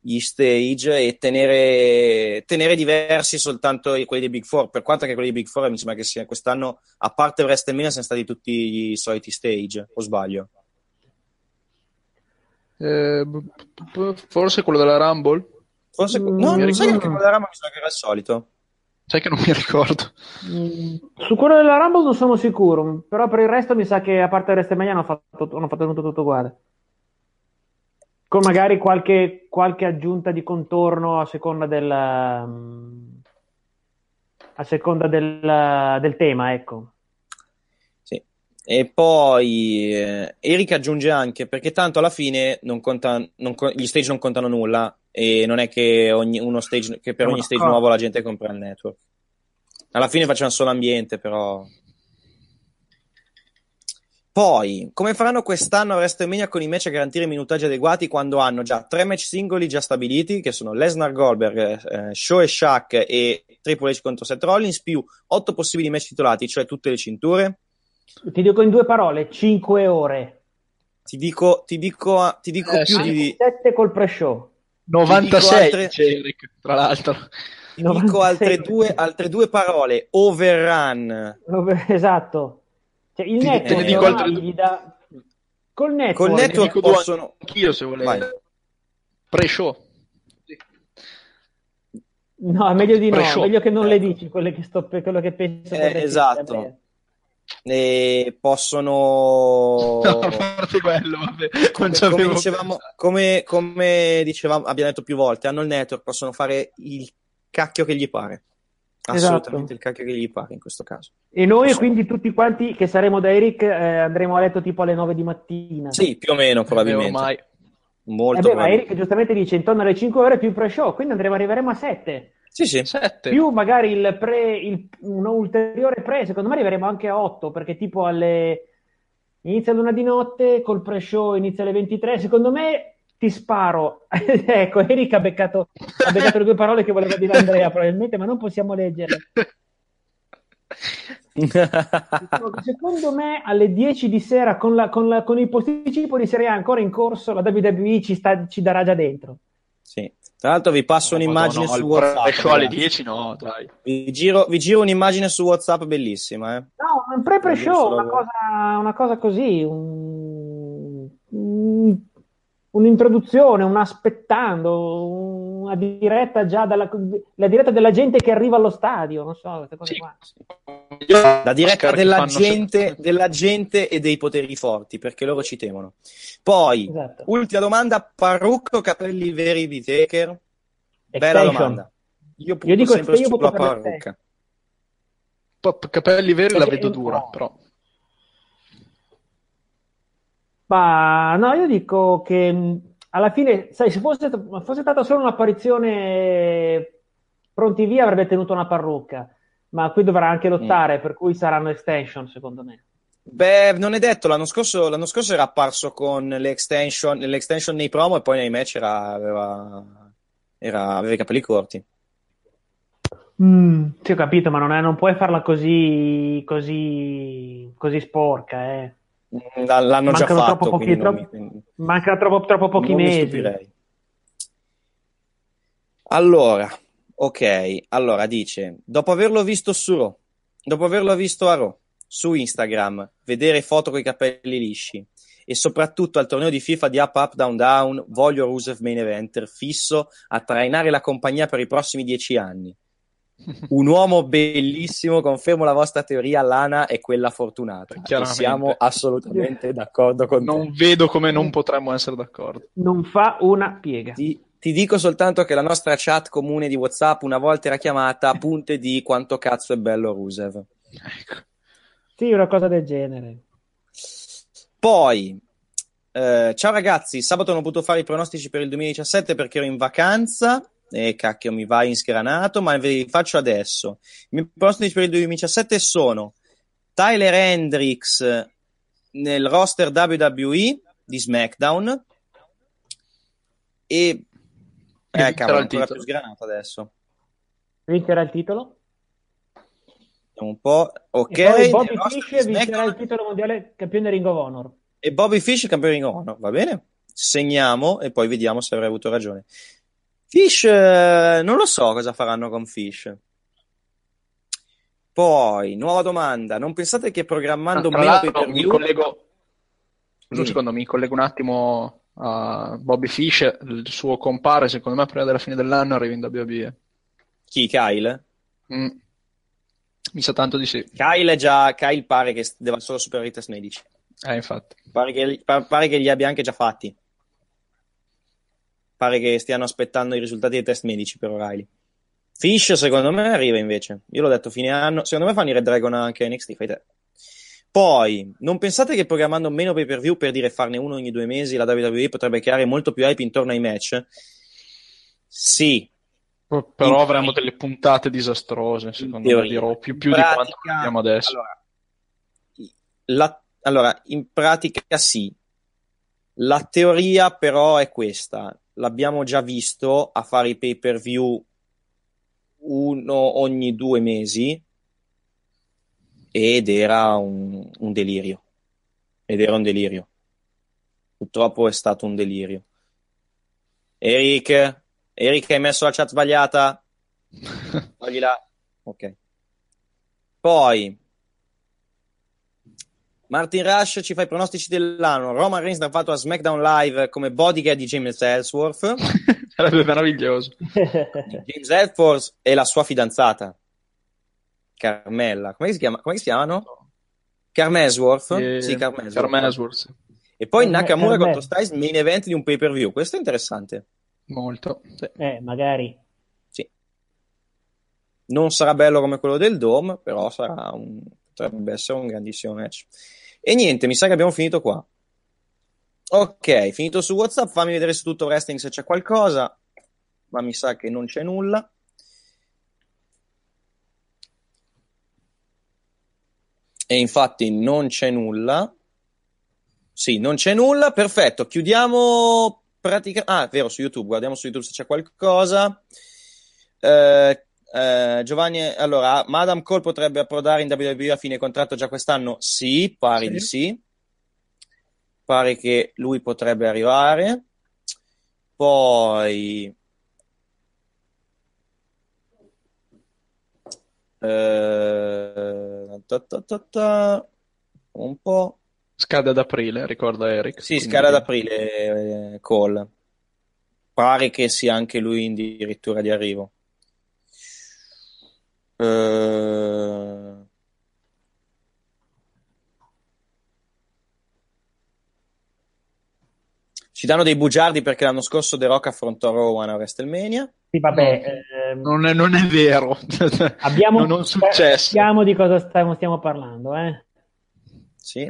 gli stage e tenere, tenere diversi soltanto quelli dei Big Four. Per quanto che quelli dei Big Four mi sembra che sia, quest'anno, a parte WrestleMania, siano stati tutti i soliti stage, o sbaglio? Eh, forse quello della Rumble? Forse, Mm, no, non sai che quello della Rama mi sa che era il solito. Sai che non mi ricordo. Mm, Su quello della Rumble non sono sicuro, però per il resto mi sa che a parte WrestleMania hanno fatto, hanno fatto tutto, tutto uguale. Con magari qualche, qualche aggiunta di contorno a seconda del, mm, a seconda del, del tema, ecco. Sì. E poi eh, Eric aggiunge anche perché tanto alla fine non conta, non gli stage non contano nulla e non è che, ogni, uno stage, che per ogni stage nuovo la gente compra il network. Alla fine facciamo solo ambiente, però. Poi, come faranno quest'anno a WrestleMania con i match a garantire minutaggi adeguati quando hanno già tre match singoli già stabiliti, che sono Lesnar Goldberg, eh, Show e Shaq e Triple H contro Seth Rollins, più otto possibili match titolati, cioè tutte le cinture? Ti dico in due parole, 5 ore. Ti dico, ti dico, ti dico Eh, più sì. di. 7 col pre-show. 96 altre- dice Eric, tra l'altro. Dico altre due, altre due parole. Overrun. Esatto. Cioè, il te ne network dico altre- gli dà- Col network, Col network dico due possono. Anch'io se volevo. Vai. Pre-show. No, è meglio di no, Pre-show. meglio che non le dici quelle che sto, quello che penso. Eh, esatto. dire. E possono. No, a parte quello, vabbè. Come, ci come dicevamo, come, come dicevamo, abbiamo detto più volte, hanno il network, possono fare il cacchio che gli pare. Assolutamente Esatto. il cacchio che gli pare in questo caso. E noi, Possono- quindi, tutti quanti che saremo da Eric, eh, andremo a letto tipo alle 9 di mattina. Sì, più o meno, probabilmente. ormai. Molto Eh beh, ma probabilmente. Eric giustamente dice intorno alle 5 ore più pre-show, quindi andremo, arriveremo a 7. Sì, sì. Sette. Più magari il pre, il, un ulteriore pre, secondo me arriveremo anche a 8, perché tipo alle... inizia l'una di notte, col pre-show inizia alle 23, secondo me ti sparo. ecco, Eric ha beccato, ha beccato le due parole che voleva dire Andrea, probabilmente, ma non possiamo leggerle. Che secondo me alle 10 di sera con, la- con la- con il posticipo di Serie A ancora in corso, la WWE ci, sta- ci darà già dentro. Sì. Tra l'altro vi passo un'immagine Madonna, su WhatsApp. pre-show alle ragazzi. 10 no, dai. Vi giro, vi giro un'immagine su WhatsApp bellissima, eh. No, un pre-pre-show, una cosa, una cosa così, un- un'introduzione, un aspettando, una diretta già dalla, la diretta della gente che arriva allo stadio, non so, queste cose qua. La diretta della fanno gente, della gente e dei poteri forti, perché loro ci temono. Poi, Esatto. ultima domanda, parrucca o capelli veri di Taker? Bella domanda. Io punto Io dico sempre io sulla parrucca. Pop- capelli veri la vedo dura, però. Ma no, io dico che mh, alla fine, sai, se fosse, fosse stata solo un'apparizione pronti via avrebbe tenuto una parrucca, ma qui dovrà anche lottare, per cui saranno extension, secondo me. Beh, non è detto, l'anno scorso, l'anno scorso era apparso con le extension, le extension nei promo e poi nei match era, aveva, era- aveva i capelli corti. Mm, sì, ho capito, ma non, è- non puoi farla così, così, così sporca, eh. L- L'hanno già fatto, troppo pochi- troppo- mi- quindi Mancano troppo, troppo pochi non mi mesi. stupirei. Allora, ok, allora dice, dopo averlo visto su Raw, dopo averlo visto a Raw, su Instagram, vedere foto con i capelli lisci e soprattutto al torneo di FIFA di Up Up Down Down, voglio Rusev Main Eventer fisso a trainare la compagnia per i prossimi dieci anni. Un uomo bellissimo, confermo la vostra teoria, Lana è quella fortunata. Siamo assolutamente d'accordo con te. Non vedo come non potremmo essere d'accordo. Non fa una piega. Ti, ti dico soltanto che la nostra chat comune di WhatsApp una volta era chiamata punte di quanto cazzo è bello Rusev. Sì, una cosa del genere. Poi, eh, ciao ragazzi, sabato non ho potuto fare i pronostici per il 2017 perché ero in vacanza e cacchio mi va in sgranato, ma ve li faccio adesso. I miei pronostici per il 2017 sono Tyler Hendricks nel roster WWE di SmackDown e Eh, cavolo, ancora più sgranato adesso. Vincerà il titolo? Un po'. Ok, e poi Bobby Fish di vincerà SmackDown- il titolo mondiale campione Ring of Honor. E Bobby Fish campione di Honor, va bene? Segniamo e poi vediamo se avrei avuto ragione. Fish, eh, non lo so cosa faranno con Fish. Poi, nuova domanda. Non pensate che programmando Ah, meno pay per mi view... collego, un secondo, mi collego un attimo a Bobby Fish, il suo compare, secondo me, prima della fine dell'anno arriva in WWE. Chi, Kyle? Mm. Mi sa tanto di sì. Kyle già, Kyle pare che deve solo superare i test medici. Eh, infatti. Pare che, pa- pare che li abbia anche già fatti. Pare che stiano aspettando i risultati dei test medici per O'Reilly. Fish, secondo me, arriva invece. Io l'ho detto fine anno. Secondo me fanno i Red Dragon anche NXT, fai te. Poi, non pensate che programmando meno pay per view per dire farne uno ogni due mesi, la WWE potrebbe creare molto più hype intorno ai match? Sì. Però In- avremo delle puntate disastrose, secondo me, dirò più, più di quanto pratica- vediamo adesso. Allora, La- allora, in pratica sì. La teoria però è questa. L'abbiamo già visto a fare i pay per view uno ogni due mesi ed era un, un delirio. Ed era un delirio. Purtroppo è stato un delirio. Eric, Eric hai messo la chat sbagliata? Toglila. Ok. Poi Martin Rush ci fa i pronostici dell'anno. Roman Reigns da fatto a SmackDown Live come bodyguard di James Ellsworth. Sarebbe meraviglioso. James Ellsworth e la sua fidanzata Carmella. Come si chiama? Come si chiamano? Carmesworth? Eh, sì, Carmesworth. Carmesworth. E poi Carme- Nakamura Carmel. contro Styles main event di un pay per view. Questo è interessante. Molto. sì. Eh, magari. Sì. Non sarà bello come quello del Dome, però sarà un, potrebbe essere un grandissimo match. E niente, mi sa che abbiamo finito qua. Ok, finito su WhatsApp, fammi vedere su tutto wrestling se c'è qualcosa, ma mi sa che non c'è nulla. E infatti non c'è nulla. Sì, non c'è nulla, perfetto. Chiudiamo pratica... Ah, è vero, su YouTube, guardiamo su YouTube se c'è qualcosa. Eh, eh, Giovanni, allora, Madame Cole potrebbe approdare in WWE a fine contratto già quest'anno? Sì, pare Sì. di sì. Pare che lui potrebbe arrivare. Poi... eh, ta ta ta ta, un po'. Scade ad aprile, ricorda Eric. Sì, Quindi- scade ad aprile eh, Cole. Pare che sia anche lui addirittura di arrivo. Eh, Ci danno dei bugiardi perché l'anno scorso The Rock affrontò Rowan a WrestleMania. Sì, vabbè, No. ehm, Non è, non è vero. abbiamo, non, non successo. Sappiamo di cosa stiamo, stiamo parlando, eh? Sì.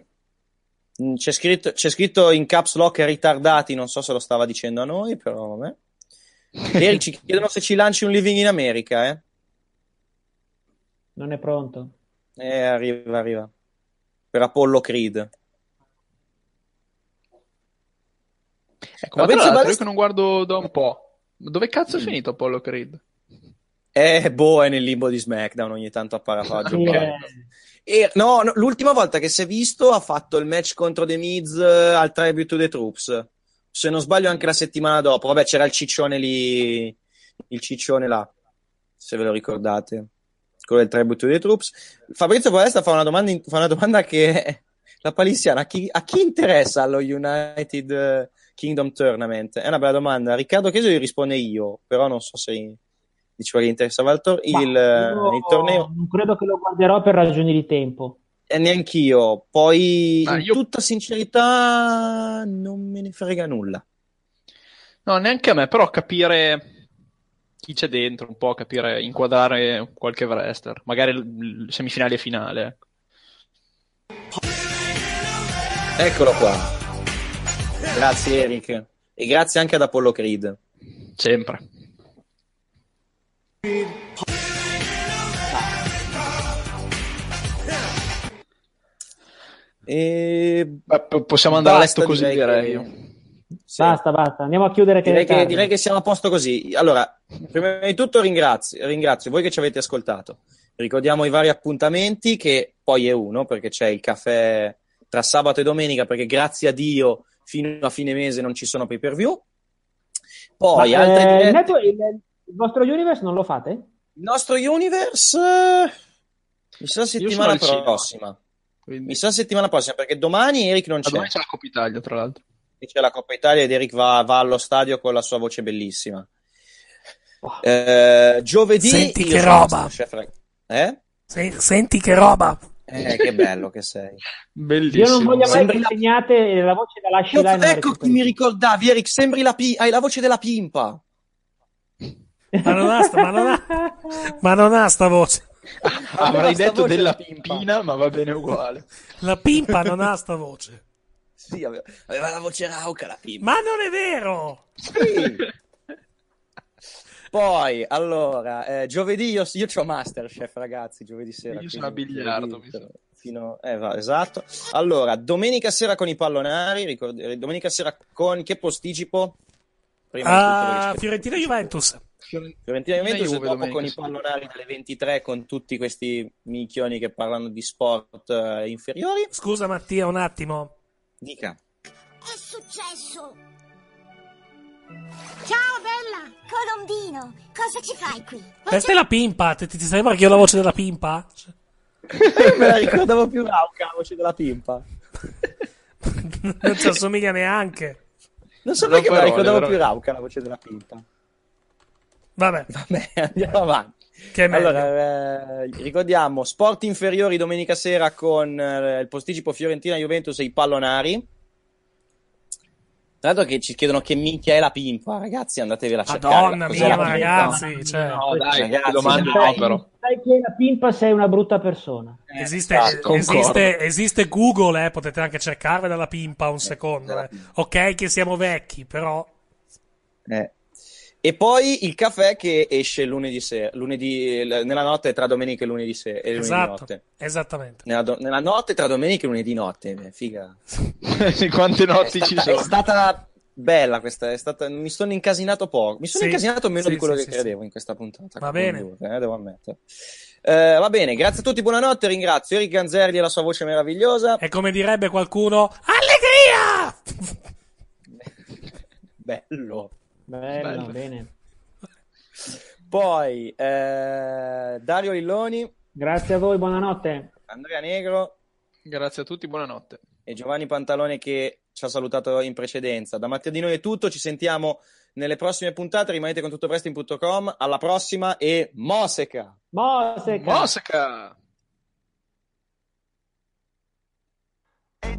Mm, C'è scritto, c'è scritto in caps lock ritardati, non so se lo stava dicendo a noi, però vabbè. Eric ci chiedono se ci lanci un Living in America, eh? Non è pronto. Eh, arriva, arriva. Per Apollo Creed. Ecco, ma Balest- io che non guardo da un po'. Dove cazzo Mm. è finito Apollo Creed? Eh, boh, è nel limbo di SmackDown, ogni tanto appare a giocare. eh, E, no, no, l'ultima volta che si è visto ha fatto il match contro The Miz eh, al Tribute to the Troops. Se non sbaglio anche la settimana dopo. Vabbè, c'era il ciccione lì, il ciccione là, se ve lo ricordate. Quello del Tribute to the Troops. Fabrizio Podesta fa una domanda, in- fa una domanda che la palissiana, a chi, a chi interessa allo United eh, Kingdom Tournament? È una bella domanda. Riccardo Chiesa gli risponde io, però non so se diceva che interessava il, tor- il, il torneo. Non credo che lo guarderò per ragioni di tempo. E neanch'io. Poi, Ma in io- tutta sincerità, non me ne frega nulla. No, neanche a me, però capire chi c'è dentro, un po' capire, inquadrare qualche wrestler, magari semifinale e finale. ecco. Eccolo qua. Grazie, Eric. E grazie anche ad Apollo Creed. Sempre. E... Beh, possiamo andare a Basta, letto così, direi direi che- io. Basta, basta, andiamo a chiudere che Direi che, direi che siamo a posto così. Allora, prima di tutto ringrazio, ringrazio voi che ci avete ascoltato. Ricordiamo i vari appuntamenti, che poi è uno, perché c'è il caffè tra sabato e domenica, perché grazie a Dio fino a fine mese non ci sono pay per view. Poi Ma, altre eh, dirette- il, network- il- il vostro universe non lo fate? Il nostro universe eh, mi sa settimana prossima. Mi sa settimana prossima, perché domani Eric non c'è. domani c'è la Coppa Italia, tra l'altro. C'è la Coppa Italia ed Eric va, va allo stadio con la sua voce bellissima. Eh, giovedì Senti che roba. Eh? Se- senti che roba. Eh, che bello che sei. Bellissimo. Io non voglio mai Sembri che la- la voce da lasci là e non la Ecco chi mi ricordavi, Eric, sembri la pi- hai la voce della pimpa. Ma non ha sta, ma non ha, ma non ha sta voce. Avrei sta detto della la pimpina, ma va bene uguale. La pimpa non ha sta voce. Sì, aveva, aveva la voce rauca la pimpa. Ma non è vero! Sì. Poi, allora, eh, giovedì io, io c'ho Masterchef, ragazzi, giovedì sera. Io sono a biliardo, mi sa. Fino, eh, va, esatto. Allora, domenica sera con i pallonari, ricord- eh, domenica sera con che posticipo? Prima Ah, rispetto- Fiorentina Juventus. Fiorentina Juventus e dopo domenica con i pallonari dalle 23 con tutti questi minchioni che parlano di sport eh, inferiori. Scusa Mattia, un attimo. Dica. È successo? Ciao bella, Colombino, cosa ci fai qui? Questa è la pimpa. Ti, ti sembra che io ho la voce della pimpa? Me la ricordavo più rauca la voce della pimpa. Non ci assomiglia neanche. Non so Non perché me la ricordavo più veramente. rauca la voce della pimpa. Vabbè. Vabbè, andiamo avanti. Allora, eh, ricordiamo sport inferiori domenica sera con eh, il posticipo Fiorentina Juventus e i pallonari. Tra l'altro che ci chiedono che minchia è la pimpa, ragazzi, andatevela a cercare. Madonna mia, la ma ragazzi. Cioè, No, dai, Ragazzi, domande dai. no, però. Sai che è una pimpa sei una brutta persona. esiste, esatto, esiste, esiste Google, eh, potete anche cercarvela dalla pimpa un secondo. eh. Ok che siamo vecchi, però... Eh. E poi il caffè che esce lunedì sera, lunedì, l- nella notte tra domenica e lunedì sera. E lunedì Esatto, notte. esattamente. Nella, do- nella notte tra domenica e lunedì notte, eh, figa. Quante notti è ci stata, sono? È stata bella questa, è stata, mi sono incasinato poco. Mi sono Sì, incasinato meno sì, di quello sì, che sì, credevo in questa puntata. Va bene. Dure, eh, devo ammettere. Eh, va bene, grazie a tutti, buonanotte. Ringrazio Eric Ganzerli e la sua voce meravigliosa. E come direbbe qualcuno, allegria! Bello. Bello, Bello. bene. Poi eh, Dario Lilloni, Grazie a voi, buonanotte. Andrea Negro Grazie a tutti, buonanotte. e Giovanni Pantalone che ci ha salutato in precedenza. Da Mattia di noi è tutto, ci sentiamo nelle prossime puntate. Rimanete con tuttopresto.com. Alla prossima e Moseca! Moseca. Mosca! Hey,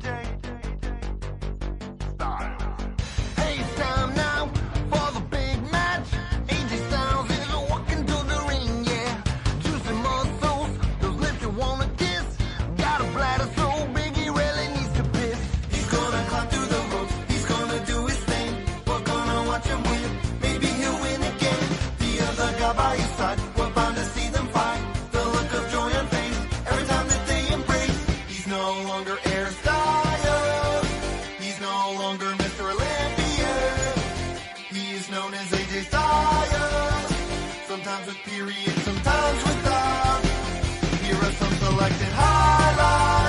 no longer Air Styles. He's no longer Mr. Olympia. He is known as AJ Styles. Sometimes with period, sometimes without. Here are some selected highlights.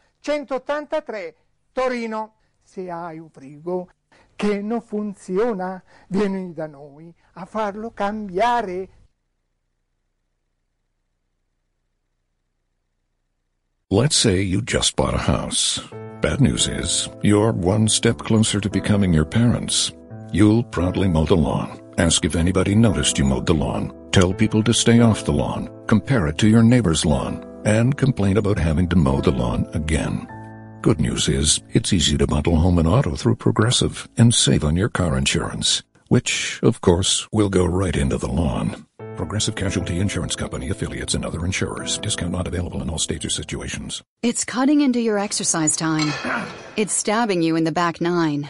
183, Torino. Se hai un frigo che non funziona, vieni da noi a farlo cambiare. Let's say you just bought a house. Bad news is, you're one step closer to becoming your parents. You'll proudly mow the lawn, ask if anybody noticed you mowed the lawn, tell people to stay off the lawn, compare it to your neighbor's lawn, and complain about having to mow the lawn again. Good news is, it's easy to bundle home and auto through Progressive and save on your car insurance, which, of course, will go right into the lawn. Progressive Casualty Insurance Company affiliates and other insurers. Discount not available in all states or situations. It's cutting into your exercise time. It's stabbing you in the back nine.